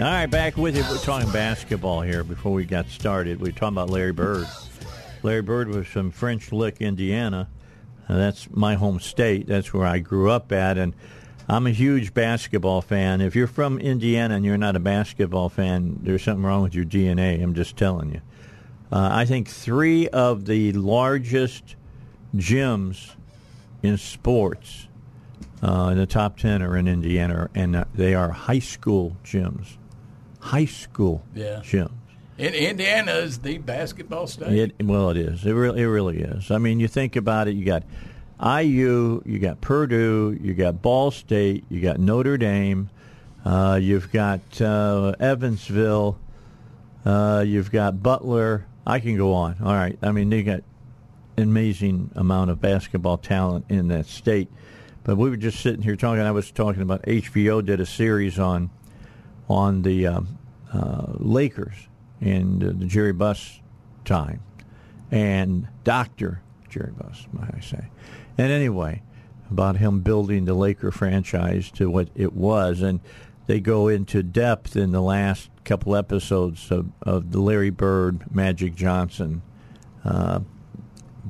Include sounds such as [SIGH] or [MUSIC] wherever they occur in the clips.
All right, back with you. We're talking basketball here before we got started. We were talking about Larry Bird. Larry Bird was from French Lick, Indiana. Uh, that's my home state. That's where I grew up at. And I'm a huge basketball fan. If you're from Indiana and you're not a basketball fan, there's something wrong with your DNA. I'm just telling you. Uh, I think three of the largest gyms in sports uh, in the top 10 are in Indiana, and uh, they are high school gyms. High school Yeah. gyms. In Indiana is the basketball state. It, well, it is. It really, it really is. I mean, you think about it. You got IU, you got Purdue, you got Ball State, you got Notre Dame, uh, you've got uh, Evansville, uh, you've got Butler. I can go on. All right. I mean, they got amazing amount of basketball talent in that state. But we were just sitting here talking. I was talking about HBO did a series on on the um, uh, Lakers in the, the Jerry Buss time, and Doctor Jerry Buss, might I say. And anyway, about him building the Laker franchise to what it was, and they go into depth in the last couple episodes of, of the Larry Bird, Magic Johnson, uh,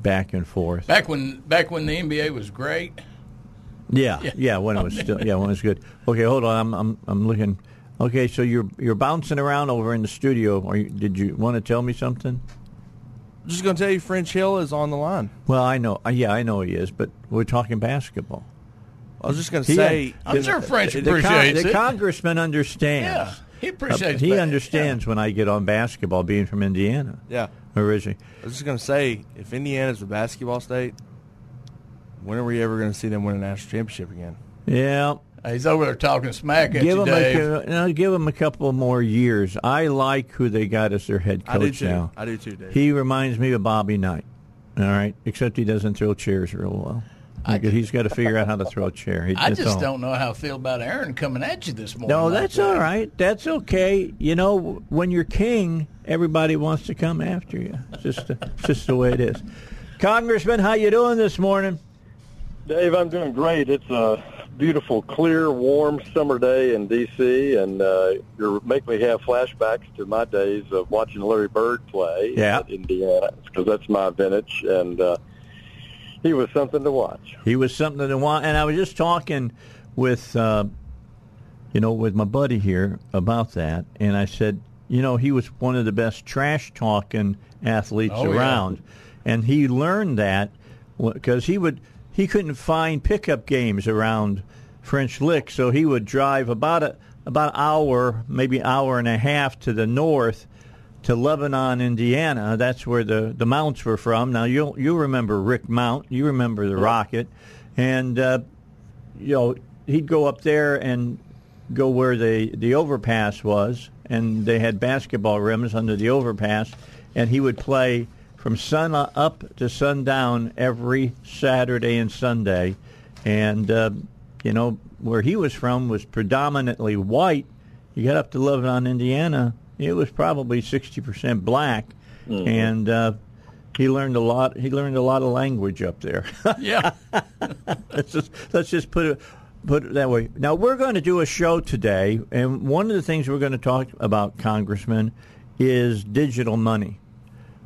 back and forth. Back when back when the NBA was great. Yeah, Yeah. yeah, when it was [LAUGHS] still, yeah, when it was good. Okay, hold on, I'm, I'm, I'm looking. Okay, so you're you're bouncing around over in the studio. Are you, did you want to tell me something? Just going to tell you, French Hill is on the line. Well, I know, uh, yeah, I know he is, but we're talking basketball. I was just going to He say, had- I'm sure French the, con- appreciates the it. congressman understands. Yeah, he appreciates. Uh, he that. understands when I get on basketball, being from Indiana yeah, originally. I was just going to say, if Indiana's a basketball state, when are we ever going to see them win a national championship again? Yeah, Yeah. He's over there talking smack at give you, him a, Dave. cou- no, give him a couple more years. I like who they got as their head I do coach too. now. I do too, Dave. He reminds me of Bobby Knight. All right, except he doesn't throw chairs real well. Because he's got to figure out how to throw a chair. He, [LAUGHS] I just all. don't know how I feel about Aaron coming at you this morning. No, like that's that. all right. That's okay. You know, when you're king, everybody wants to come after you. It's just, [LAUGHS] it's just the way it is. Congressman, how you doing this morning? Dave, I'm doing great. It's a beautiful, clear, warm summer day in D.C., and uh, you're making me have flashbacks to my days of watching Larry Bird play Yeah. at Indiana, because that's my vintage, and uh, he was something to watch. He was something to watch, And I was just talking with, uh, you know, with my buddy here about that, and I said, you know, he was one of the best trash talking athletes Oh, yeah. around, and he learned that because he would he couldn't find pickup games around French Lick, so he would drive about a about an hour, maybe hour and a half to the north to Lebanon, Indiana. That's where the, the Mounts were from. Now you'll you remember Rick Mount, you remember the Rocket, and uh, you know he'd go up there and go where the the overpass was, and they had basketball rims under the overpass, and he would play from sun up to sundown every Saturday and Sunday, and uh, you know where he was from was predominantly white. You got up to Lebanon, Indiana, it was probably sixty percent black, and uh, he learned a lot. He learned a lot of language up there. [LAUGHS] Yeah. let's just let's just put it put it that way. Now we're going to do a show today, and one of the things we're going to talk about, Congressman, is digital money.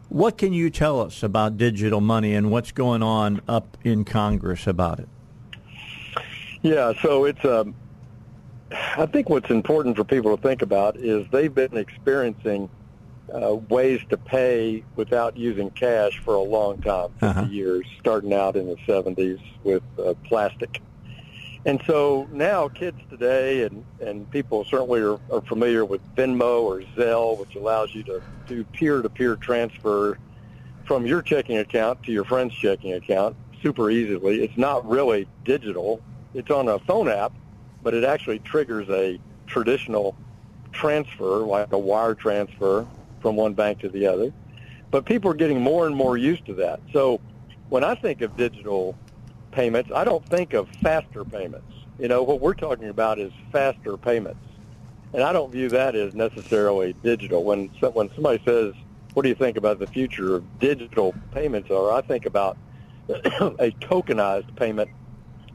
What can you tell us about digital money and what's going on up in Congress about it? Yeah, so it's. Um, I think what's important for people to think about is they've been experiencing uh, ways to pay without using cash for a long time, 50 Uh-huh. years, starting out in the 70s with uh, plastic. And so now kids today and, and people certainly are, are familiar with Venmo or Zelle, which allows you to do peer-to-peer transfer from your checking account to your friend's checking account super easily. It's not really digital. It's on a phone app, but it actually triggers a traditional transfer, like a wire transfer from one bank to the other. But people are getting more and more used to that. So when I think of digital payments, I don't think of faster payments. You know, what we're talking about is faster payments. And I don't view that as necessarily digital. When when somebody says, "What do you think about the future of digital payments?" Are I think about [CLEARS THROAT] a tokenized payment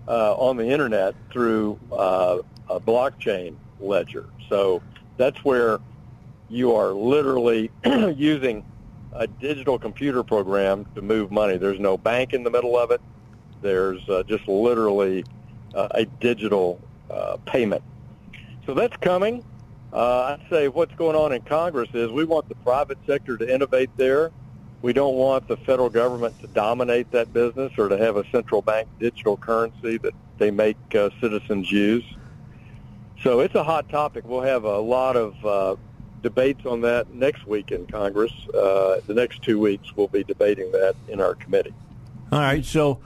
uh, on the internet through uh, a blockchain ledger. So that's where you are literally [CLEARS THROAT] using a digital computer program to move money. There's no bank in the middle of it. There's uh, just literally uh, a digital uh, payment. So that's coming. Uh, I'd say what's going on in Congress is we want the private sector to innovate there. We don't want the federal government to dominate that business or to have a central bank digital currency that they make uh, citizens use. So it's a hot topic. We'll have a lot of uh, debates on that next week in Congress. Uh, the next two weeks, we'll be debating that in our committee. All right. So,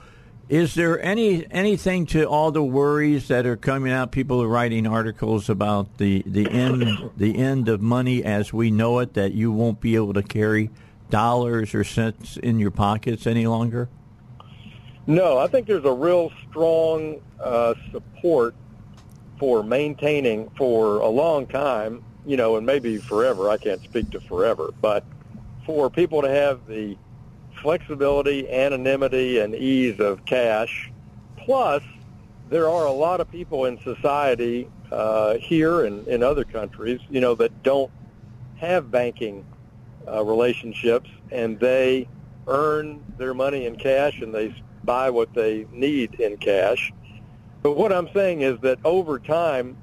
is there any anything to all the worries that are coming out? People are writing articles about the the end the end of money as we know it. That you won't be able to carry dollars or cents in your pockets any longer. No, I think there's a real strong uh, support for maintaining for a long time, you know, and maybe forever. I can't speak to forever, but for people to have the flexibility, anonymity, and ease of cash. Plus, there are a lot of people in society uh, here and in other countries, you know, that don't have banking uh, relationships, and they earn their money in cash and they buy what they need in cash. But what I'm saying is that over time,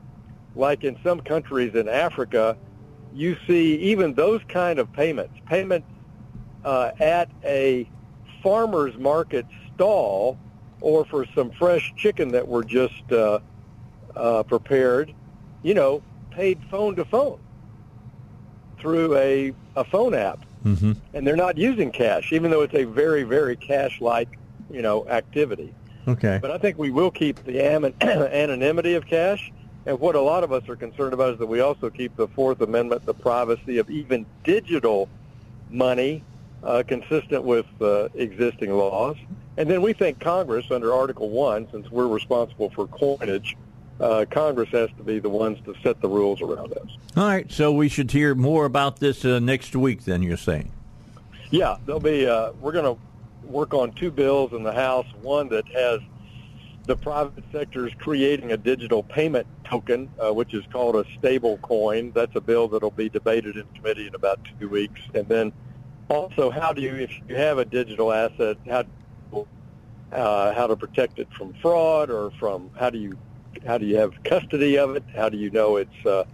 like in some countries in Africa, you see even those kind of payments, payments uh, at a farmer's market stall or for some fresh chicken that were just uh, uh, prepared, you know, paid phone to phone through a, a phone app. Mm-hmm. And they're not using cash, even though it's a very, very cash-like, you know, activity. Okay. But I think we will keep the am- [CLEARS THROAT] anonymity of cash. And what a lot of us are concerned about is that we also keep the Fourth Amendment, the privacy of even digital money, uh, consistent with uh, existing laws. And then we think Congress, under Article 1, since we're responsible for coinage, uh, Congress has to be the ones to set the rules around us. All right. So we should hear more about this uh, next week. Then you're saying. Yeah, there'll be. Uh, we're going to work on two bills in the House. One that has the private sector is creating a digital payment token, uh, which is called a stable coin. That's a bill that'll be debated in committee in about two weeks. And then also, how do you, if you have a digital asset, how uh, how to protect it from fraud or from how do you how do you have custody of it? How do you know it's uh,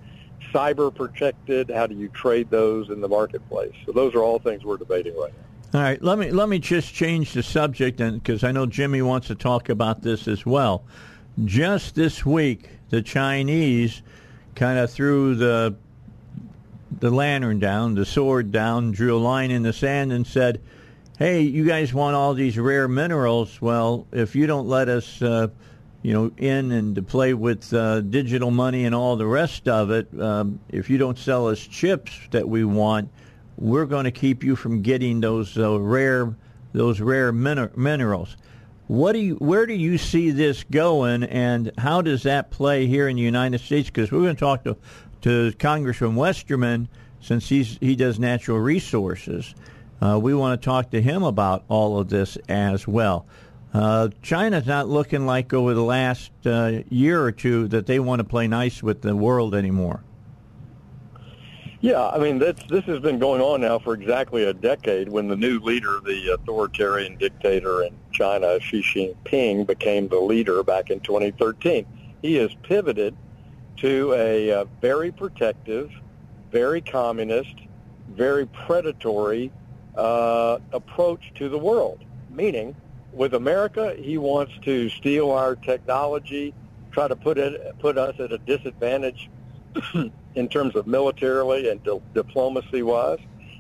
cyber protected? How do you trade those in the marketplace? So those are all things we're debating right now. All right, let me let me just change the subject, and because I know Jimmy wants to talk about this as well. Just this week, the Chinese kind of threw the the lantern down, the sword down, drew a line in the sand, and said, "Hey, you guys want all these rare minerals? Well, if you don't let us." Uh, you know, in and to play with uh, digital money and all the rest of it. Um, if you don't sell us chips that we want, we're going to keep you from getting those uh, rare those rare min- minerals. What do you, where do you see this going, and how does that play here in the United States? Because we're going to talk to to Congressman Westerman since he's he does natural resources. Uh, we want to talk to him about all of this as well. Uh, China's not looking like over the last uh, year or two that they want to play nice with the world anymore. Yeah, I mean this this has been going on now for exactly a decade. When the new leader, the authoritarian dictator in China, Xi Jinping, became the leader back in 2013, he has pivoted to a, a very protective, very communist, very predatory uh, approach to the world. Meaning, with America, he wants to steal our technology, try to put it put us at a disadvantage [CLEARS THROAT] in terms of militarily and di- diplomacy wise.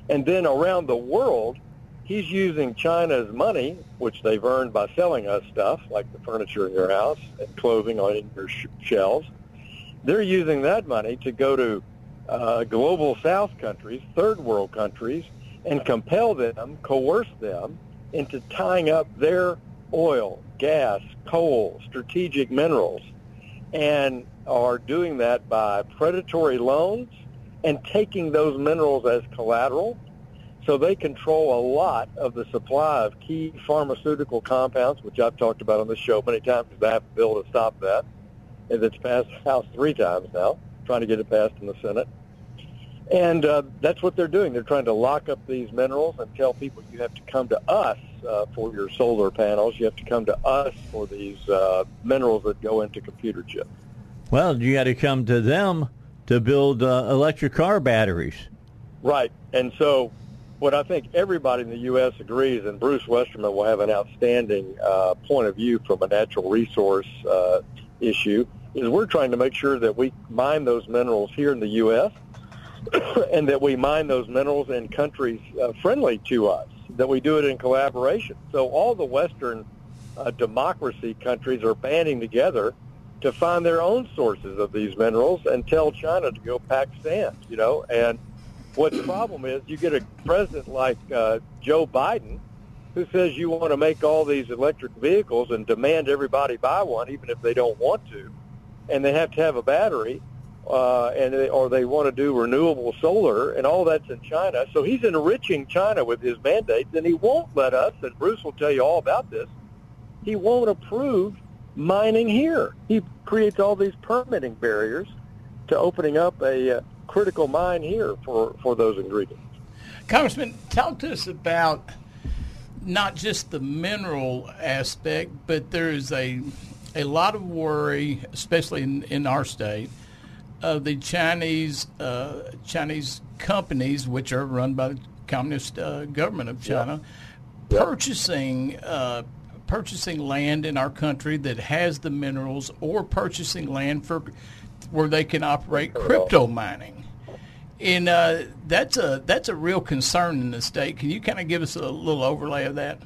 And then around the world, he's using China's money, which they've earned by selling us stuff like the furniture in your house and clothing on your sh- shelves. They're using that money to go to uh, global South countries, third world countries, and compel them, coerce them into tying up their oil, gas, coal, strategic minerals, and are doing that by predatory loans and taking those minerals as collateral. So they control a lot of the supply of key pharmaceutical compounds, which I've talked about on this show many times because I have a bill to stop that. And it's passed the House three times now, trying to get it passed in the Senate. And uh, that's what they're doing. They're trying to lock up these minerals and tell people you have to come to us uh, for your solar panels. You have to come to us for these uh, minerals that go into computer chips. Well, you got to come to them to build uh, electric car batteries. Right. And so what I think everybody in the U.S. agrees, and Bruce Westerman will have an outstanding uh, point of view from a natural resource uh, issue, is we're trying to make sure that we mine those minerals here in the U.S. [COUGHS] and that we mine those minerals in countries uh, friendly to us, that we do it in collaboration. So all the Western uh, democracy countries are banding together to find their own sources of these minerals and tell China to go pack sand, you know. And what the problem is, you get a president like uh, Joe Biden who says you want to make all these electric vehicles and demand everybody buy one, even if they don't want to, and they have to have a battery, uh, and they, or they want to do renewable solar, and all that's in China. So he's enriching China with his mandates, and he won't let us. And Bruce will tell you all about this. He won't approve mining here. He creates all these permitting barriers to opening up a uh, critical mine here for, for those ingredients. Congressman, talk to us about not just the mineral aspect, but there is a a lot of worry, especially in, in our state, of the Chinese uh, Chinese companies, which are run by the communist uh, government of China, Yep. purchasing uh, purchasing land in our country that has the minerals, or purchasing land for where they can operate crypto mining. And uh, that's a that's a real concern in the state. Can you kind of give us a little overlay of that?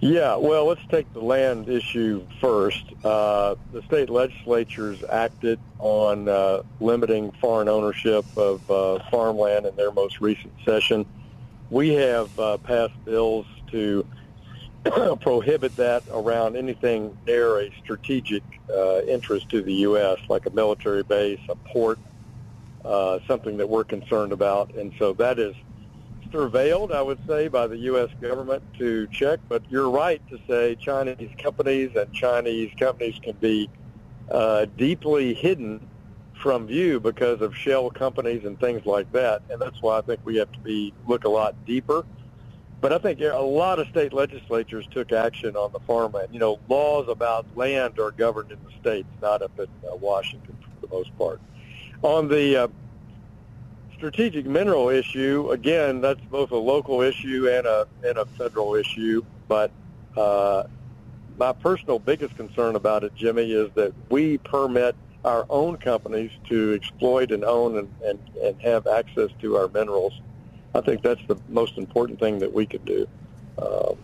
Yeah, well, let's take the land issue first. Uh, the state legislatures acted on uh, limiting foreign ownership of uh, farmland in their most recent session. We have uh, passed bills to [CLEARS THROAT] prohibit that around anything near a strategic uh, interest to the U.S., like a military base, a port, uh, something that we're concerned about. And so that is surveilled, I would say, by the U.S. government to check. But you're right to say Chinese companies and Chinese companies can be uh, deeply hidden from view because of shell companies and things like that. And that's why I think we have to be look a lot deeper. But I think a lot of state legislatures took action on the farmland. You know, laws about land are governed in the states, not up in uh, Washington for the most part. On the uh, strategic mineral issue, again, that's both a local issue and a and a federal issue. But uh, my personal biggest concern about it, Jimmy, is that we permit our own companies to exploit and own and, and, and have access to our minerals. I think that's the most important thing that we could do. Um,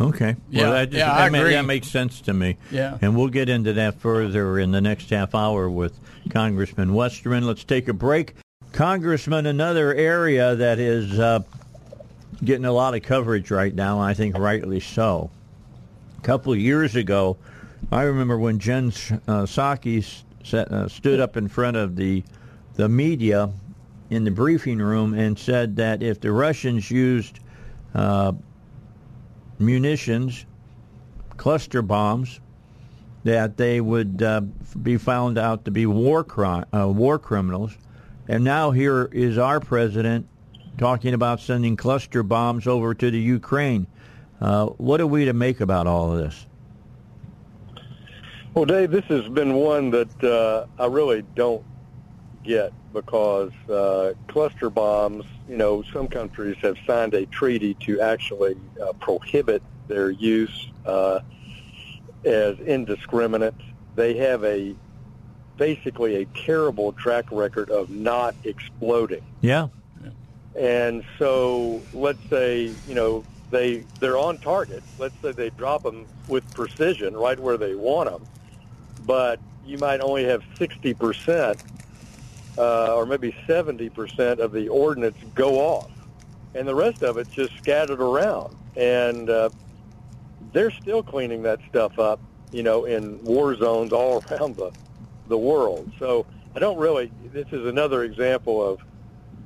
Okay. Yeah, well, that, just, yeah, that, I agree. that makes sense to me. Yeah. And we'll get into that further in the next half hour with Congressman Westerman. Let's take a break. Congressman, another area that is uh, getting a lot of coverage right now, I think rightly so. A couple of years ago, I remember when Jen uh, Psaki set, uh, stood up in front of the the media in the briefing room and said that if the Russians used uh, munitions, cluster bombs, that they would uh, be found out to be war cri- uh, war criminals. And now here is our president talking about sending cluster bombs over to the Ukraine. Uh, what are we to make about all of this? Well, Dave, this has been one that uh, I really don't get because uh, cluster bombs, you know, some countries have signed a treaty to actually uh, prohibit their use uh, as indiscriminate. They have a basically a terrible track record of not exploding. Yeah. And so let's say, you know, they, they're on target. Let's say they drop them with precision right where they want them, but you might only have 60% uh, or maybe 70% of the ordnance go off. And the rest of it's just scattered around. And uh, they're still cleaning that stuff up, you know, in war zones all [LAUGHS] around the, the world. So I don't really, this is another example of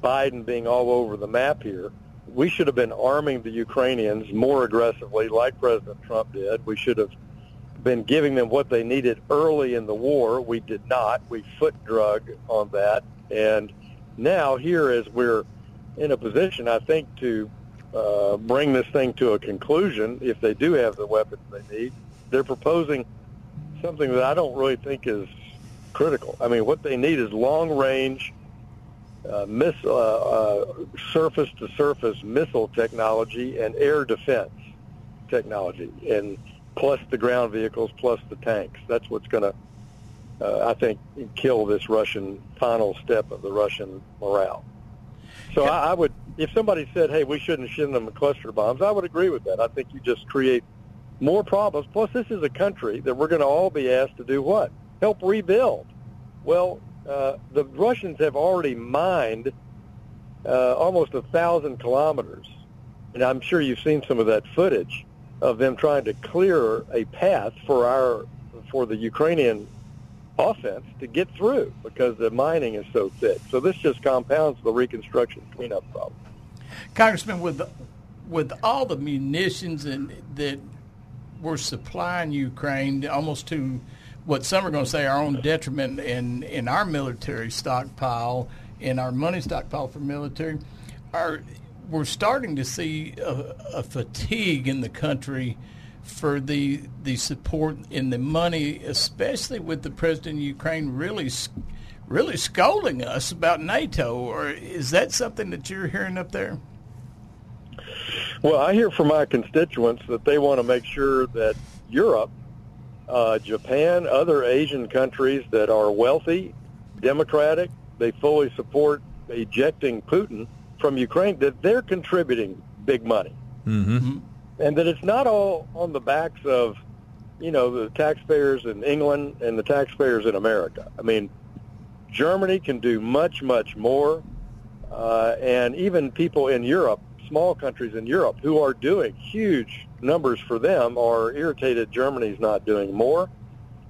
Biden being all over the map here. We should have been arming the Ukrainians more aggressively like President Trump did. We should have been giving them what they needed early in the war. We did not. We foot drug on that. And now here as we're in a position, I think, to uh, bring this thing to a conclusion, if they do have the weapons they need, they're proposing something that I don't really think is critical. I mean, what they need is long-range uh, miss, uh, uh, surface-to-surface missile technology and air defense technology. And plus the ground vehicles, plus the tanks. That's what's going to, uh, I think, kill this Russian final step of the Russian morale. So I, I would, if somebody said, "Hey, we shouldn't send them cluster bombs," I would agree with that. I think you just create more problems. Plus, this is a country that we're going to all be asked to do what? Help rebuild. Well, uh, the Russians have already mined uh, almost a thousand kilometers, and I'm sure you've seen some of that footage of them trying to clear a path for our for the Ukrainian offense to get through because the mining is so thick. So this just compounds the reconstruction cleanup problem. Congressman, with with all the munitions and that we're supplying Ukraine almost to what some are going to say our own detriment in in our military stockpile, in our money stockpile for military, are we're starting to see a, a, fatigue in the country for the the support in the money, especially with the president of Ukraine really really scolding us about NATO. Or is that something that you're hearing up there? Well, I hear from my constituents that they want to make sure that Europe, uh, Japan, other Asian countries that are wealthy, democratic, they fully support ejecting Putin from Ukraine that they're contributing big money, mm-hmm. and that it's not all on the backs of you know the taxpayers in England and the taxpayers in America. I mean, Germany can do much much more, uh, and even people in Europe, small countries in Europe who are doing huge numbers for them are irritated Germany's not doing more.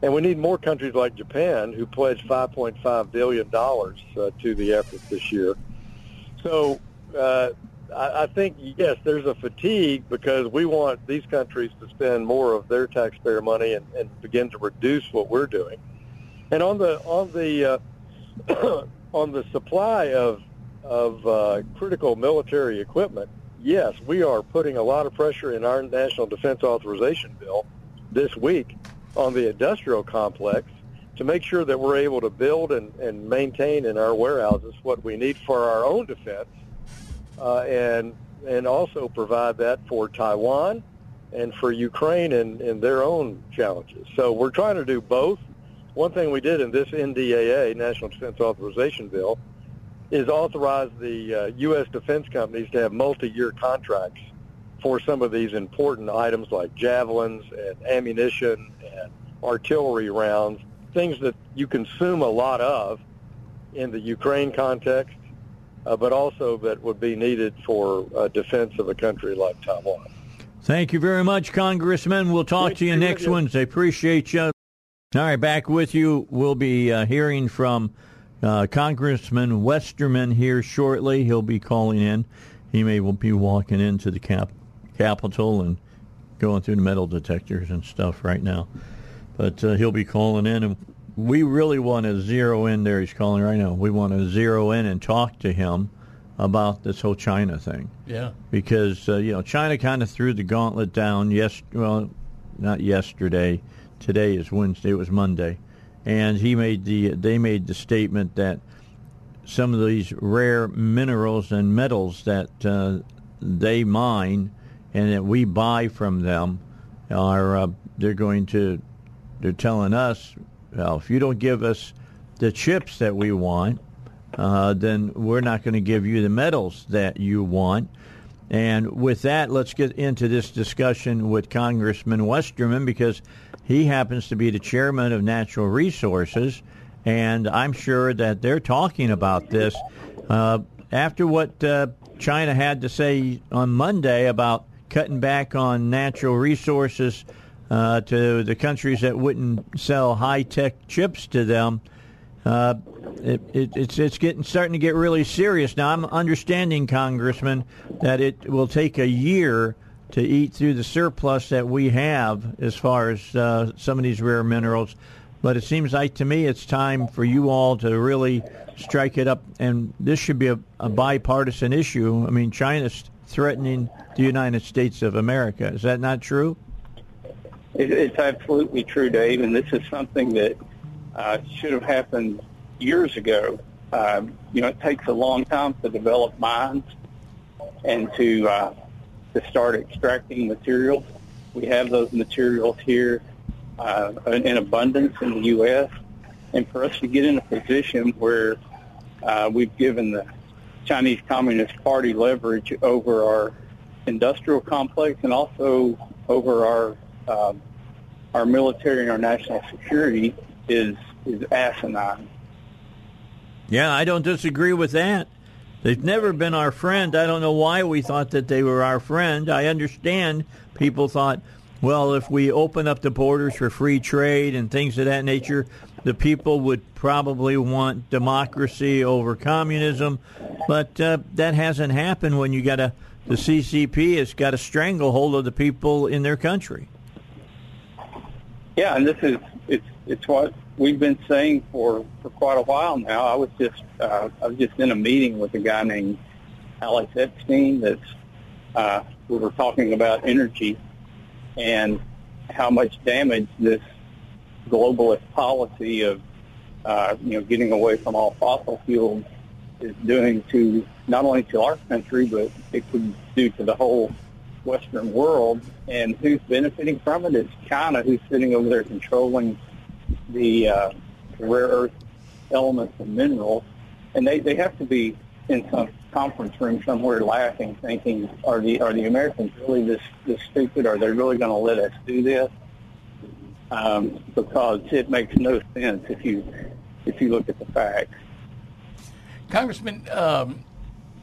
And we need more countries like Japan, who pledged $5.5 billion uh, to the effort this year. So uh, I, I think yes, there's a fatigue because we want these countries to spend more of their taxpayer money and, and begin to reduce what we're doing. And on the on the uh, [CLEARS THROAT] on the supply of of uh, critical military equipment, yes, we are putting a lot of pressure in our national defense authorization bill this week on the industrial complex to make sure that we're able to build and, and maintain in our warehouses what we need for our own defense, uh, and and also provide that for Taiwan and for Ukraine and, and their own challenges. So we're trying to do both. One thing we did in this NDAA, National Defense Authorization Bill, is authorize the uh, U.S. defense companies to have multi-year contracts for some of these important items like javelins and ammunition and artillery rounds things that you consume a lot of in the Ukraine context, uh, but also that would be needed for uh, defense of a country like Taiwan. Thank you very much, Congressman. We'll talk Thank to you next Wednesday. Appreciate you. All right, back with you. We'll be uh, hearing from uh, Congressman Westerman here shortly. He'll be calling in. He may be walking into the cap- Capitol and going through the metal detectors and stuff right now. But uh, he'll be calling in, and we really want to zero in there. He's calling right now. We want to zero in and talk to him about this whole China thing. Yeah. Because uh, you know China kind of threw the gauntlet down. Yes, well, not yesterday. Today is Wednesday. It was Monday, and he made the they made the statement that some of these rare minerals and metals that uh, they mine and that we buy from them are uh, they're going to they're telling us, well, if you don't give us the chips that we want, uh, then we're not going to give you the metals that you want. And with that, let's get into this discussion with Congressman Westerman because he happens to be the chairman of Natural Resources, and I'm sure that they're talking about this. Uh, after what uh, China had to say on Monday about cutting back on natural resources uh, to the countries that wouldn't sell high tech chips to them, uh, it, it, it's it's getting starting to get really serious. Now I'm understanding, Congressman, that it will take a year to eat through the surplus that we have as far as uh, some of these rare minerals. But it seems like to me it's time for you all to really strike it up, and this should be a, a bipartisan issue. I mean, China's threatening the United States of America. Is that not true? It, it's absolutely true, Dave, and this is something that uh, should have happened years ago. Um, you know, it takes a long time to develop mines and to uh, to start extracting materials. We have those materials here uh, in abundance in the U.S. And for us to get in a position where uh, we've given the Chinese Communist Party leverage over our industrial complex and also over our um, our military and our national security is is asinine. Yeah, I don't disagree with that. They've never been our friend. I don't know why we thought that they were our friend. I understand people thought, well, if we open up the borders for free trade and things of that nature, the people would probably want democracy over communism. But uh, that hasn't happened when you got a the CCP has got a stranglehold of the people in their country. Yeah, and this is it's it's what we've been saying for for quite a while now. I was just uh, I was just in a meeting with a guy named Alex Epstein. That's uh, we were talking about energy and how much damage this globalist policy of uh, you know getting away from all fossil fuels is doing to not only to our country, but it could do to the whole Western world. And who's benefiting from? It's China, who's sitting over there controlling the uh, rare earth elements and minerals. And they, they have to be in some conference room somewhere laughing, thinking, are the are the Americans really this this stupid? Are they really going to let us do this? Um, because it makes no sense if you if you look at the facts. Congressman, um,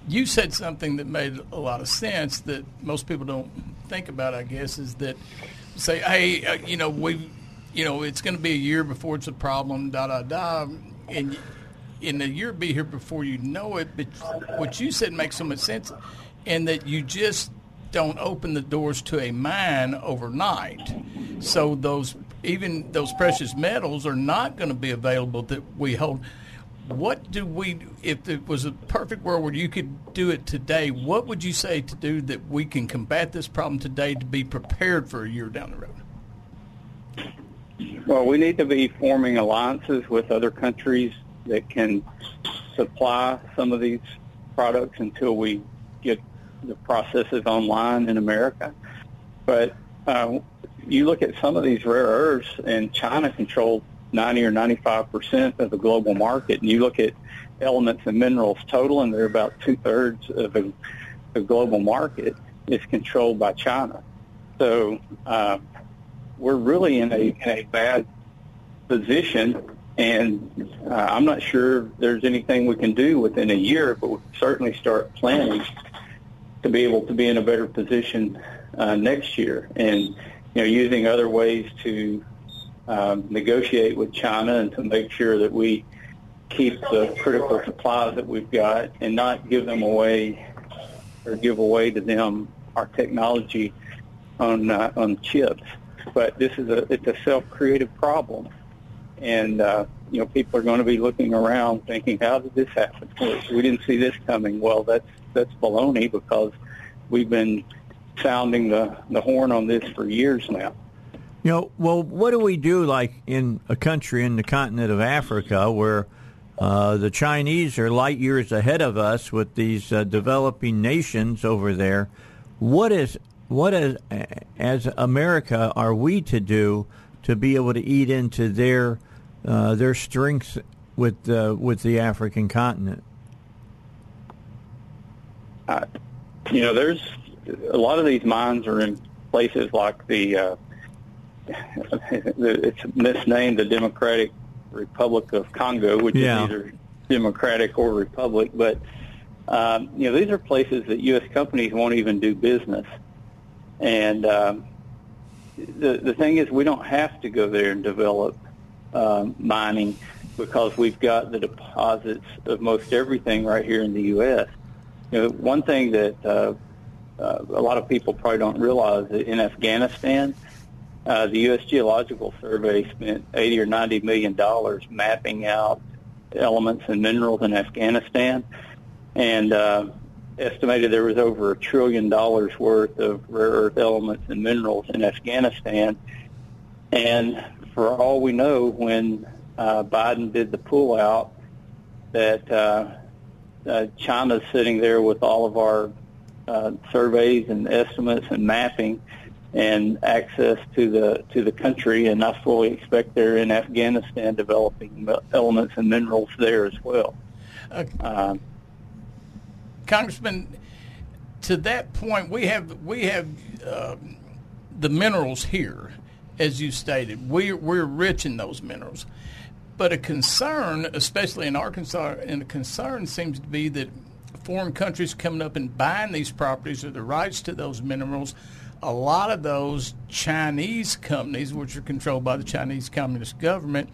you said something that made a lot of sense that most people don't think about. I guess is that say, hey, uh, you know, we, you know, it's going to be a year before it's a problem. Da da da, and in a year be here before you know it. But what you said makes so much sense, and that you just don't open the doors to a mine overnight. So those even those precious metals are not going to be available that we hold what do we if it was a perfect world where you could do it today what would you say to do that we can combat this problem today to be prepared for a year down the road? Well we need to be forming alliances with other countries that can supply some of these products until we get the processes online in america. But uh, you look at some of these rare earths and china controls 90 or 95 percent of the global market. And you look at elements and minerals total, and they're about two thirds of the, the global market is controlled by China. So uh, we're really in a, in a bad position, and uh, I'm not sure there's anything we can do within a year, but we certainly start planning to be able to be in a better position uh, next year, and you know using other ways to um, negotiate with China and to make sure that we keep the critical supplies that we've got and not give them away or give away to them our technology on uh, on chips. But this is a it's a self-created problem, and uh, you know people are going to be looking around thinking, how did this happen? We didn't see this coming. Well, that's that's baloney because we've been sounding the the horn on this for years now. You know, well, what do we do like in a country in the continent of Africa where uh, the Chinese are light years ahead of us with these uh, developing nations over there? What is what is as America are we to do to be able to eat into their uh, their strengths with uh, with the African continent? Uh, you know, there's a lot of these mines are in places like the uh, [LAUGHS] it's misnamed the Democratic Republic of Congo, which Yeah. is either democratic or republic. But um, you know, these are places that U.S. companies won't even do business. And um, the the thing is, we don't have to go there and develop um, mining because we've got the deposits of most everything right here in the U.S. You know, one thing that uh, uh, a lot of people probably don't realize that in Afghanistan, uh, the U.S. Geological Survey spent 80 or 90 million dollars mapping out elements and minerals in Afghanistan, and uh, estimated there was over a trillion dollars worth of rare earth elements and minerals in Afghanistan. And for all we know, when uh, Biden did the pullout, that uh, uh, China's sitting there with all of our uh, surveys and estimates and mapping and access to the to the country, and I fully expect they're in Afghanistan developing elements and minerals there as well. Um, Congressman, to that point, we have we have um, the minerals here, as you stated. We're we're rich in those minerals, but a concern, especially in Arkansas, and a concern seems to be that foreign countries coming up and buying these properties or the rights to those minerals. A lot of those Chinese companies, which are controlled by the Chinese Communist government,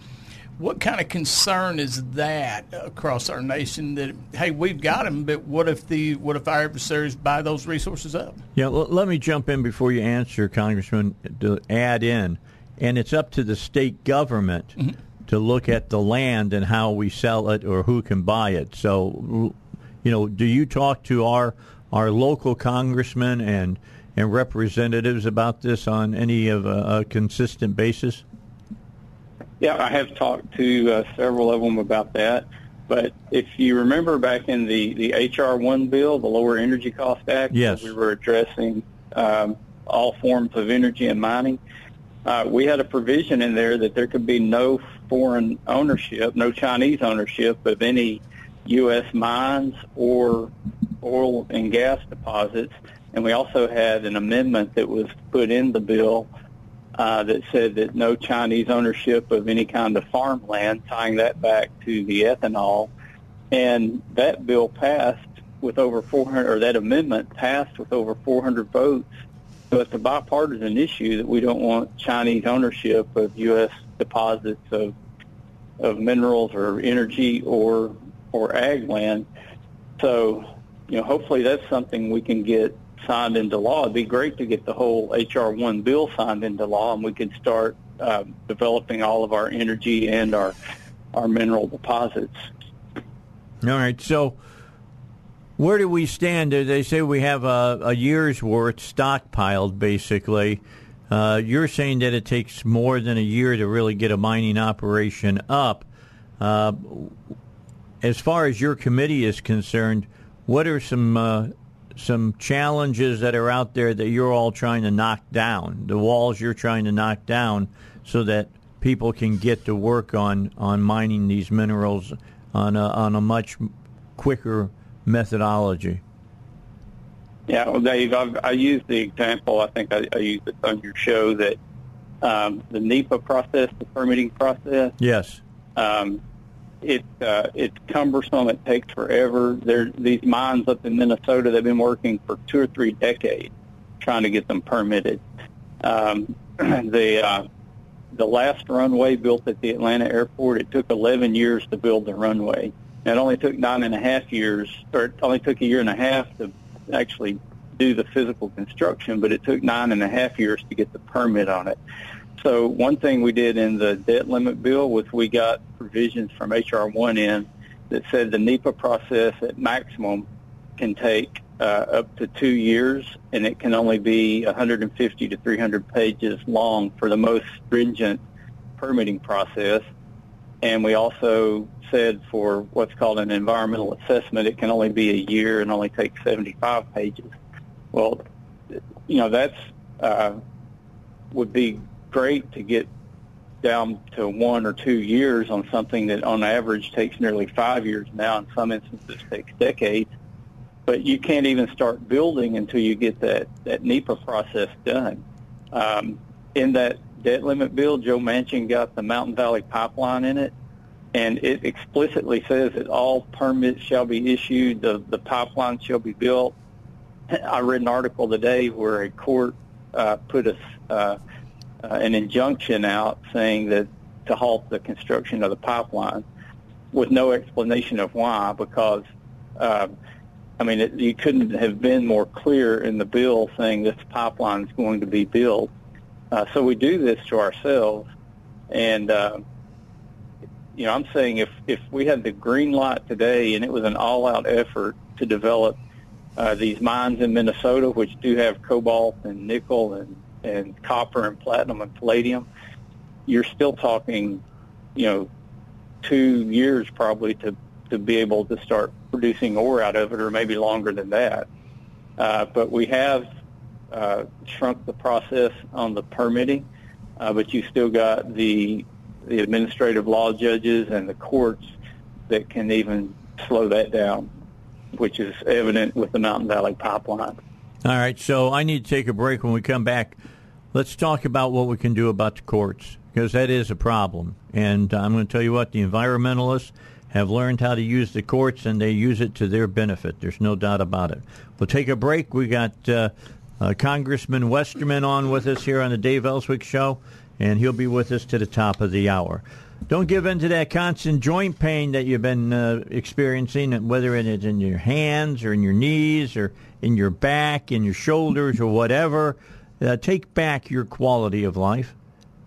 what kind of concern is that across our nation that hey we've got them but what if the what if our adversaries buy those resources up Yeah, l- let me jump in before you answer, Congressman, to add in. And it's up to the state government mm-hmm. to look at the land and how we sell it or who can buy it. So, you know, do you talk to our our local congressmen and and representatives about this on any of a, a consistent basis? Yeah, I have talked to uh, several of them about that. But if you remember back in the, the HR one bill, the Lower Energy Cost Act, Yes. we were addressing um, all forms of energy and mining. Uh, we had a provision in there that there could be no foreign ownership, no Chinese ownership of any U.S. mines or oil and gas deposits. And we also had an amendment that was put in the bill uh, that said that no Chinese ownership of any kind of farmland, tying that back to the ethanol. And that bill passed with over 400, or that amendment passed with over 400 votes. So it's a bipartisan issue that we don't want Chinese ownership of U.S. deposits of of minerals or energy or or ag land. So, you know, hopefully that's something we can get signed into law. It'd be great to get the whole HR one bill signed into law, and we could start uh, developing all of our energy and our our mineral deposits. All right. So, where do we stand? They say we have a, a year's worth stockpiled, basically. Uh, you're saying that it takes more than a year to really get a mining operation up. Uh, as far as your committee is concerned, what are some uh, some challenges that are out there that you're all trying to knock down? The walls you're trying to knock down so that people can get to work on, on mining these minerals on a, on a much quicker methodology. Yeah, well, Dave, I've, I used the example. I think I, I used it on your show that um, the NEPA process, the permitting process, Yes. um, it uh, it's cumbersome. It takes forever. There, these mines up in Minnesota, they've been working for two or three decades trying to get them permitted. Um, [CLEARS THROAT] the uh, the last runway built at the Atlanta airport, it took 11 years to build the runway. It only took nine and a half years, or it only took a year and a half to actually do the physical construction, but it took nine and a half years to get the permit on it. So one thing we did in the debt limit bill was we got provisions from HR one in that said the NEPA process at maximum can take uh, up to two years, and it can only be 150 to 300 pages long for the most stringent permitting process. And we also said for what's called an environmental assessment, it can only be a year and only take 75 pages. Well, you know, that's uh, would be great to get down to one or two years on something that on average takes nearly five years now. In some instances takes decades. But you can't even start building until you get that, that NEPA process done. Um, in that debt limit bill, Joe Manchin got the Mountain Valley Pipeline in it, and it explicitly says that all permits shall be issued, the, the pipeline shall be built. I read an article today where a court uh, put a, uh, uh, an injunction out saying that to halt the construction of the pipeline with no explanation of why because uh, I mean it, you couldn't have been more clear in the bill saying this pipeline is going to be built. Uh, so we do this to ourselves. And uh, you know I'm saying if if we had the green light today and it was an all out effort to develop uh, these mines in Minnesota which do have cobalt and nickel and and copper and platinum and palladium, you're still talking, you know, two years probably to to be able to start producing ore out of it, or maybe longer than that. Uh, but we have uh, shrunk the process on the permitting, uh, but you still got the the administrative law judges and the courts that can even slow that down, which is evident with the Mountain Valley Pipeline. All right, so I need to take a break. When we come back, let's talk about what we can do about the courts because that is a problem. And I'm going to tell you what the environmentalists have learned how to use the courts and they use it to their benefit. There's no doubt about it. We'll take a break. We got uh, uh, Congressman Westerman on with us here on the Dave Elswick Show, and he'll be with us to the top of the hour. Don't give in to that constant joint pain that you've been uh, experiencing, whether it's in your hands or in your knees or in your back, in your shoulders or whatever. Uh, take back your quality of life.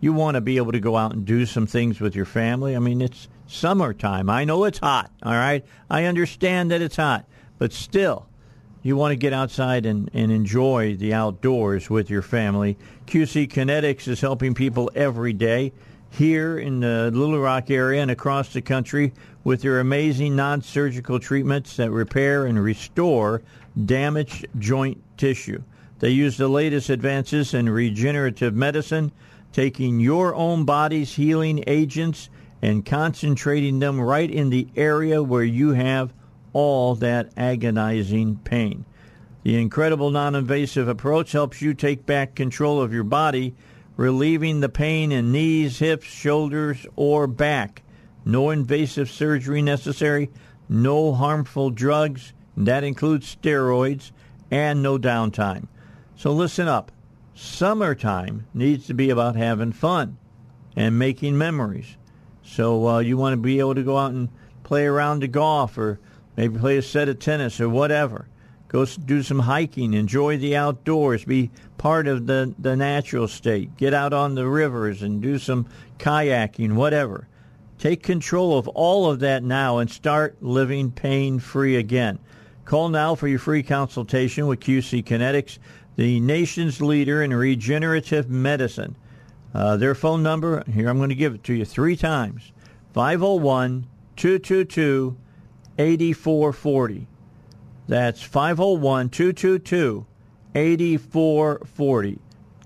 You want to be able to go out and do some things with your family. I mean, it's summertime. I know it's hot, all right? I understand that it's hot, but still, you want to get outside and, and enjoy the outdoors with your family. QC Kinetics is helping people every day here in the Little Rock area and across the country with their amazing non-surgical treatments that repair and restore damaged joint tissue. They use the latest advances in regenerative medicine, taking your own body's healing agents and concentrating them right in the area where you have all that agonizing pain. The incredible non-invasive approach helps you take back control of your body relieving the pain in knees, hips, shoulders, or back. No invasive surgery necessary, no harmful drugs, that includes steroids, and no downtime. So listen up. Summertime needs to be about having fun and making memories. So uh, you want to be able to go out and play around the golf or maybe play a set of tennis or whatever. Go do some hiking, enjoy the outdoors, be part of the, the natural state. Get out on the rivers and do some kayaking, whatever. Take control of all of that now and start living pain free again. Call now for your free consultation with QC Kinetics, the nation's leader in regenerative medicine. Uh, their phone number, here I'm going to give it to you three times 501 222 8440. That's 501 222 8440.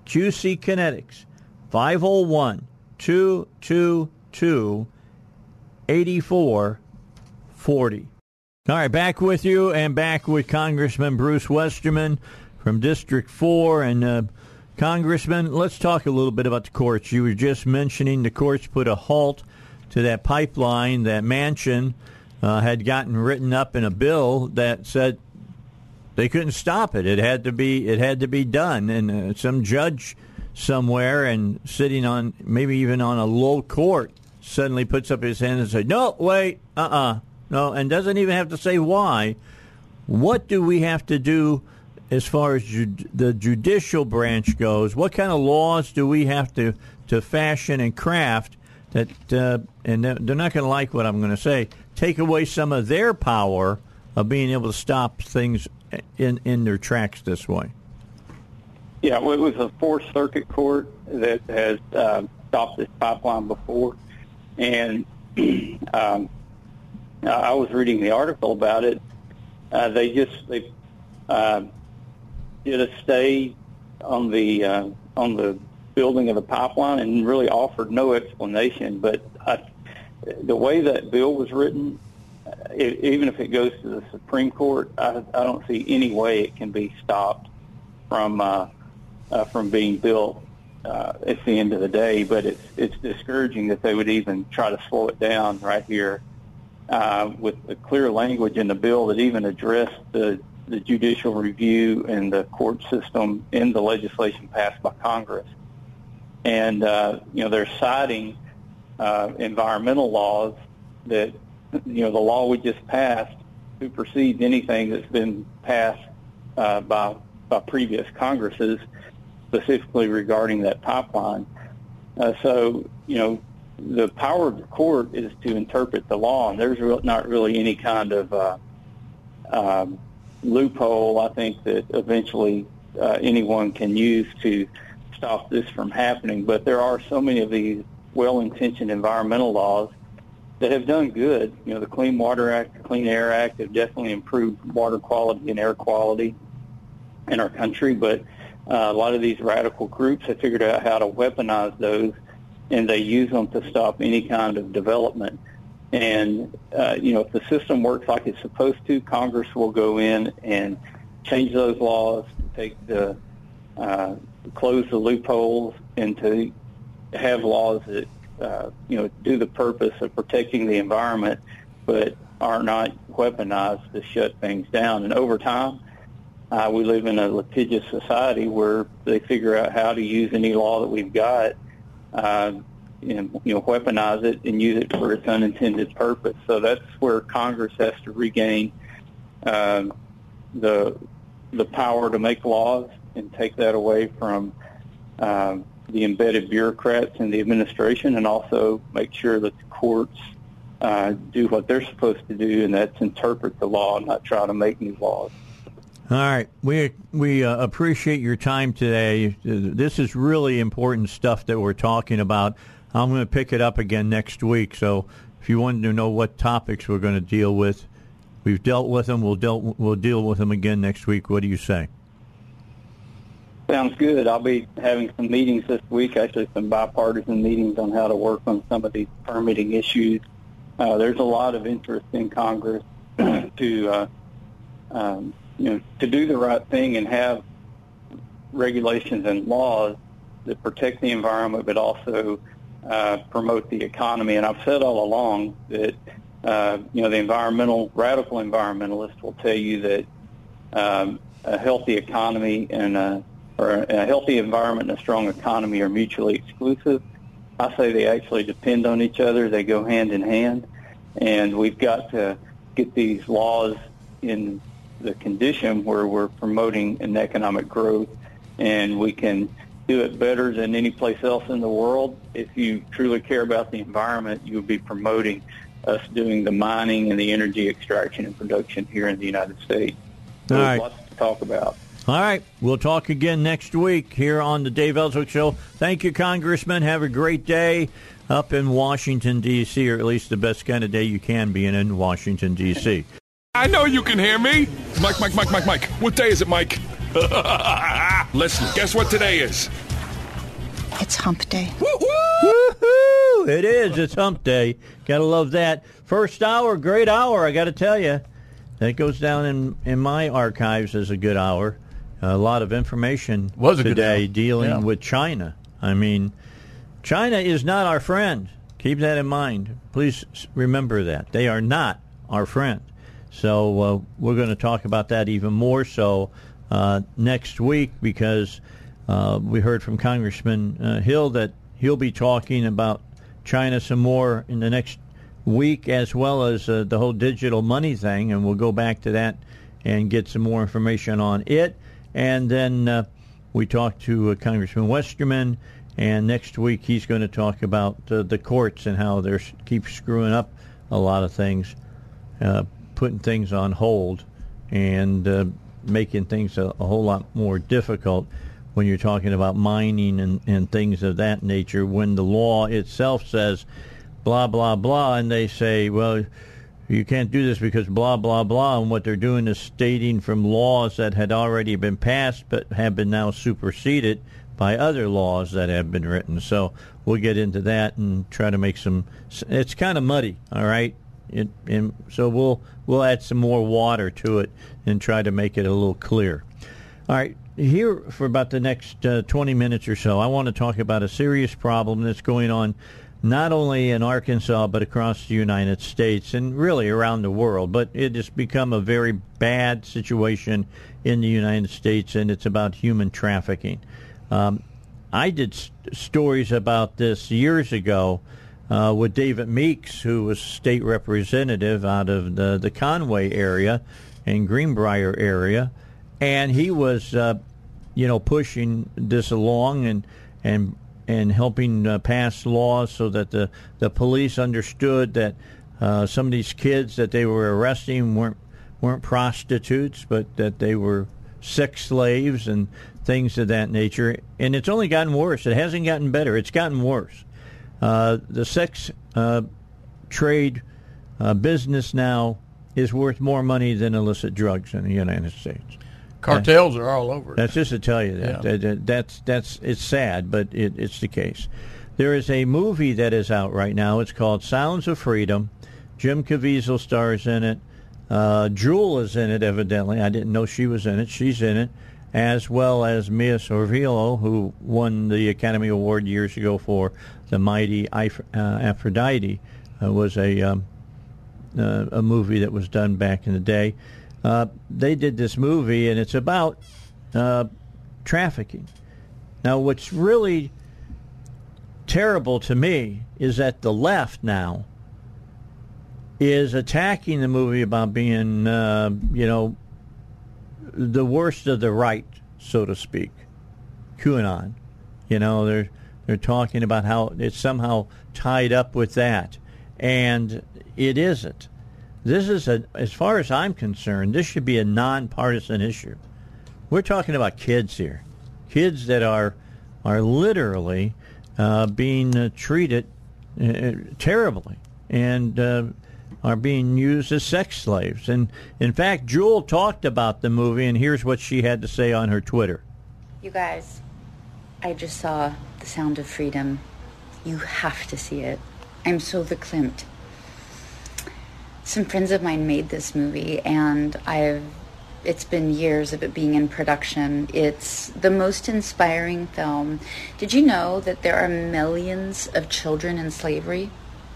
QC Kinetics, 501 222 8440. All right, back with you and back with Congressman Bruce Westerman from District 4. And, uh, Congressman, let's talk a little bit about the courts. You were just mentioning the courts put a halt to that pipeline that Manchin uh, had gotten written up in a bill that said they couldn't stop it. It had to be it had to be done, and uh, some judge somewhere and sitting on maybe even on a low court suddenly puts up his hand and says, "No, wait, uh, uh-uh, uh no," and doesn't even have to say why. What do we have to do as far as ju- the judicial branch goes? What kind of laws do we have to to fashion and craft that? Uh, and they're not going to like what I'm going to say take away some of their power of being able to stop things in in their tracks this way? Yeah, well, it was a Fourth Circuit Court that has uh, stopped this pipeline before, and [CLEARS THROAT] um, I was reading the article about it. Uh, they just they uh, did a stay on the uh, on the building of the pipeline and really offered no explanation. But I, the way that bill was written, it, even if it goes to the Supreme Court, I, I don't see any way it can be stopped from uh, uh, from being built uh, at the end of the day. But it's it's discouraging that they would even try to slow it down right here uh, with the clear language in the bill that even addressed the the judicial review and the court system in the legislation passed by Congress. And uh, you know they're citing uh, environmental laws that you know the law we just passed supersedes anything that's been passed uh, by by previous Congresses, specifically regarding that pipeline. Uh, so you know the power of the court is to interpret the law, and there's not really any kind of uh, um, loophole. I think that eventually uh, anyone can use to stop this from happening. But there are so many of these well-intentioned environmental laws that have done good. You know, the Clean Water Act, the Clean Air Act have definitely improved water quality and air quality in our country. But uh, a lot of these radical groups have figured out how to weaponize those, and they use them to stop any kind of development. And uh, you know, if the system works like it's supposed to, Congress will go in and change those laws, take the uh, close the loopholes, and to have laws that uh, you know do the purpose of protecting the environment, but are not weaponized to shut things down. And over time, uh, we live in a litigious society where they figure out how to use any law that we've got, uh, and you know, weaponize it and use it for its unintended purpose. So that's where Congress has to regain um, the the power to make laws and take that away from um, the embedded bureaucrats in the administration, and also make sure that the courts uh, do what they're supposed to do, and that's interpret the law, not try to make new laws. All right, we we uh, appreciate your time today. This is really important stuff that we're talking about. I'm going to pick it up again next week. So if you wanted to know what topics we're going to deal with, we've dealt with them. We'll deal we'll deal with them again next week. What do you say? Sounds good. I'll be having some meetings this week, actually some bipartisan meetings on how to work on some of these permitting issues. Uh, there's a lot of interest in Congress [CLEARS THROAT] to uh, um, you know, to do the right thing and have regulations and laws that protect the environment, but also uh, promote the economy. And I've said all along that uh, you know the environmental radical environmentalists will tell you that um, a healthy economy and a, or a healthy environment and a strong economy are mutually exclusive. I say they actually depend on each other. They go hand in hand, and we've got to get these laws in the condition where we're promoting an economic growth and we can do it better than any place else in the world. If you truly care about the environment, you would be promoting us doing the mining and the energy extraction and production here in the United States. So All right. lots to talk about. All right. We'll talk again next week here on the Dave Elswick Show. Thank you, Congressman. Have a great day up in Washington, D.C., or at least the best kind of day you can be in in Washington, D.C. I know you can hear me. Mike, Mike, Mike, Mike, Mike. What day is it, Mike? [LAUGHS] Listen, guess what today is? It's hump day. Woo-hoo! It is. It's hump day. Gotta love that. First hour, great hour, I gotta tell you. That goes down in, in my archives as a good hour. A lot of information Was a today dealing Yeah. with China. I mean, China is not our friend. Keep that in mind. Please remember that. They are not our friend. So uh, we're going to talk about that even more so uh, next week because uh, we heard from Congressman uh, Hill that he'll be talking about China some more in the next week as well as uh, the whole digital money thing, and we'll go back to that and get some more information on it. And then uh, we talked to uh, Congressman Westerman, and next week he's going to talk about the courts and how they're keep screwing up a lot of things, putting things on hold, and making things a, a whole lot more difficult when you're talking about mining and, and things of that nature. When the law itself says blah blah blah, and they say, well, you can't do this because blah blah blah, and what they're doing is stating from laws that had already been passed but have been now superseded by other laws that have been written. So we'll get into that and try to make some. It's kind of muddy, all right. It, and so we'll we'll add some more water to it and try to make it a little clear. All right, here for about the next uh, 20 minutes or so, I want to talk about a serious problem that's going on not only in Arkansas but across the United States and really around the world. But it has become a very bad situation in the United States, and it's about human trafficking. Um, I did st- stories about this years ago uh, with David Meeks, who was state representative out of the, the Conway area and Greenbrier area, and he was, uh, you know, pushing this along and and and helping uh, pass laws so that the the police understood that uh, some of these kids that they were arresting weren't weren't prostitutes, but that they were sex slaves and things of that nature. And it's only gotten worse. It hasn't gotten better. It's gotten worse. Uh, the sex uh, trade uh, business now is worth more money than illicit drugs in the United States. Cartels are all over. That's just to tell you that. Yeah. That- that- that's that's it's sad, but it, it's the case. There is a movie that is out right now. It's called Sounds of Freedom. Jim Caviezel stars in it. Uh, Jewel is in it. Evidently, I didn't know she was in it. She's in it, as well as Mira Sorvino, who won the Academy Award years ago for the Mighty uh, Aphrodite. Uh, was a um, uh, a movie that was done back in the day. Uh, they did this movie, and it's about uh, trafficking. Now, what's really terrible to me is that the left now is attacking the movie about being, uh, you know, the worst of the right, so to speak. QAnon. You know, they're they're talking about how it's somehow tied up with that, and it isn't. This is a, as far as I'm concerned, this should be a nonpartisan issue. We're talking about kids here, kids that are are literally uh, being uh, treated uh, terribly and uh, are being used as sex slaves. And in fact, Jewel talked about the movie, and here's what she had to say on her Twitter. You guys, I just saw The Sound of Freedom. You have to see it. I'm so verklempt. Some friends of mine made this movie, and I've. It's been years of it being in production. It's the most inspiring film. Did you know that there are millions of children in slavery?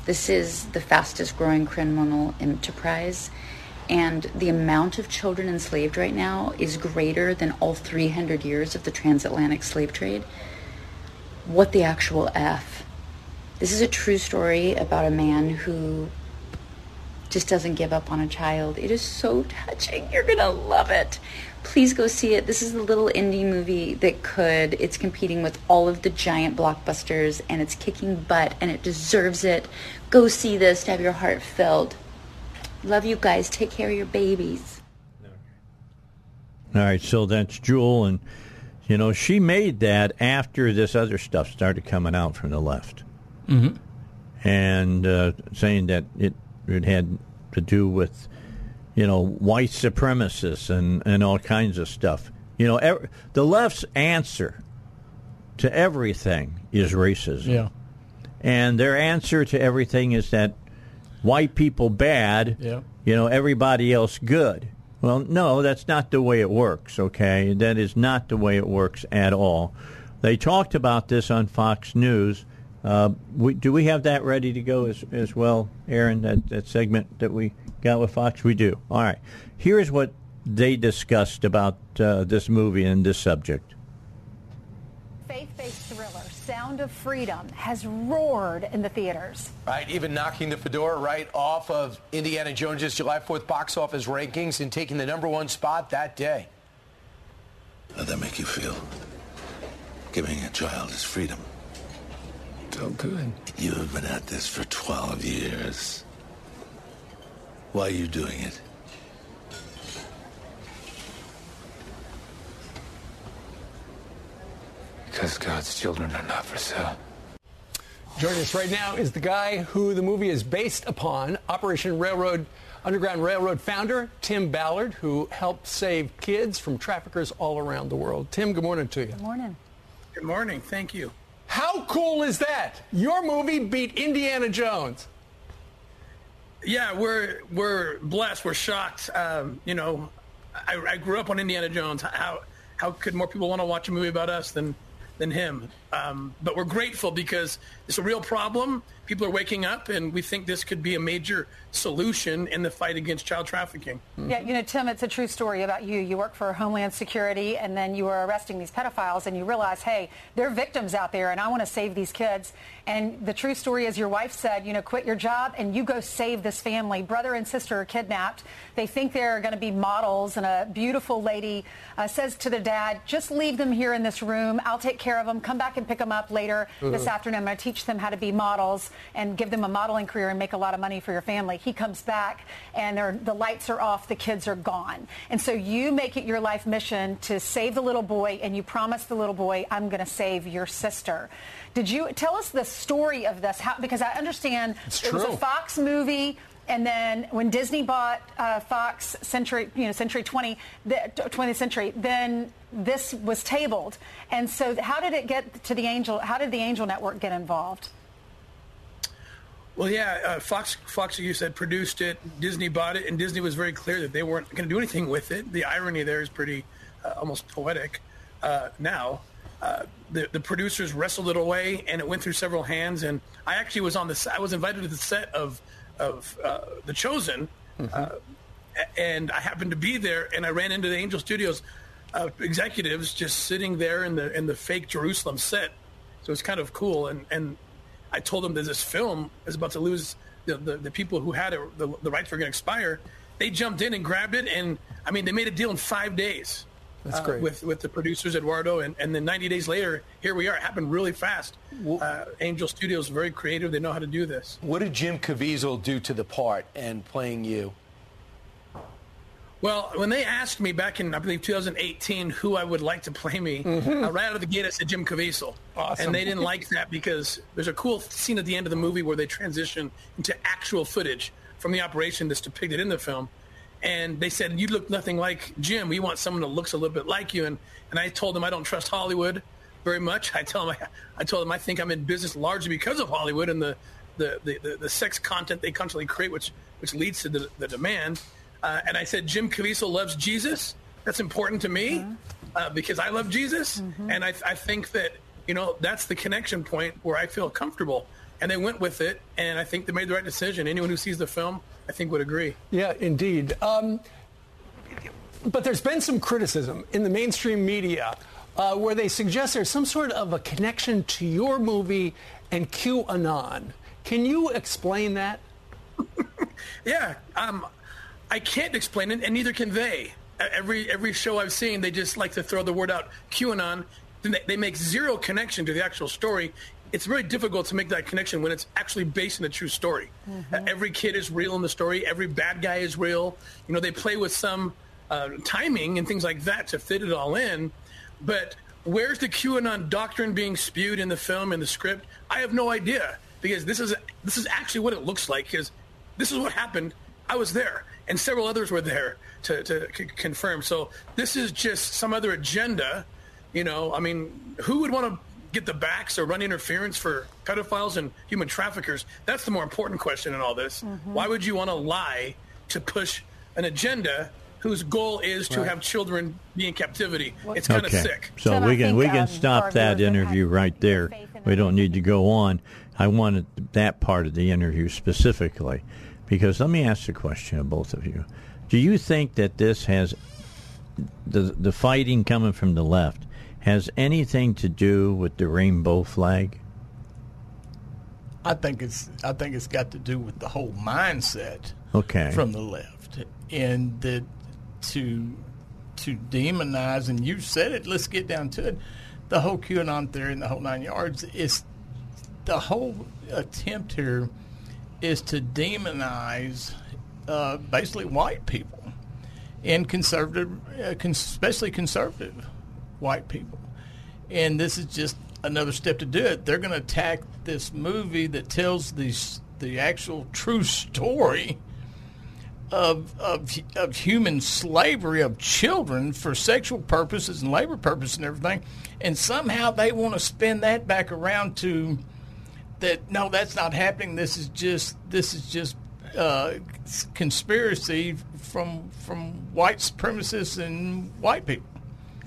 This is the fastest growing criminal enterprise. And the amount of children enslaved right now is greater than all 300 years of the transatlantic slave trade. What the actual F? This is a true story about a man who just doesn't give up on a child. It is so touching. You're going to love it. Please go see it. This is a little indie movie that could. It's competing with all of the giant blockbusters and it's kicking butt and it deserves it. Go see this to have your heart filled. Love you guys. Take care of your babies. All right, so that's Jewel, and you know she made that after this other stuff started coming out from the left, Mhm. and uh, saying that it it had to do with you know white supremacists and and all kinds of stuff. You know, ev- the left's answer to everything is racism. Yeah. And their answer to everything is that white people bad, Yeah. you know, everybody else good. Well, no, that's not the way it works, okay? That is not the way it works at all. They talked about this on Fox News. Uh, we, do we have that ready to go as, as well, Aaron, that, that segment that we got with Fox? We do. All right. Here's what they discussed about uh, this movie and this subject. Faith-based thriller Sound of Freedom has roared in the theaters. Right, even knocking the fedora right off of Indiana Jones's July 4th box office rankings and taking the number one spot that day. How'd that make you feel? Giving a child his freedom. Felt good. You have been at this for 12 years. Why are you doing it? Because God's children are not for sale. Joining us right now is the guy who the movie is based upon, Operation Railroad, Underground Railroad founder Tim Ballard, who helped save kids from traffickers all around the world. Tim, good morning to you. Good morning. Good morning. Thank you. How cool is that? Your movie beat Indiana Jones. Yeah, we're we're blessed. We're shocked. Um, you know, I, I grew up on Indiana Jones. How how could more people want to watch a movie about us than than him? Um, but we're grateful because it's a real problem. People are waking up, and we think this could be a major solution in the fight against child trafficking. Yeah, you know, Tim, it's a true story about you. You work for Homeland Security, and then you were arresting these pedophiles, and you realize, hey, they're victims out there, and I want to save these kids. And the true story is your wife said, you know, quit your job and you go save this family. Brother and sister are kidnapped. They think they're going to be models, and a beautiful lady uh, says to the dad, just leave them here in this room. I'll take care of them. Come back and pick them up later this Mhm. afternoon. I'm going to teach them how to be models and give them a modeling career and make a lot of money for your family. He comes back and the lights are off, the kids are gone. And so you make it your life mission to save the little boy and you promise the little boy, I'm going to save your sister. Did you tell us the story of this? How, because I understand it was a Fox movie. And then when Disney bought uh, Fox Century, you know, Century 20, the 20th Century, then this was tabled. And so, how did it get to the Angel? How did the Angel Network get involved? Well, yeah, uh, Fox, Fox, you said, produced it. Disney bought it, and Disney was very clear that they weren't going to do anything with it. The irony there is pretty, uh, almost poetic. Uh, now, uh, the the producers wrestled it away, and it went through several hands. And I actually was on the, I was invited to the set of of uh, The Chosen, uh, a- and I happened to be there, and I ran into the Angel Studios uh, executives just sitting there in the in the fake Jerusalem set. So it's kind of cool, and and I told them that this film is about to lose the, the, the people who had it, the, the rights were going to expire. They jumped in and grabbed it, and I mean, they made a deal in five days. That's uh, great. with with the producers Eduardo, and, and then 90 days later, here we are. It happened really fast. Uh, Angel Studios very creative; they know how to do this. What did Jim Caviezel do to the part and playing you? Well, when they asked me back in, I believe, 2018, who I would like to play me, Mhm. uh, right out of the gate, I said Jim Caviezel. Awesome. And they didn't like that because there's a cool scene at the end of the movie where they transition into actual footage from the operation that's depicted in the film. And they said, you look nothing like Jim. We want someone that looks a little bit like you. And, and I told them I don't trust Hollywood very much. [LAUGHS] I tell them, I, I told them I think I'm in business largely because of Hollywood and the, the, the, the, the sex content they constantly create, which, which leads to the, the demand. Uh, and I said, Jim Caviezel loves Jesus. That's important to me uh, because I love Jesus. And I, I think that, you know, that's the connection point where I feel comfortable. And they went with it. And I think they made the right decision. Anyone who sees the film, I think, would agree. Yeah, indeed. Um, but there's been some criticism in the mainstream media uh, where they suggest there's some sort of a connection to your movie and QAnon. Can you explain that? [LAUGHS] Yeah, um, I can't explain it, and neither can they. Every every show I've seen, they just like to throw the word out QAnon. They make zero connection to the actual story. It's very difficult to make that connection when it's actually based in a true story. Uh, every kid is real in the story. Every bad guy is real. You know, they play with some uh, timing and things like that to fit it all in. But where's the QAnon doctrine being spewed in the film and the script? I have no idea because this is this is actually what it looks like. Because this is what happened. I was there, and several others were there to, to c- confirm. So this is just some other agenda. You know, I mean, who would want to get the backs or run interference for pedophiles and human traffickers? That's the more important question in all this. Mm-hmm. Why would you want to lie to push an agenda whose goal is to Right. have children be in captivity? It's kind of okay. sick. So we can we can stop that interview right there. We don't need to go on. I wanted that part of the interview specifically because let me ask the question of both of you. Do you think that this has the the fighting coming from the left has anything to do with the rainbow flag? I think it's I think it's got to do with the whole mindset Okay. from the left and that to to demonize and you said it. Let's get down to it. The whole QAnon theory and the whole nine yards is the whole attempt here is to demonize uh, basically white people and conservative, uh, especially conservative white people. And this is just another step to do it. They're going to attack this movie that tells the the actual true story of, of of human slavery of children for sexual purposes and labor purposes and everything, and somehow they want to spin that back around to that no, that's not happening. This is just this is just uh, conspiracy from from white supremacists and white people.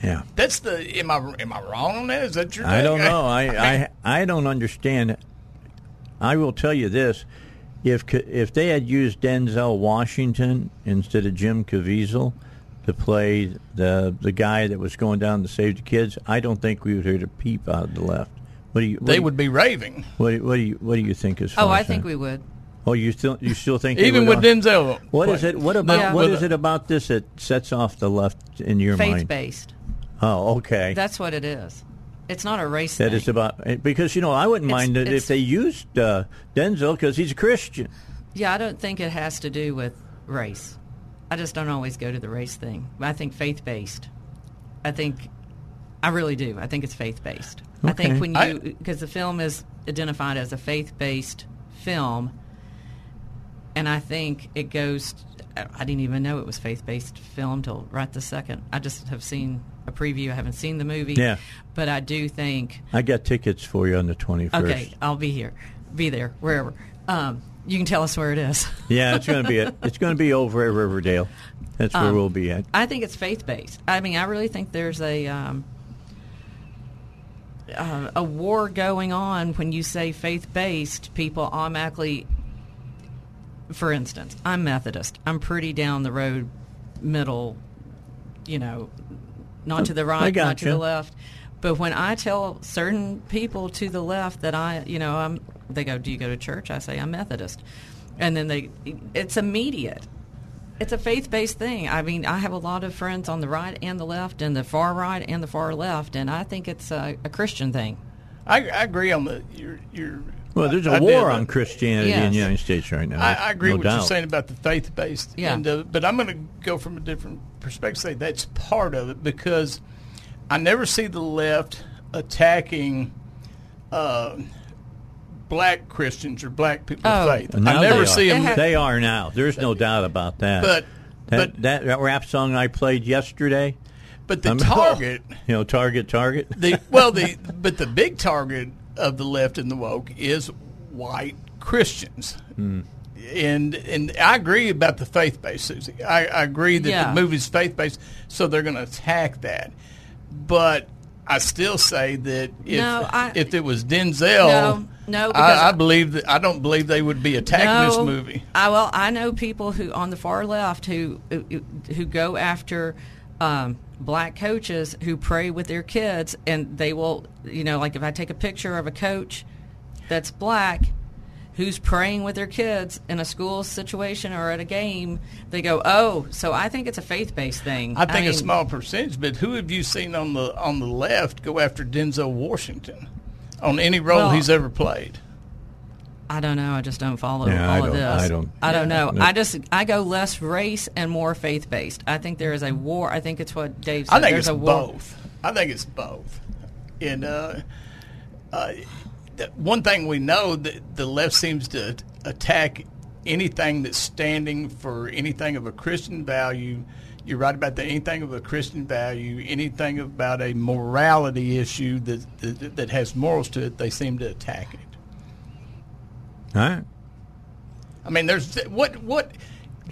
Yeah. That's the am I am I wrong on that? Is that your? I take? don't know. I, I I don't understand. I will tell you this: if if they had used Denzel Washington instead of Jim Caviezel to play the the guy that was going down to save the kids, I don't think we would hear a peep out of the left. What do you? What they do you- would be raving. What do, what do you What do you think? As Oh, I as think that? we would. Oh, you still you still think Even would with Denzel What is playing. it? What about Yeah. what With is a- it about this that sets off the left in your Faith mind? Faith based. Oh, okay. That's what it is. It's not a race That thing. is about eh, because you know I wouldn't It's- mind it if they used uh, Denzel because he's a Christian. Yeah, I don't think it has to do with race. I just don't always go to the race thing. I think faith based. I think, I really do. I think it's faith based. I think when you, because the film is identified as a faith based film, and I think it goes, I didn't even know it was faith based film till right the second. I just have seen a preview. I haven't seen the movie. Yeah. But I do think I got tickets for you on the twenty first. Okay, I'll be here, be there, wherever. Um, you can tell us where it is. [LAUGHS] Yeah, it's going to be a, it's going to be over at Riverdale. That's where Um, we'll be at. I think it's faith based. I mean, I really think there's a um, uh, a war going on when you say faith based. People automatically, for instance, I'm Methodist. I'm pretty down the road, middle. You know, not to the right, not to gotcha. the left. But when I tell certain people to the left that I, you know, I'm, they go, "Do you go to church?" I say, "I'm Methodist," and then they, it's immediate. It's a faith-based thing. I mean, I have a lot of friends on the right and the left, and the far right and the far left, and I think it's a, a Christian thing. I, I agree on the your your. Well, there's a I war that. on Christianity in the United States right now. I, I agree no with doubt. what you're saying about the faith based. Yeah. And, uh, but I'm going to go from a different perspective. Say that's part of it because I never see the left attacking uh, black Christians or black people Oh. of faith. Now I never see are. them. They are now. There's no doubt about that. But- that, but- that that rap song I played yesterday. But the I'm- [LAUGHS] target, you know, target, target. the well, the but the big target of the left and the woke is white Christians. Hmm. And and I agree about the faith based, Suzi. I, I agree that Yeah. the movie's faith based, so they're going to attack that. But I still say that if No, I- if it was Denzel, No, no, I, I believe that I don't believe they would be attacking this movie. I well, I know people who on the far left who who, who go after um, black coaches who pray with their kids, and they will, you know, like if I take a picture of a coach that's black who's praying with their kids in a school situation or at a game, they go, "Oh, so I think it's a faith-based thing." I think a mean, small percentage, but who have you seen on the on the left go after Denzel Washington on any role Well, he's ever played? I don't know. I just don't follow Yeah, all of don't- this. I don't- I don't know. No. I just I go less race and more faith based. I think there is a war. I think it's what Dave said. I think There's it's a war. both. I think it's both. And uh, uh, th- one thing we know that the left seems to attack anything that's standing for anything of a Christian value. You're right about that. Anything of a Christian value, anything about a morality issue that that, that has morals to it, they seem to attack it. All right. I mean, there's what what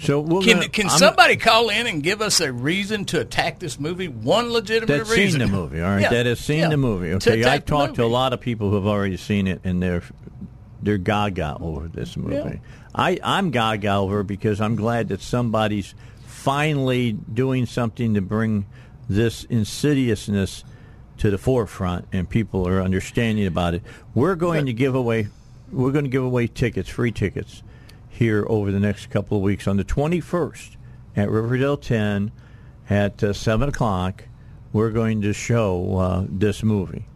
So we're can gonna, can I'm- somebody call in and give us a reason to attack this movie? One legitimate that's reason. seen the movie? All right, Yeah, that has seen yeah. the movie. Okay, I've talked to a lot of people who have already seen it, and they're they're gaga over this movie. Yeah. I I'm gaga over because I'm glad that somebody's finally doing something to bring this insidiousness to the forefront, and people are understanding about it. We're going to give away we're going to give away tickets, free tickets, here over the next couple of weeks on the 21st at Riverdale 10 at uh, 7 o'clock. We're going to show uh, this movie.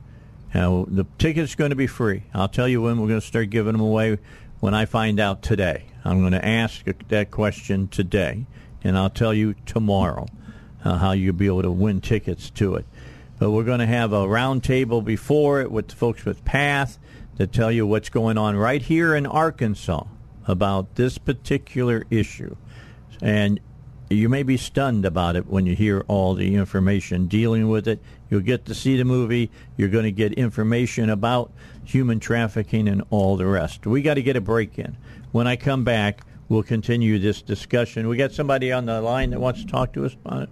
Now, the ticket's going to be free. I'll tell you when we're going to start giving them away when I find out today. I'm going to ask that question today, and I'll tell you tomorrow uh, how you'll be able to win tickets to it. But we're going to have a round table before it with the folks with Path to tell you what's going on right here in Arkansas about this particular issue. and you may be stunned about it when you hear all the information dealing with it. You'll get to see the movie. You're going to get information about human trafficking and all the rest. We got to get a break in. When I come back, we'll continue this discussion. We got somebody on the line that wants to talk to us about it.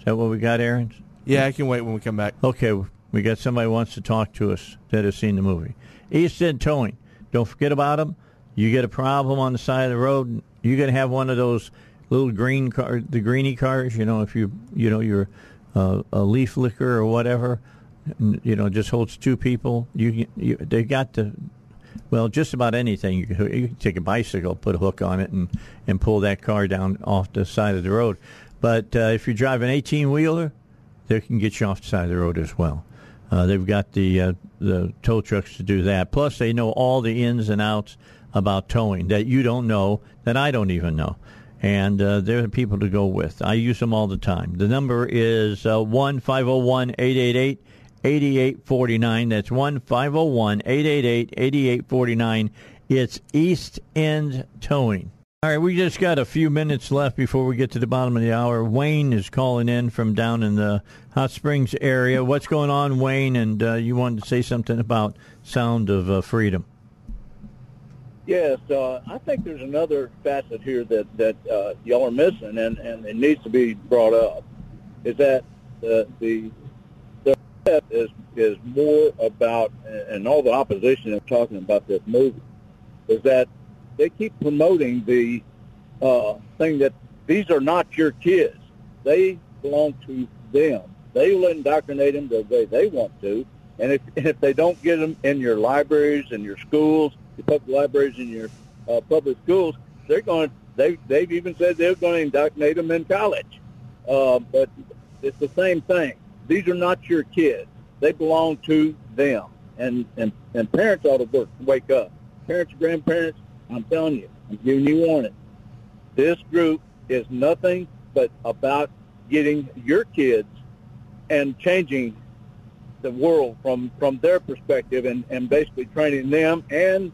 Is that what we got, Aaron? Yeah, I can wait when we come back. Okay, we got somebody who wants to talk to us that has seen the movie. East End Towing. Don't forget about them. You get a problem on the side of the road, you're going to have one of those little green car, the greeny cars. You know, if you you know you're uh, a leaf liquor or whatever, you know, just holds two people. You, you they got the well, just about anything. You can, you can take a bicycle, put a hook on it, and and pull that car down off the side of the road. But uh, if you drive an 18 wheeler, they can get you off the side of the road as well. Uh, they've got the uh, the tow trucks to do that. Plus, they know all the ins and outs about towing that you don't know, that I don't even know. And uh, they're the people to go with. I use them all the time. The number is uh, one five zero one eight eight eight eighty eight forty nine. That's one five zero one eight eight eight eighty eight forty nine. It's East End Towing. All right, we just got a few minutes left before we get to the bottom of the hour. Wayne is calling in from down in the Hot Springs area. What's going on, Wayne? And uh, you wanted to say something about Sound of uh, Freedom. Yes, uh, I think there's another facet here that that uh, y'all are missing, and, and it needs to be brought up. Is that the the the is is more about, and all the opposition is talking about this movie, is that they keep promoting the uh, thing that these are not your kids; they belong to them. They will indoctrinate them the way they want to, and if if they don't get them in your libraries and your schools your public libraries and your uh, public schools, they're going. They they've even said they're going to indoctrinate them in college. Uh, but it's the same thing. These are not your kids. They belong to them. And and and parents ought to work, wake up. Parents, grandparents. I'm telling you, I'm giving you warning. This group is nothing but about getting your kids and changing the world from from their perspective and and basically training them and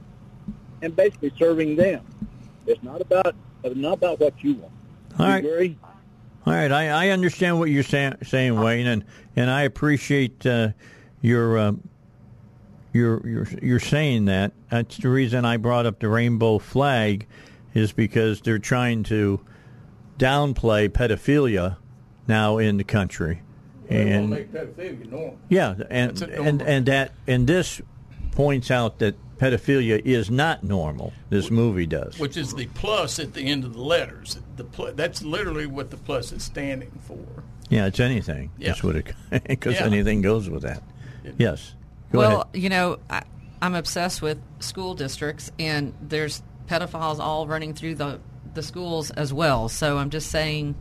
and basically serving them. It's not about it's not about what you want. All you agree? All right, I, I understand what you're say, saying, Wayne, and, and I appreciate uh, your uh, your your you're saying that. That's the reason I brought up the rainbow flag, is because they're trying to downplay pedophilia now in the country, and make pedophilia normal. yeah, and and and that and this points out that pedophilia is not normal. This movie does. which is the plus at the end of the letters. The pl- that's literally what the plus is standing for. Yeah, it's anything. Yeah. That's what it [LAUGHS] because Yeah. anything goes with that. Yes. Go well, ahead. you know, I, I'm obsessed with school districts, and there's pedophiles all running through the the schools as well. So I'm just saying,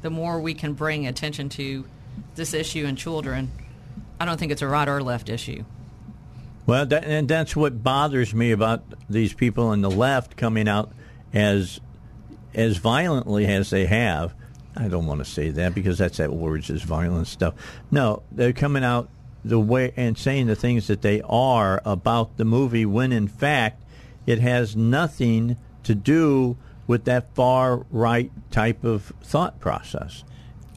the more we can bring attention to this issue in children, I don't think it's a right or left issue. Well, that, and that's what bothers me about these people on the left coming out as as violently as they have. I don't want to say that because that's that words is violent stuff. No, they're coming out the way and saying the things that they are about the movie when in fact it has nothing to do with that far right type of thought process.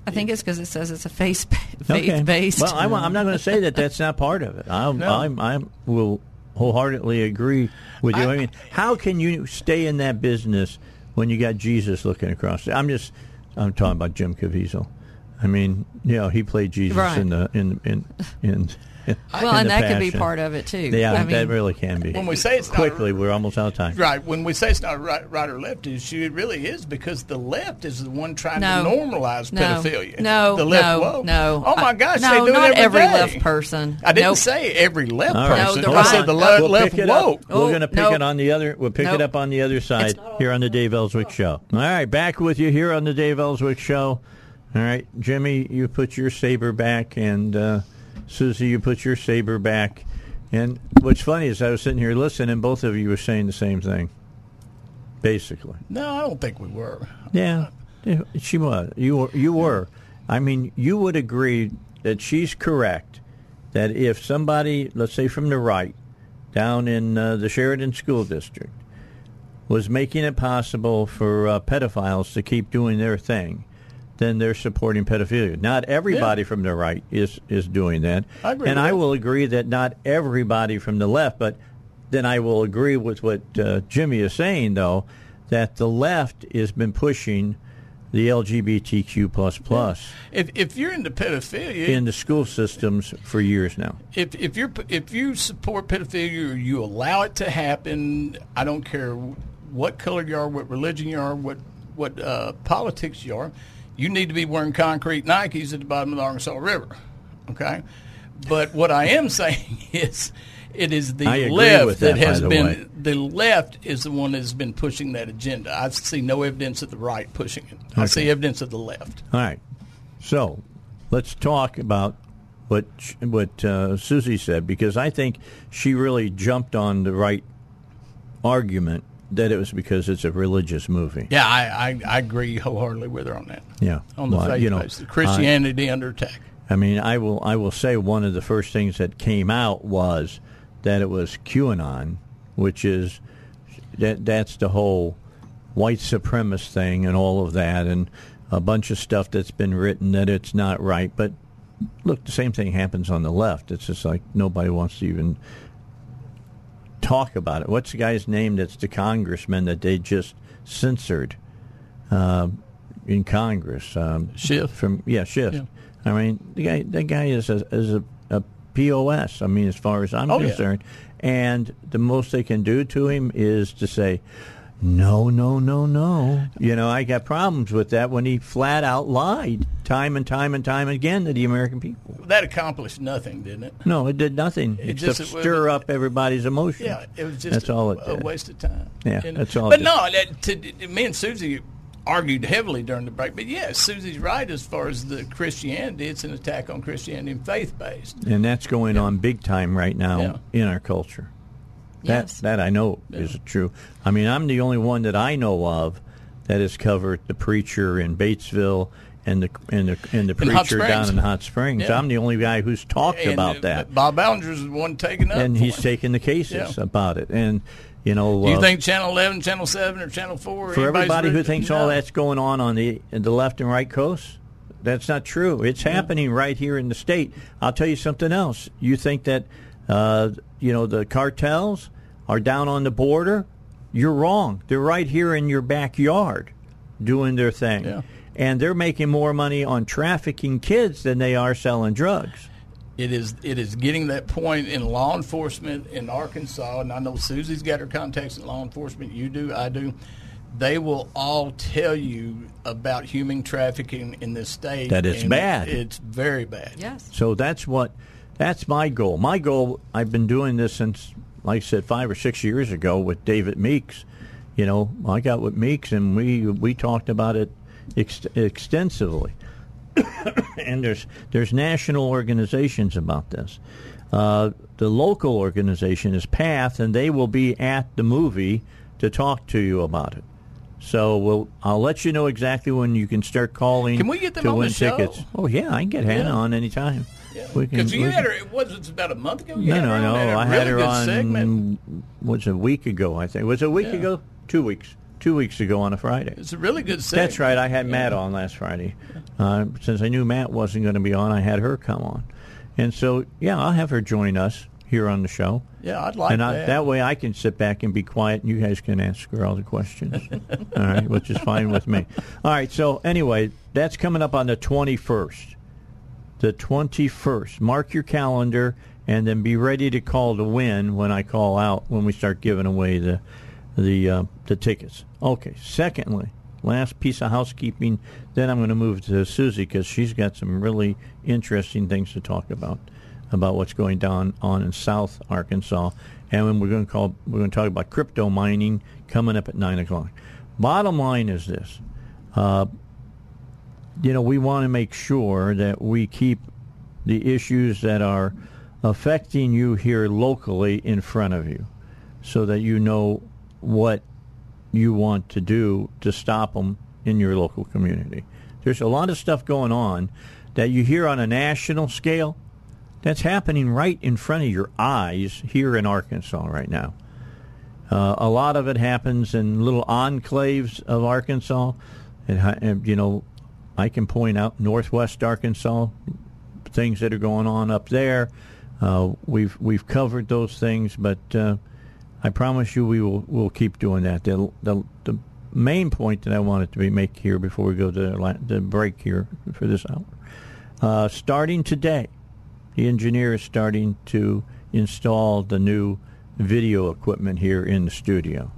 I think it's because it says it's a faith Okay. based. Well, I, am not going to say that that's not part of it. I, [LAUGHS] No. I'm, I will wholeheartedly agree with you. I, mean, how can you stay in that business when you got Jesus looking across? I'm just, I'm talking about Jim Caviezel. I mean, you know, he played Jesus Right. in the in in in. [LAUGHS] in Well, in and the that could be part of it, too. Yeah, I that mean- really can be. When we say it's not- quickly, we're almost out of time. Right. When we say it's not right, right or left issue, it really is because the left is the one trying No. to normalize No. pedophilia. No, the left, no, whoa. no. Oh my I- gosh, no, they do not it every, every day. left person. I didn't Nope. say every left All right. person. the I right- said the le- we'll left pick it woke. up. We're going to pick nope. it on the other. We'll pick it up on the other side here on the Dave Elswick Show. All right, back with you here on the Dave Elswick Show. All right, Jimmie, you put your saber back, and uh, Suzi, you put your saber back. And what's funny is I was sitting here listening, and both of you were saying the same thing, basically. No, I don't think we were. Yeah, yeah, she was. You were. You were. I mean, you would agree that she's correct. That if somebody, let's say from the right, down in uh, the Sheridan School District, was making it possible for uh, pedophiles to keep doing their thing, then they're supporting pedophilia. Not everybody from the right is is doing that, I agree and I that. will agree that not everybody from the left, but then I will agree with what uh, Jimmie is saying, though, that the left has been pushing the LGBTQ plus plus If if you're into pedophilia, in the school systems for years now. if if you're if you support pedophilia or you allow it to happen, I don't care what color you are, what religion you are, what what uh, politics you are, you need to be wearing concrete Nikes at the bottom of the Arkansas River. Okay, but what I am [LAUGHS] saying is. It is the left with that, has been way. the left is the one that has been pushing that agenda. I see no evidence of the right pushing it. I see evidence of the left. All right. So let's talk about what what uh, Suzi said because I think she really jumped on the right argument that it was because it's a religious movie. Yeah, I, I, I agree wholeheartedly with her on that. Yeah. On the Well, faith you know, base, Christianity under attack. I mean, I will I will say one of the first things that came out was that it was QAnon, which is that that's the whole white supremacist thing and all of that, and a bunch of stuff that's been written that it's not right. But look, the same thing happens on the left. It's just like nobody wants to even talk about it. What's the guy's name? That's the congressman that they just censored uh, in Congress. Um, Schiff. From yeah, Schiff. Yeah. I mean, the guy that guy is a, is a, a pos. I mean, as far as I'm Oh, yeah. concerned, and the most they can do to him is to say. No, no, no, no. You know, I got problems with that when he flat out lied time and time and time again to the American people. That accomplished nothing, didn't it? No, it did nothing It except just- stir up everybody's emotions. Yeah, it was just that's a, all it a waste of time. Yeah, you know? that's all. But it no, that, to, me and Suzi argued heavily during the break. But yes, Suzi's right as far as the Christianity. It's an attack on Christianity and faith based. and that's going on big time right now Yeah. in our culture. That Yes. that I know is true. I mean, I'm the only one that I know of that has covered the preacher in Batesville and the and the and the In preacher down in Hot Springs. Yeah. I'm the only guy who's talked And, about uh, that, Bob Ballinger's the one taking up. and he's it. taking the cases Yeah. about it. And you know, Do you uh, think Channel 11, Channel 7, or Channel 4? for everybody who thinks no. all that's going on on the the left and right coast, that's not true. It's happening right here in the state. I'll tell you something else. You think that uh, you know the cartels are down on the border? You're wrong. They're right here in your backyard doing their thing. Yeah. And they're making more money on trafficking kids than they are selling drugs. It is it is getting that point in law enforcement in Arkansas, and I know Suzi's got her contacts in law enforcement. You do, I do. They will all tell you about human trafficking in this state. That it's and bad. It's very bad. Yes. So that's what that's my goal. My goal. I've been doing this since, like I said, five or six years ago with David Meeks. You know, I got with Meeks and we we talked about it ex- extensively. [COUGHS] and there's there's national organizations about this. Uh, the local organization is Path, and they will be at the movie to talk to you about it. So we'll, I'll let you know exactly when you can start calling. Can we get them to on the win show? tickets. Oh yeah, I can get Hannah Yeah. on anytime. Can- Because you had her, it was it's about a month ago. You no, no, no. I really had her good on. Segment. Was a week ago, I think. Was it a week Yeah. ago? Two weeks. Two weeks ago on a Friday. It's a really good segment. That's right. I had Matt on last Friday. Uh, since I knew Matt wasn't going to be on, I had her come on, and so yeah, I'll have her join us here on the show. Yeah, I'd like to. and I, that. that way I can sit back and be quiet, and you guys can ask her all the questions. [LAUGHS] all right, which is fine with me. All right. So anyway, that's coming up on the twenty first. The twenty first. Mark your calendar, and then be ready to call to win when I call out when we start giving away the the uh, the tickets. Okay. Secondly, last piece of housekeeping. Then I'm going to move to Suzi because she's got some really interesting things to talk about about what's going down on in South Arkansas, and we're going to call we're going to talk about crypto mining coming up at nine o'clock. Bottom line is this. Uh, you know, we want to make sure that we keep the issues that are affecting you here locally in front of you so that you know what you want to do to stop them in your local community. There's a lot of stuff going on that you hear on a national scale that's happening right in front of your eyes here in Arkansas right now. Uh, a lot of it happens in little enclaves of Arkansas. And, you know, I can point out northwest Arkansas, things that are going on up there. Uh, we've we've covered those things, but uh, I promise you we will we'll keep doing that. The, the, the main point that I wanted to be make here before we go to the, break here for this hour, uh, starting today, the engineer is starting to install the new video equipment here in the studio.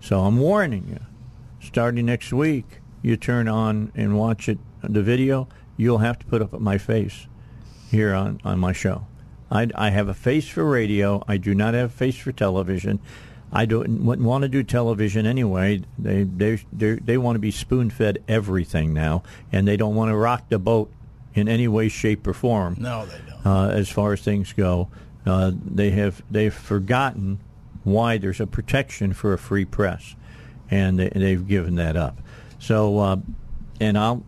So I'm warning you, starting next week, you turn on and watch it the video, you'll have to put up my face here on, on my show. I, I have a face for radio. I do not have a face for television. I don't wouldn't want to do television anyway. They they they they want to be spoon fed everything now, and they don't want to rock the boat in any way, shape, or form. No, they don't. Uh, as far as things go, uh, they have they've forgotten why there's a protection for a free press, and they, they've given that up. So, uh, and I'll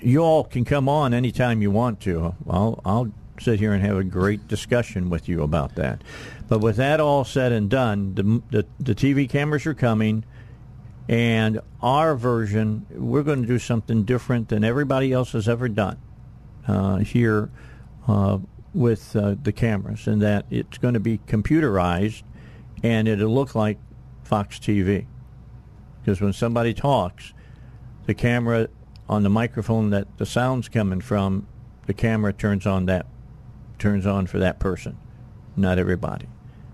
you all can come on anytime you want to. I'll I'll sit here and have a great discussion with you about that. But with that all said and done, the the, the TV cameras are coming, and our version we're going to do something different than everybody else has ever done uh, here uh, with uh, the cameras, and that it's going to be computerized, and it'll look like Fox TV. Because when somebody talks, the camera on the microphone that the sound's coming from, the camera turns on that turns on for that person, not everybody.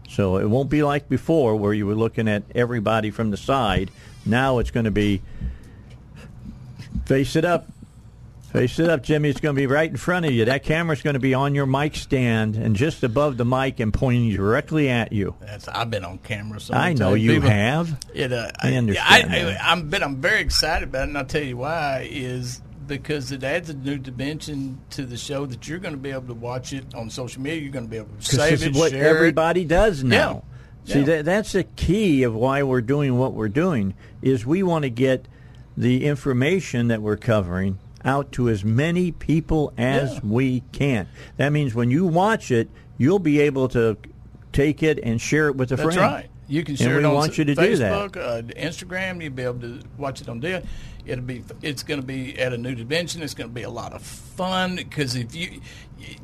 So it won't be like before where you were looking at everybody from the side. Now it's going to be face it up. Face it up, Jimmie. It's going to be right in front of you. That camera's going to be on your mic stand and just above the mic and pointing directly at you. That's I've been on camera. So I know you People- have. It, uh, I understand I, I, I'm, but I'm very excited about it, and I'll tell you why. Is because it adds a new dimension to the show that you're going to be able to watch it on social media. You're going to be able to save this it, is what share it. everybody does now. Yeah. See, Yeah. that, that's the key of why we're doing what we're doing. Is we want to get the information that we're covering out to as many people as Yeah. we can. That means when you watch it, you'll be able to take it and share it with a That's friend. right. You can share and it we on want you to do that. Facebook, uh, Instagram. You'll be able to watch it on there. It'll be. It's going to be at a new dimension. It's going to be a lot of fun because if you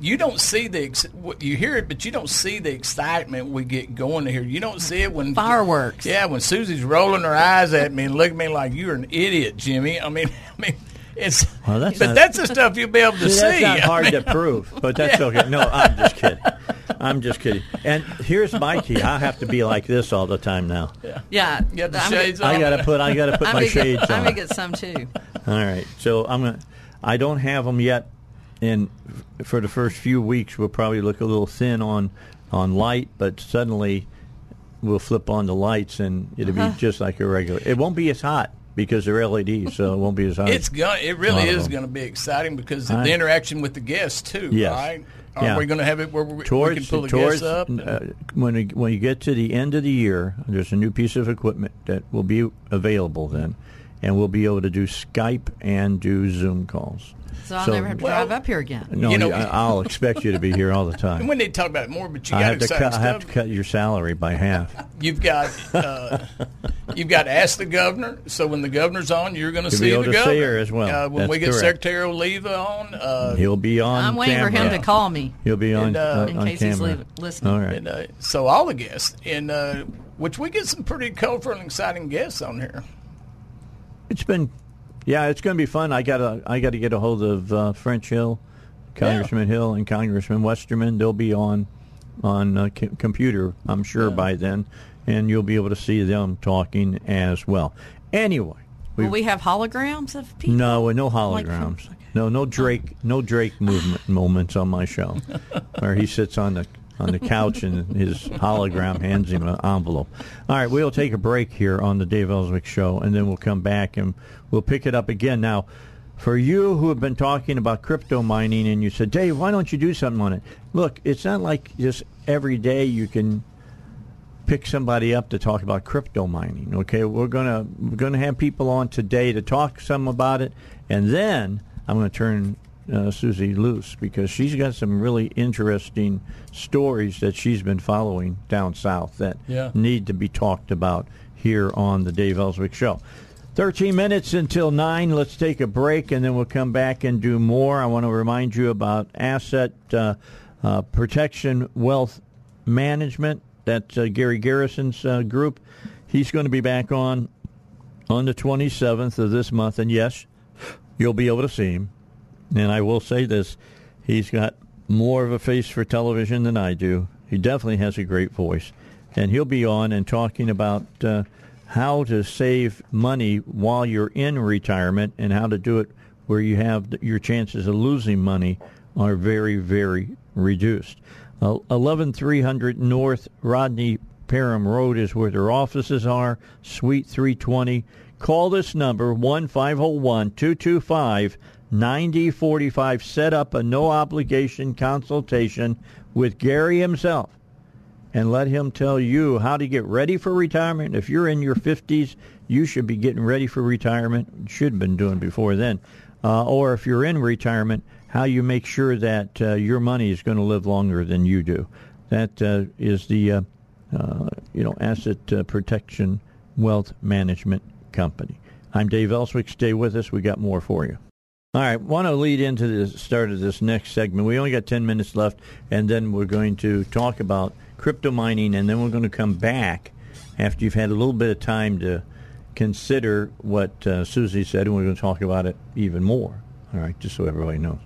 you don't see the you hear it, but you don't see the excitement we get going to here. You don't see it when Fireworks. Yeah, when Suzi's rolling her eyes at me and looking at me like you're an idiot, Jimmie. I mean, [LAUGHS] I mean. It's, Well, that's but not- that's the stuff you'll be able to See, see. that's not I hard mean- to prove, but [LAUGHS] that's okay. No, I'm just kidding. I'm just kidding. And here's my key: I have to be like this all the time now. Yeah, You have the I'm shades gonna- I gotta put I gotta put I'm my gonna get- shades I'm gonna get some too. All right, so I'm gonna. I don't have them yet, and for the first few weeks, we'll probably look a little thin on on light, but suddenly we'll flip on the lights, and it'll Uh-huh. be just like a regular. It won't be as hot because they're LEDs, so it won't be as hot. It's going. It really is going to be exciting because of I- the interaction with the guests too. Yes. Right? Are Yeah. we going to have it where we, we towards can pull the towards guests up? and- uh, when we, when you get to the end of the year, there's a new piece of equipment that will be available then, and we'll be able to do Skype and do Zoom calls. So I'll never have to drive up here again. No, You know- I, I'll expect you to be here all the time. we need to talk about it more. But you I got have to exciting cut. I have to cut your salary by half. [LAUGHS] You've got uh, you've got to ask the governor. So when the governor's on, you're going to see able the to see governor her as well. Uh, when That's we get correct. Secretary Oliva on, uh, He'll be on. I'm waiting for him to call me. He'll be on And, uh, In on case he's camera. li- listening. All right. and uh, so all the guests, and uh, which we get some pretty colorful and exciting guests on here. It's been, yeah, it's going to be fun. I got to I got to get a hold of uh, French Hill, Congressman Hill, and Congressman Westerman. They'll be on on uh, c- computer, I'm sure by then, and you'll be able to see them talking as well. Anyway, Will we have holograms of people? no, no Like from- holograms. No, no Drake, no Drake [LAUGHS] movement moments on my show, where he sits on the on the couch and his hologram hands him an envelope. All right, we'll take a break here on the Dave Elswick Show, and then we'll come back and we'll pick it up again. Now, for you who have been talking about crypto mining, and you said, Dave, why don't you do something on it? Look, it's not like just every day you can pick somebody up to talk about crypto mining. Okay, we're gonna we're gonna have people on today to talk some about it, and then I'm going to turn uh, Suzi loose because she's got some really interesting stories that she's been following down south that Yeah. need to be talked about here on the Dave Elswick Show. 13 minutes until 9. Let's take a break and then we'll come back and do more. I want to remind you about Asset uh, uh, Protection Wealth Management. That's uh, Gary Garrison's uh, group. He's going to be back on on the 27th of this month. And yes, you'll be able to see him. And I will say this he's got more of a face for television than I do. He definitely has a great voice. And he'll be on and talking about uh, how to save money while you're in retirement and how to do it where you have your chances of losing money are very, very reduced. Uh, 11300 North Rodney Parham Road is where their offices are, Suite 320. Call this number, 1501 225 9045. Set up a no obligation consultation with Gary himself and let him tell you how to get ready for retirement. If you're in your 50s, you should be getting ready for retirement. Should have been doing before then. Uh, or if you're in retirement, how you make sure that uh, your money is going to live longer than you do. That uh, is the uh, uh, you know asset uh, protection wealth management company. I'm Dave Elswick. Stay with us. We got more for you. All right, want to lead into the start of this next segment. We only got 10 minutes left, and then we're going to talk about crypto mining, and then we're going to come back after you've had a little bit of time to consider what uh, Suzi said, and we're going to talk about it even more. All right, just so everybody knows.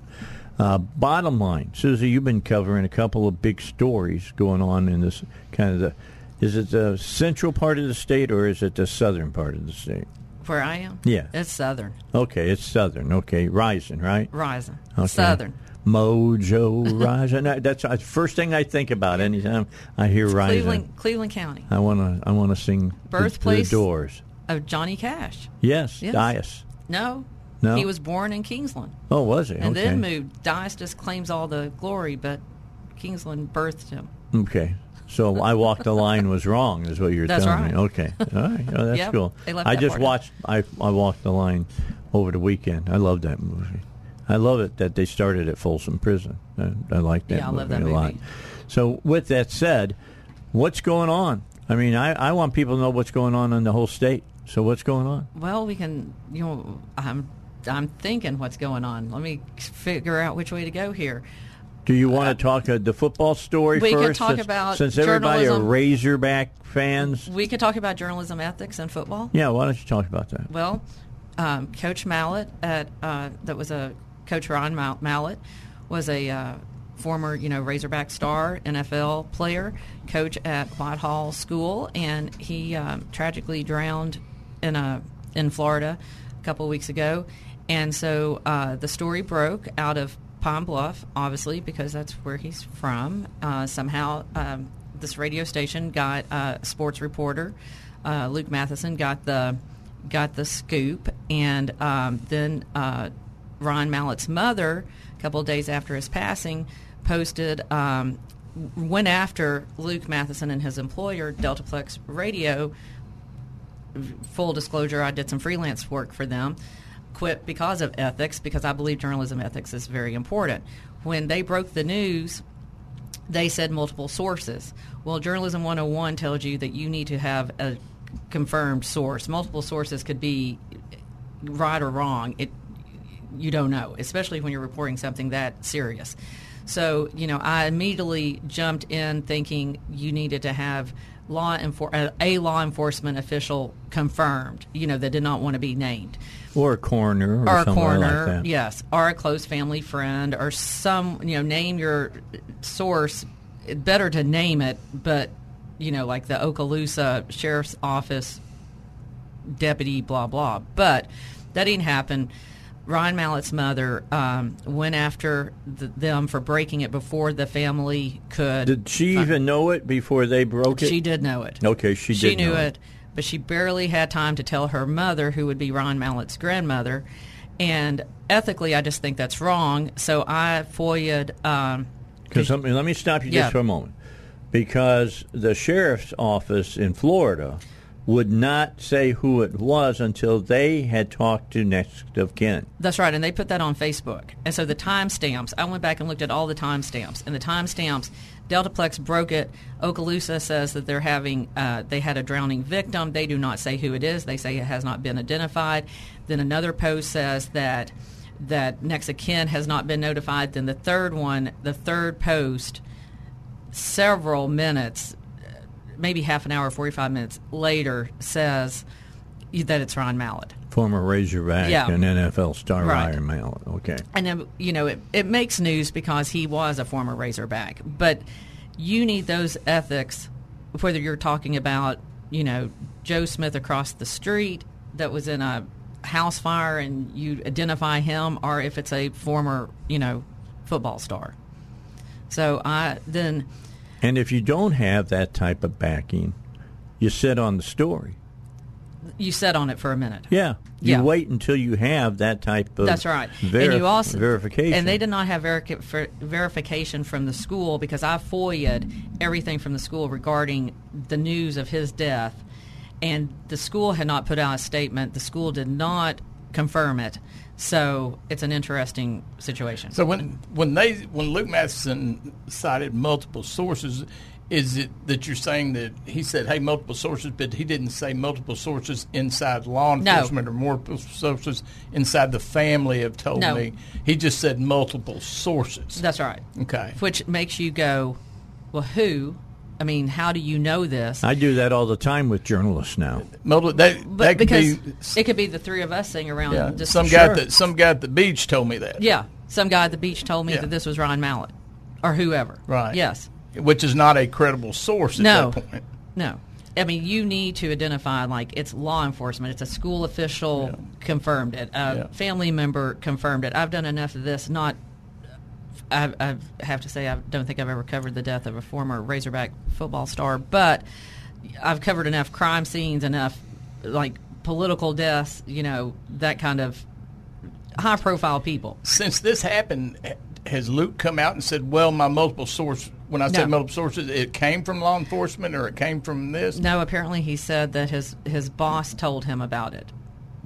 Uh, bottom line, Suzi, you've been covering a couple of big stories going on in this kind of the. Is it the central part of the state or is it the southern part of the state? Where I am? Yeah. It's Southern. Okay, it's southern. Okay, rising, right? Rising. Okay. Southern. Mojo [LAUGHS] rising. That's the first thing I think about anytime I hear rising. Cleveland, Cleveland County. I want to. I want to sing the- Birthplace the, Doors. of Johnny Cash. Yes, Yes. Dyess. No. No? He was born in Kingsland. Oh, was he? And okay. then moved. Dyess just claims all the glory, but Kingsland birthed him. Okay. So I walked the line was wrong, is what you're That's telling right. me. Okay. All right. Oh, that's Yep. cool. I just watched. I I walked the line over the weekend. I love that movie. I love it that they started at Folsom Prison. I, I like that Yeah, I movie love that a lot. So with that said, what's going on? I mean, I, I want people to know what's going on in the whole state. So what's going on? Well, we can. You know, I'm I'm thinking what's going on. Let me figure out which way to go here. Do you want to talk uh, the football story we could talk since, about since everybody are. Razorback fans. We could talk about journalism ethics and football. Yeah, why don't you talk about that? Well, um, Coach Mallett at uh, that was a Coach Ryan Mallett was a uh, former you know Razorback star NFL player, coach at Whitehall School, and he um, tragically drowned in a in Florida a couple of weeks ago, and so uh, the story broke out of Pine Bluff, obviously because that's where he's from. Uh, somehow, um, this radio station got uh, a sports reporter, uh, Luke Matheson, got the got the scoop, and um, then uh, Ryan Mallett's mother, a couple of days after his passing, posted um, went after Luke Matheson and his employer, Deltaplex Radio. Full disclosure, I did some freelance work for them. Quit because of ethics, because I believe journalism ethics is very important. When they broke the news, they said multiple sources. Well, Journalism 101 tells you that you need to have a confirmed source. Multiple sources could be right or wrong. It you don't know, especially when you're reporting something that serious. So, you know, I immediately jumped in thinking you needed to have law enfor- a law enforcement official confirmed, you know, that did not want to be named Or a coroner, or, or a coroner, like yes, or a close family friend, or some, you know, name your source. Better to name it, but you know, like the Okaloosa Sheriff's Office deputy, blah blah. But that didn't happen. Ryan Mallett's mother um, went after th them for breaking it before the family could. Did she even know it before they broke it? She did know it. Okay, she did She knew know it, but she barely had time to tell her mother, who would be Ryan Mallett's grandmother. And ethically, I just think that's wrong. So I FOIA'd. Um, Because let me, let me stop you Yeah. just for a moment. Because the sheriff's office in Florida would not say who it was until they had talked to next of kin. That's right, and they put that on Facebook. And so the timestamps, I went back and looked at all the timestamps, and the timestamps, Deltaplex broke it. Okaloosa says that they're having, uh, they had a drowning victim. They do not say who it is. They say it has not been identified. Then another post says that that next of kin has not been notified. Then the third one, the third post, several minutes, maybe half an hour, 45 minutes later, says that it's Ryan Mallett. Former Razorback Yeah. and NFL star Right. Ryan Mallett. Okay. And then, you know, it, it makes news because he was a former Razorback. But you need those ethics, whether you're talking about, you know, Joe Smith across the street that was in a house fire and you identify him, or if it's a former, you know, football star. So I then And if you don't have that type of backing, you sit on the story. you sit on it for a minute. Yeah. You Yeah. wait until you have that type of That's right. verif- and you also verification. And they did not have ver- verification from the school because I FOIA'd everything from the school regarding the news of his death, and the school had not put out a statement. The school did not confirm it. So it's an interesting situation. So when when they when Luke Matheson cited multiple sources, is it that you're saying that he said, "Hey, multiple sources," but he didn't say multiple sources inside law No. enforcement or multiple sources inside the family have told No. me. He just said multiple sources. That's right. Okay. Which makes you go, well, who? I mean, how do you know this? I do that all the time with journalists now. Multiple, that, But that could because be it could be the three of us sitting around. yeah, just some guy at the some guy at the beach told me that. Yeah, some guy at the beach told me Yeah. that this was Ryan Mallett, or whoever. Right. Yes. Which is not a credible source at No. that point. No. I mean, you need to identify like it's law enforcement. It's a school official confirmed it. A Yeah. family member confirmed it. I've done enough of this. Not. I, I have to say I don't think I've ever covered the death of a former Razorback football star, but I've covered enough crime scenes, enough like political deaths. You know that kind of high profile people. Since this happened, has Luke come out and said, "Well, my multiple source." When I No. said multiple sources, it came from law enforcement or it came from this. No, apparently he said that his his boss told him about it,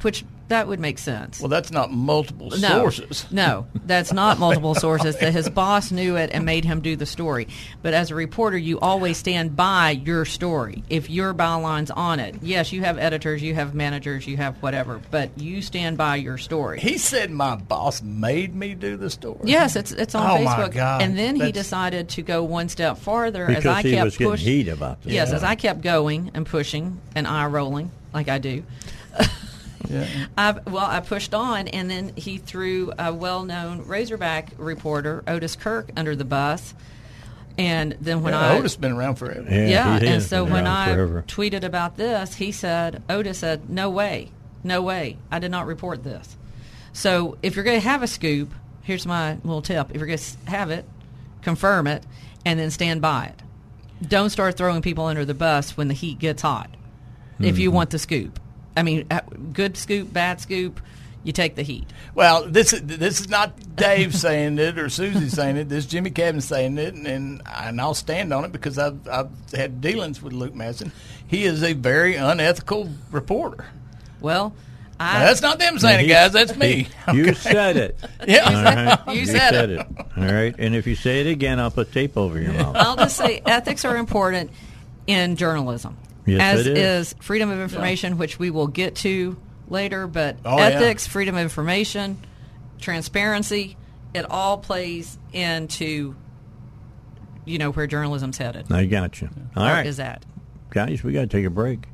which that would make sense. Well, that's not multiple no, sources. [LAUGHS] No, that's not multiple sources. That his boss knew it and made him do the story. But as a reporter, you always stand by your story. If your byline's on it, yes, you have editors, you have managers, you have whatever, but you stand by your story. He said my boss made me do the story. Yes, it's it's on Oh, my Facebook. God. And then he decided to go one step farther as I he kept was getting push- heat about this. Yes, Yeah. as I kept going and pushing and eye rolling like I do. [LAUGHS] I well, I pushed on, and then he threw a well-known Razorback reporter, Otis Kirk, under the bus. And then when Yeah, I Otis been around forever. Yeah, yeah, he and so when I forever. tweeted about this, he said, Otis said, "No way, no way, I did not report this." So if you're going to have a scoop, here's my little tip: if you're going to have it, confirm it, and then stand by it. Don't start throwing people under the bus when the heat gets hot. If you Mhm. want the scoop, I mean, uh, good scoop, bad scoop, you take the heat. Well, this is this is not Dave saying it or Suzi saying it. This is Jimmie Cavin saying it, and and, and I'll stand on it because I've I've had dealings with Luke Madison. He is a very unethical reporter. Well, I, Now, that's not them saying it, guys. That's me. [LAUGHS] You Okay. said it. [LAUGHS] Yeah. All right? [LAUGHS] You said it. All right. And if you say it again, I'll put tape over your mouth. I'll just say ethics are important in journalism. Yes, as it is. freedom of information, which we will get to later. But Oh, yeah. ethics, freedom of information, transparency, it all plays into you know where journalism's headed. I got you. All Or right. is that? Guys, we got to take a break.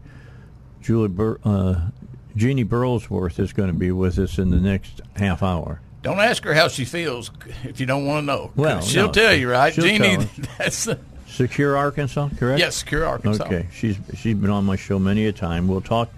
Julie Bur- uh, Jeannie Burlsworth is going to be with us in the next half hour. Don't ask her how she feels if you don't want to know. Well, she'll no, tell you, right, she'll Jeannie? tell us. [LAUGHS] That's the, Secure Arkansas, correct? Yes, Secure Arkansas. Okay, she's she's been on my show many a time. We'll talk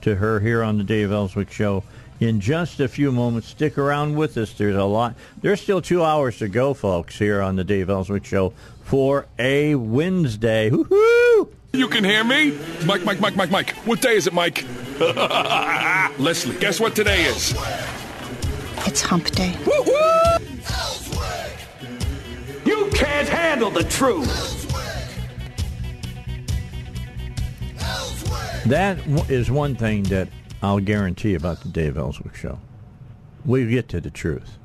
to her, here on the Dave Elswick Show in just a few moments. Stick around with us. There's a lot. There's still two hours to go, folks, here on the Dave Elswick Show for a Wednesday. Woohoo! You can hear me? Mike, Mike, Mike, Mike, Mike. What day is it, Mike? [LAUGHS] Leslie, guess what today is? It's hump day. You can't handle the truth. That is one thing that I'll guarantee about the Dave Elswick show. We'll get to the truth.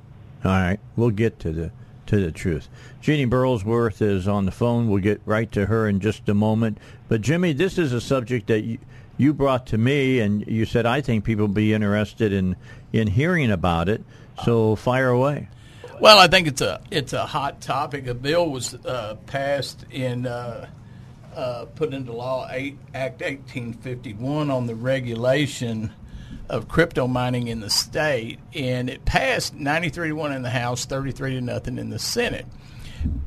All right, we'll get to the to the truth. Jeannie Burlsworth is on the phone. We'll get right to her in just a moment. But Jimmie, this is a subject that you, you brought to me, and you said I think people be interested in in hearing about it. So fire away. Well, I think it's a it's a hot topic. A bill was uh, passed in uh, uh, put into law eight, Act 1851 on the regulation of crypto mining in the state, and it passed 93 to one in the House, 33 to nothing in the Senate.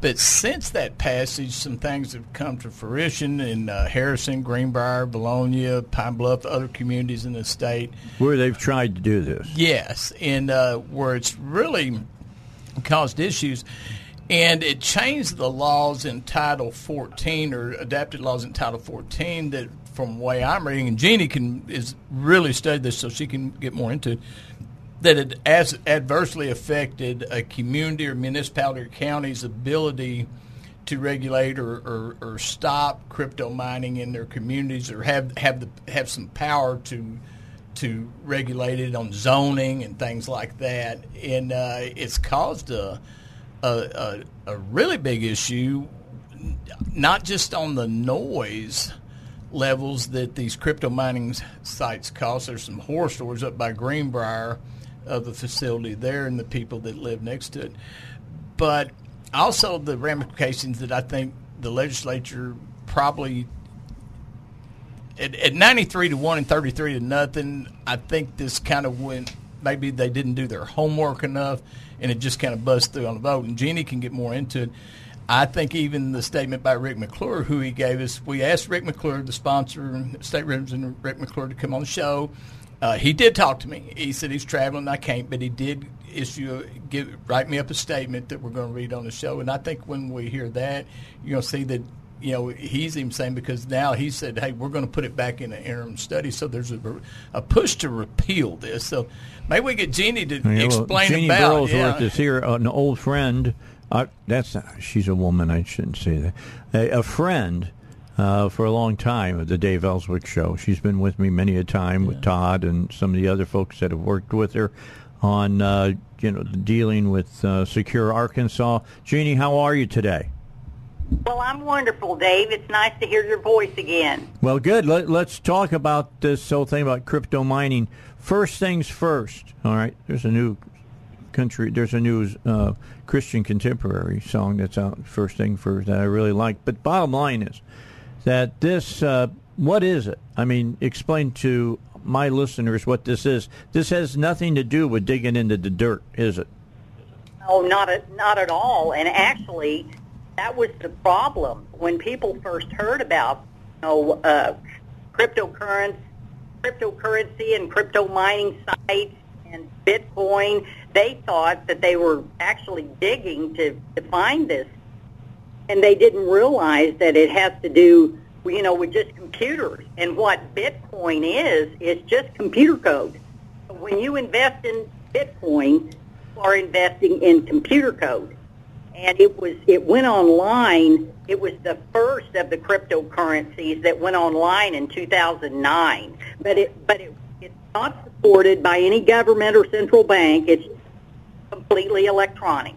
But since that passage, some things have come to fruition in uh, Harrison, Greenbrier, Bologna, Pine Bluff, other communities in the state. Where they've tried to do this. Yes, and uh, where it's really caused issues. And it changed the laws in Title 14 or adapted laws in Title 14 that, from the way I'm reading, and Jeannie can is really studied this so she can get more into it, that it as adversely affected a community or municipality or county's ability to regulate or, or, or stop crypto mining in their communities or have have the have some power to to regulate it on zoning and things like that. And uh, it's caused a, a, a, a really big issue, not just on the noise levels that these crypto mining sites cause. There's some horror stories up by Greenbrier of the facility there and the people that live next to it. But also the ramifications that I think the legislature probably at, at 93 to 1 and 33 to nothing, I think this kind of went, maybe they didn't do their homework enough and it just kind of buzzed through on the vote. And Jeannie can get more into it. I think even the statement by Rick McClure, who he gave us, we asked Rick McClure, the sponsor, State Representative Rick McClure, to come on the show. Uh, he did talk to me. He said he's traveling. I can't, but he did issue give write me up a statement that we're going to read on the show. And I think when we hear that, you're going to see that you know he's even saying because now he said, hey, we're going to put it back in an interim study. So there's a, a push to repeal this. So maybe we get Jeannie to Yeah, well, explain Jeannie about. Burlsworth yeah. is here, an old friend. Uh, that's not, she's a woman. I shouldn't say that. A, a friend uh, for a long time of the Dave Elswick show. She's been with me many a time with Todd and some of the other folks that have worked with her on uh, you know dealing with uh, secure Arkansas. Jeannie, how are you today? Well, I'm wonderful, Dave. It's nice to hear your voice again. Well, good. Let, let's talk about this whole thing about crypto mining. First things first. All right. There's a new country. There's a new uh, Christian contemporary song that's out. First thing first that I really like. But bottom line is that this. Uh, what is it? I mean, explain to my listeners what this is. This has nothing to do with digging into the dirt, is it? Oh, not at, not at all. And actually, that was the problem when people first heard about you know uh, cryptocurrency, cryptocurrency and crypto mining sites and Bitcoin. They thought that they were actually digging to, to find this, and they didn't realize that it has to do you know with just computers. And what Bitcoin is is just computer code. When you invest in Bitcoin, you are investing in computer code and it was it went online. It was the first of the cryptocurrencies that went online in 2009. But it but it, it's not supported by any government or central bank. It's completely electronic.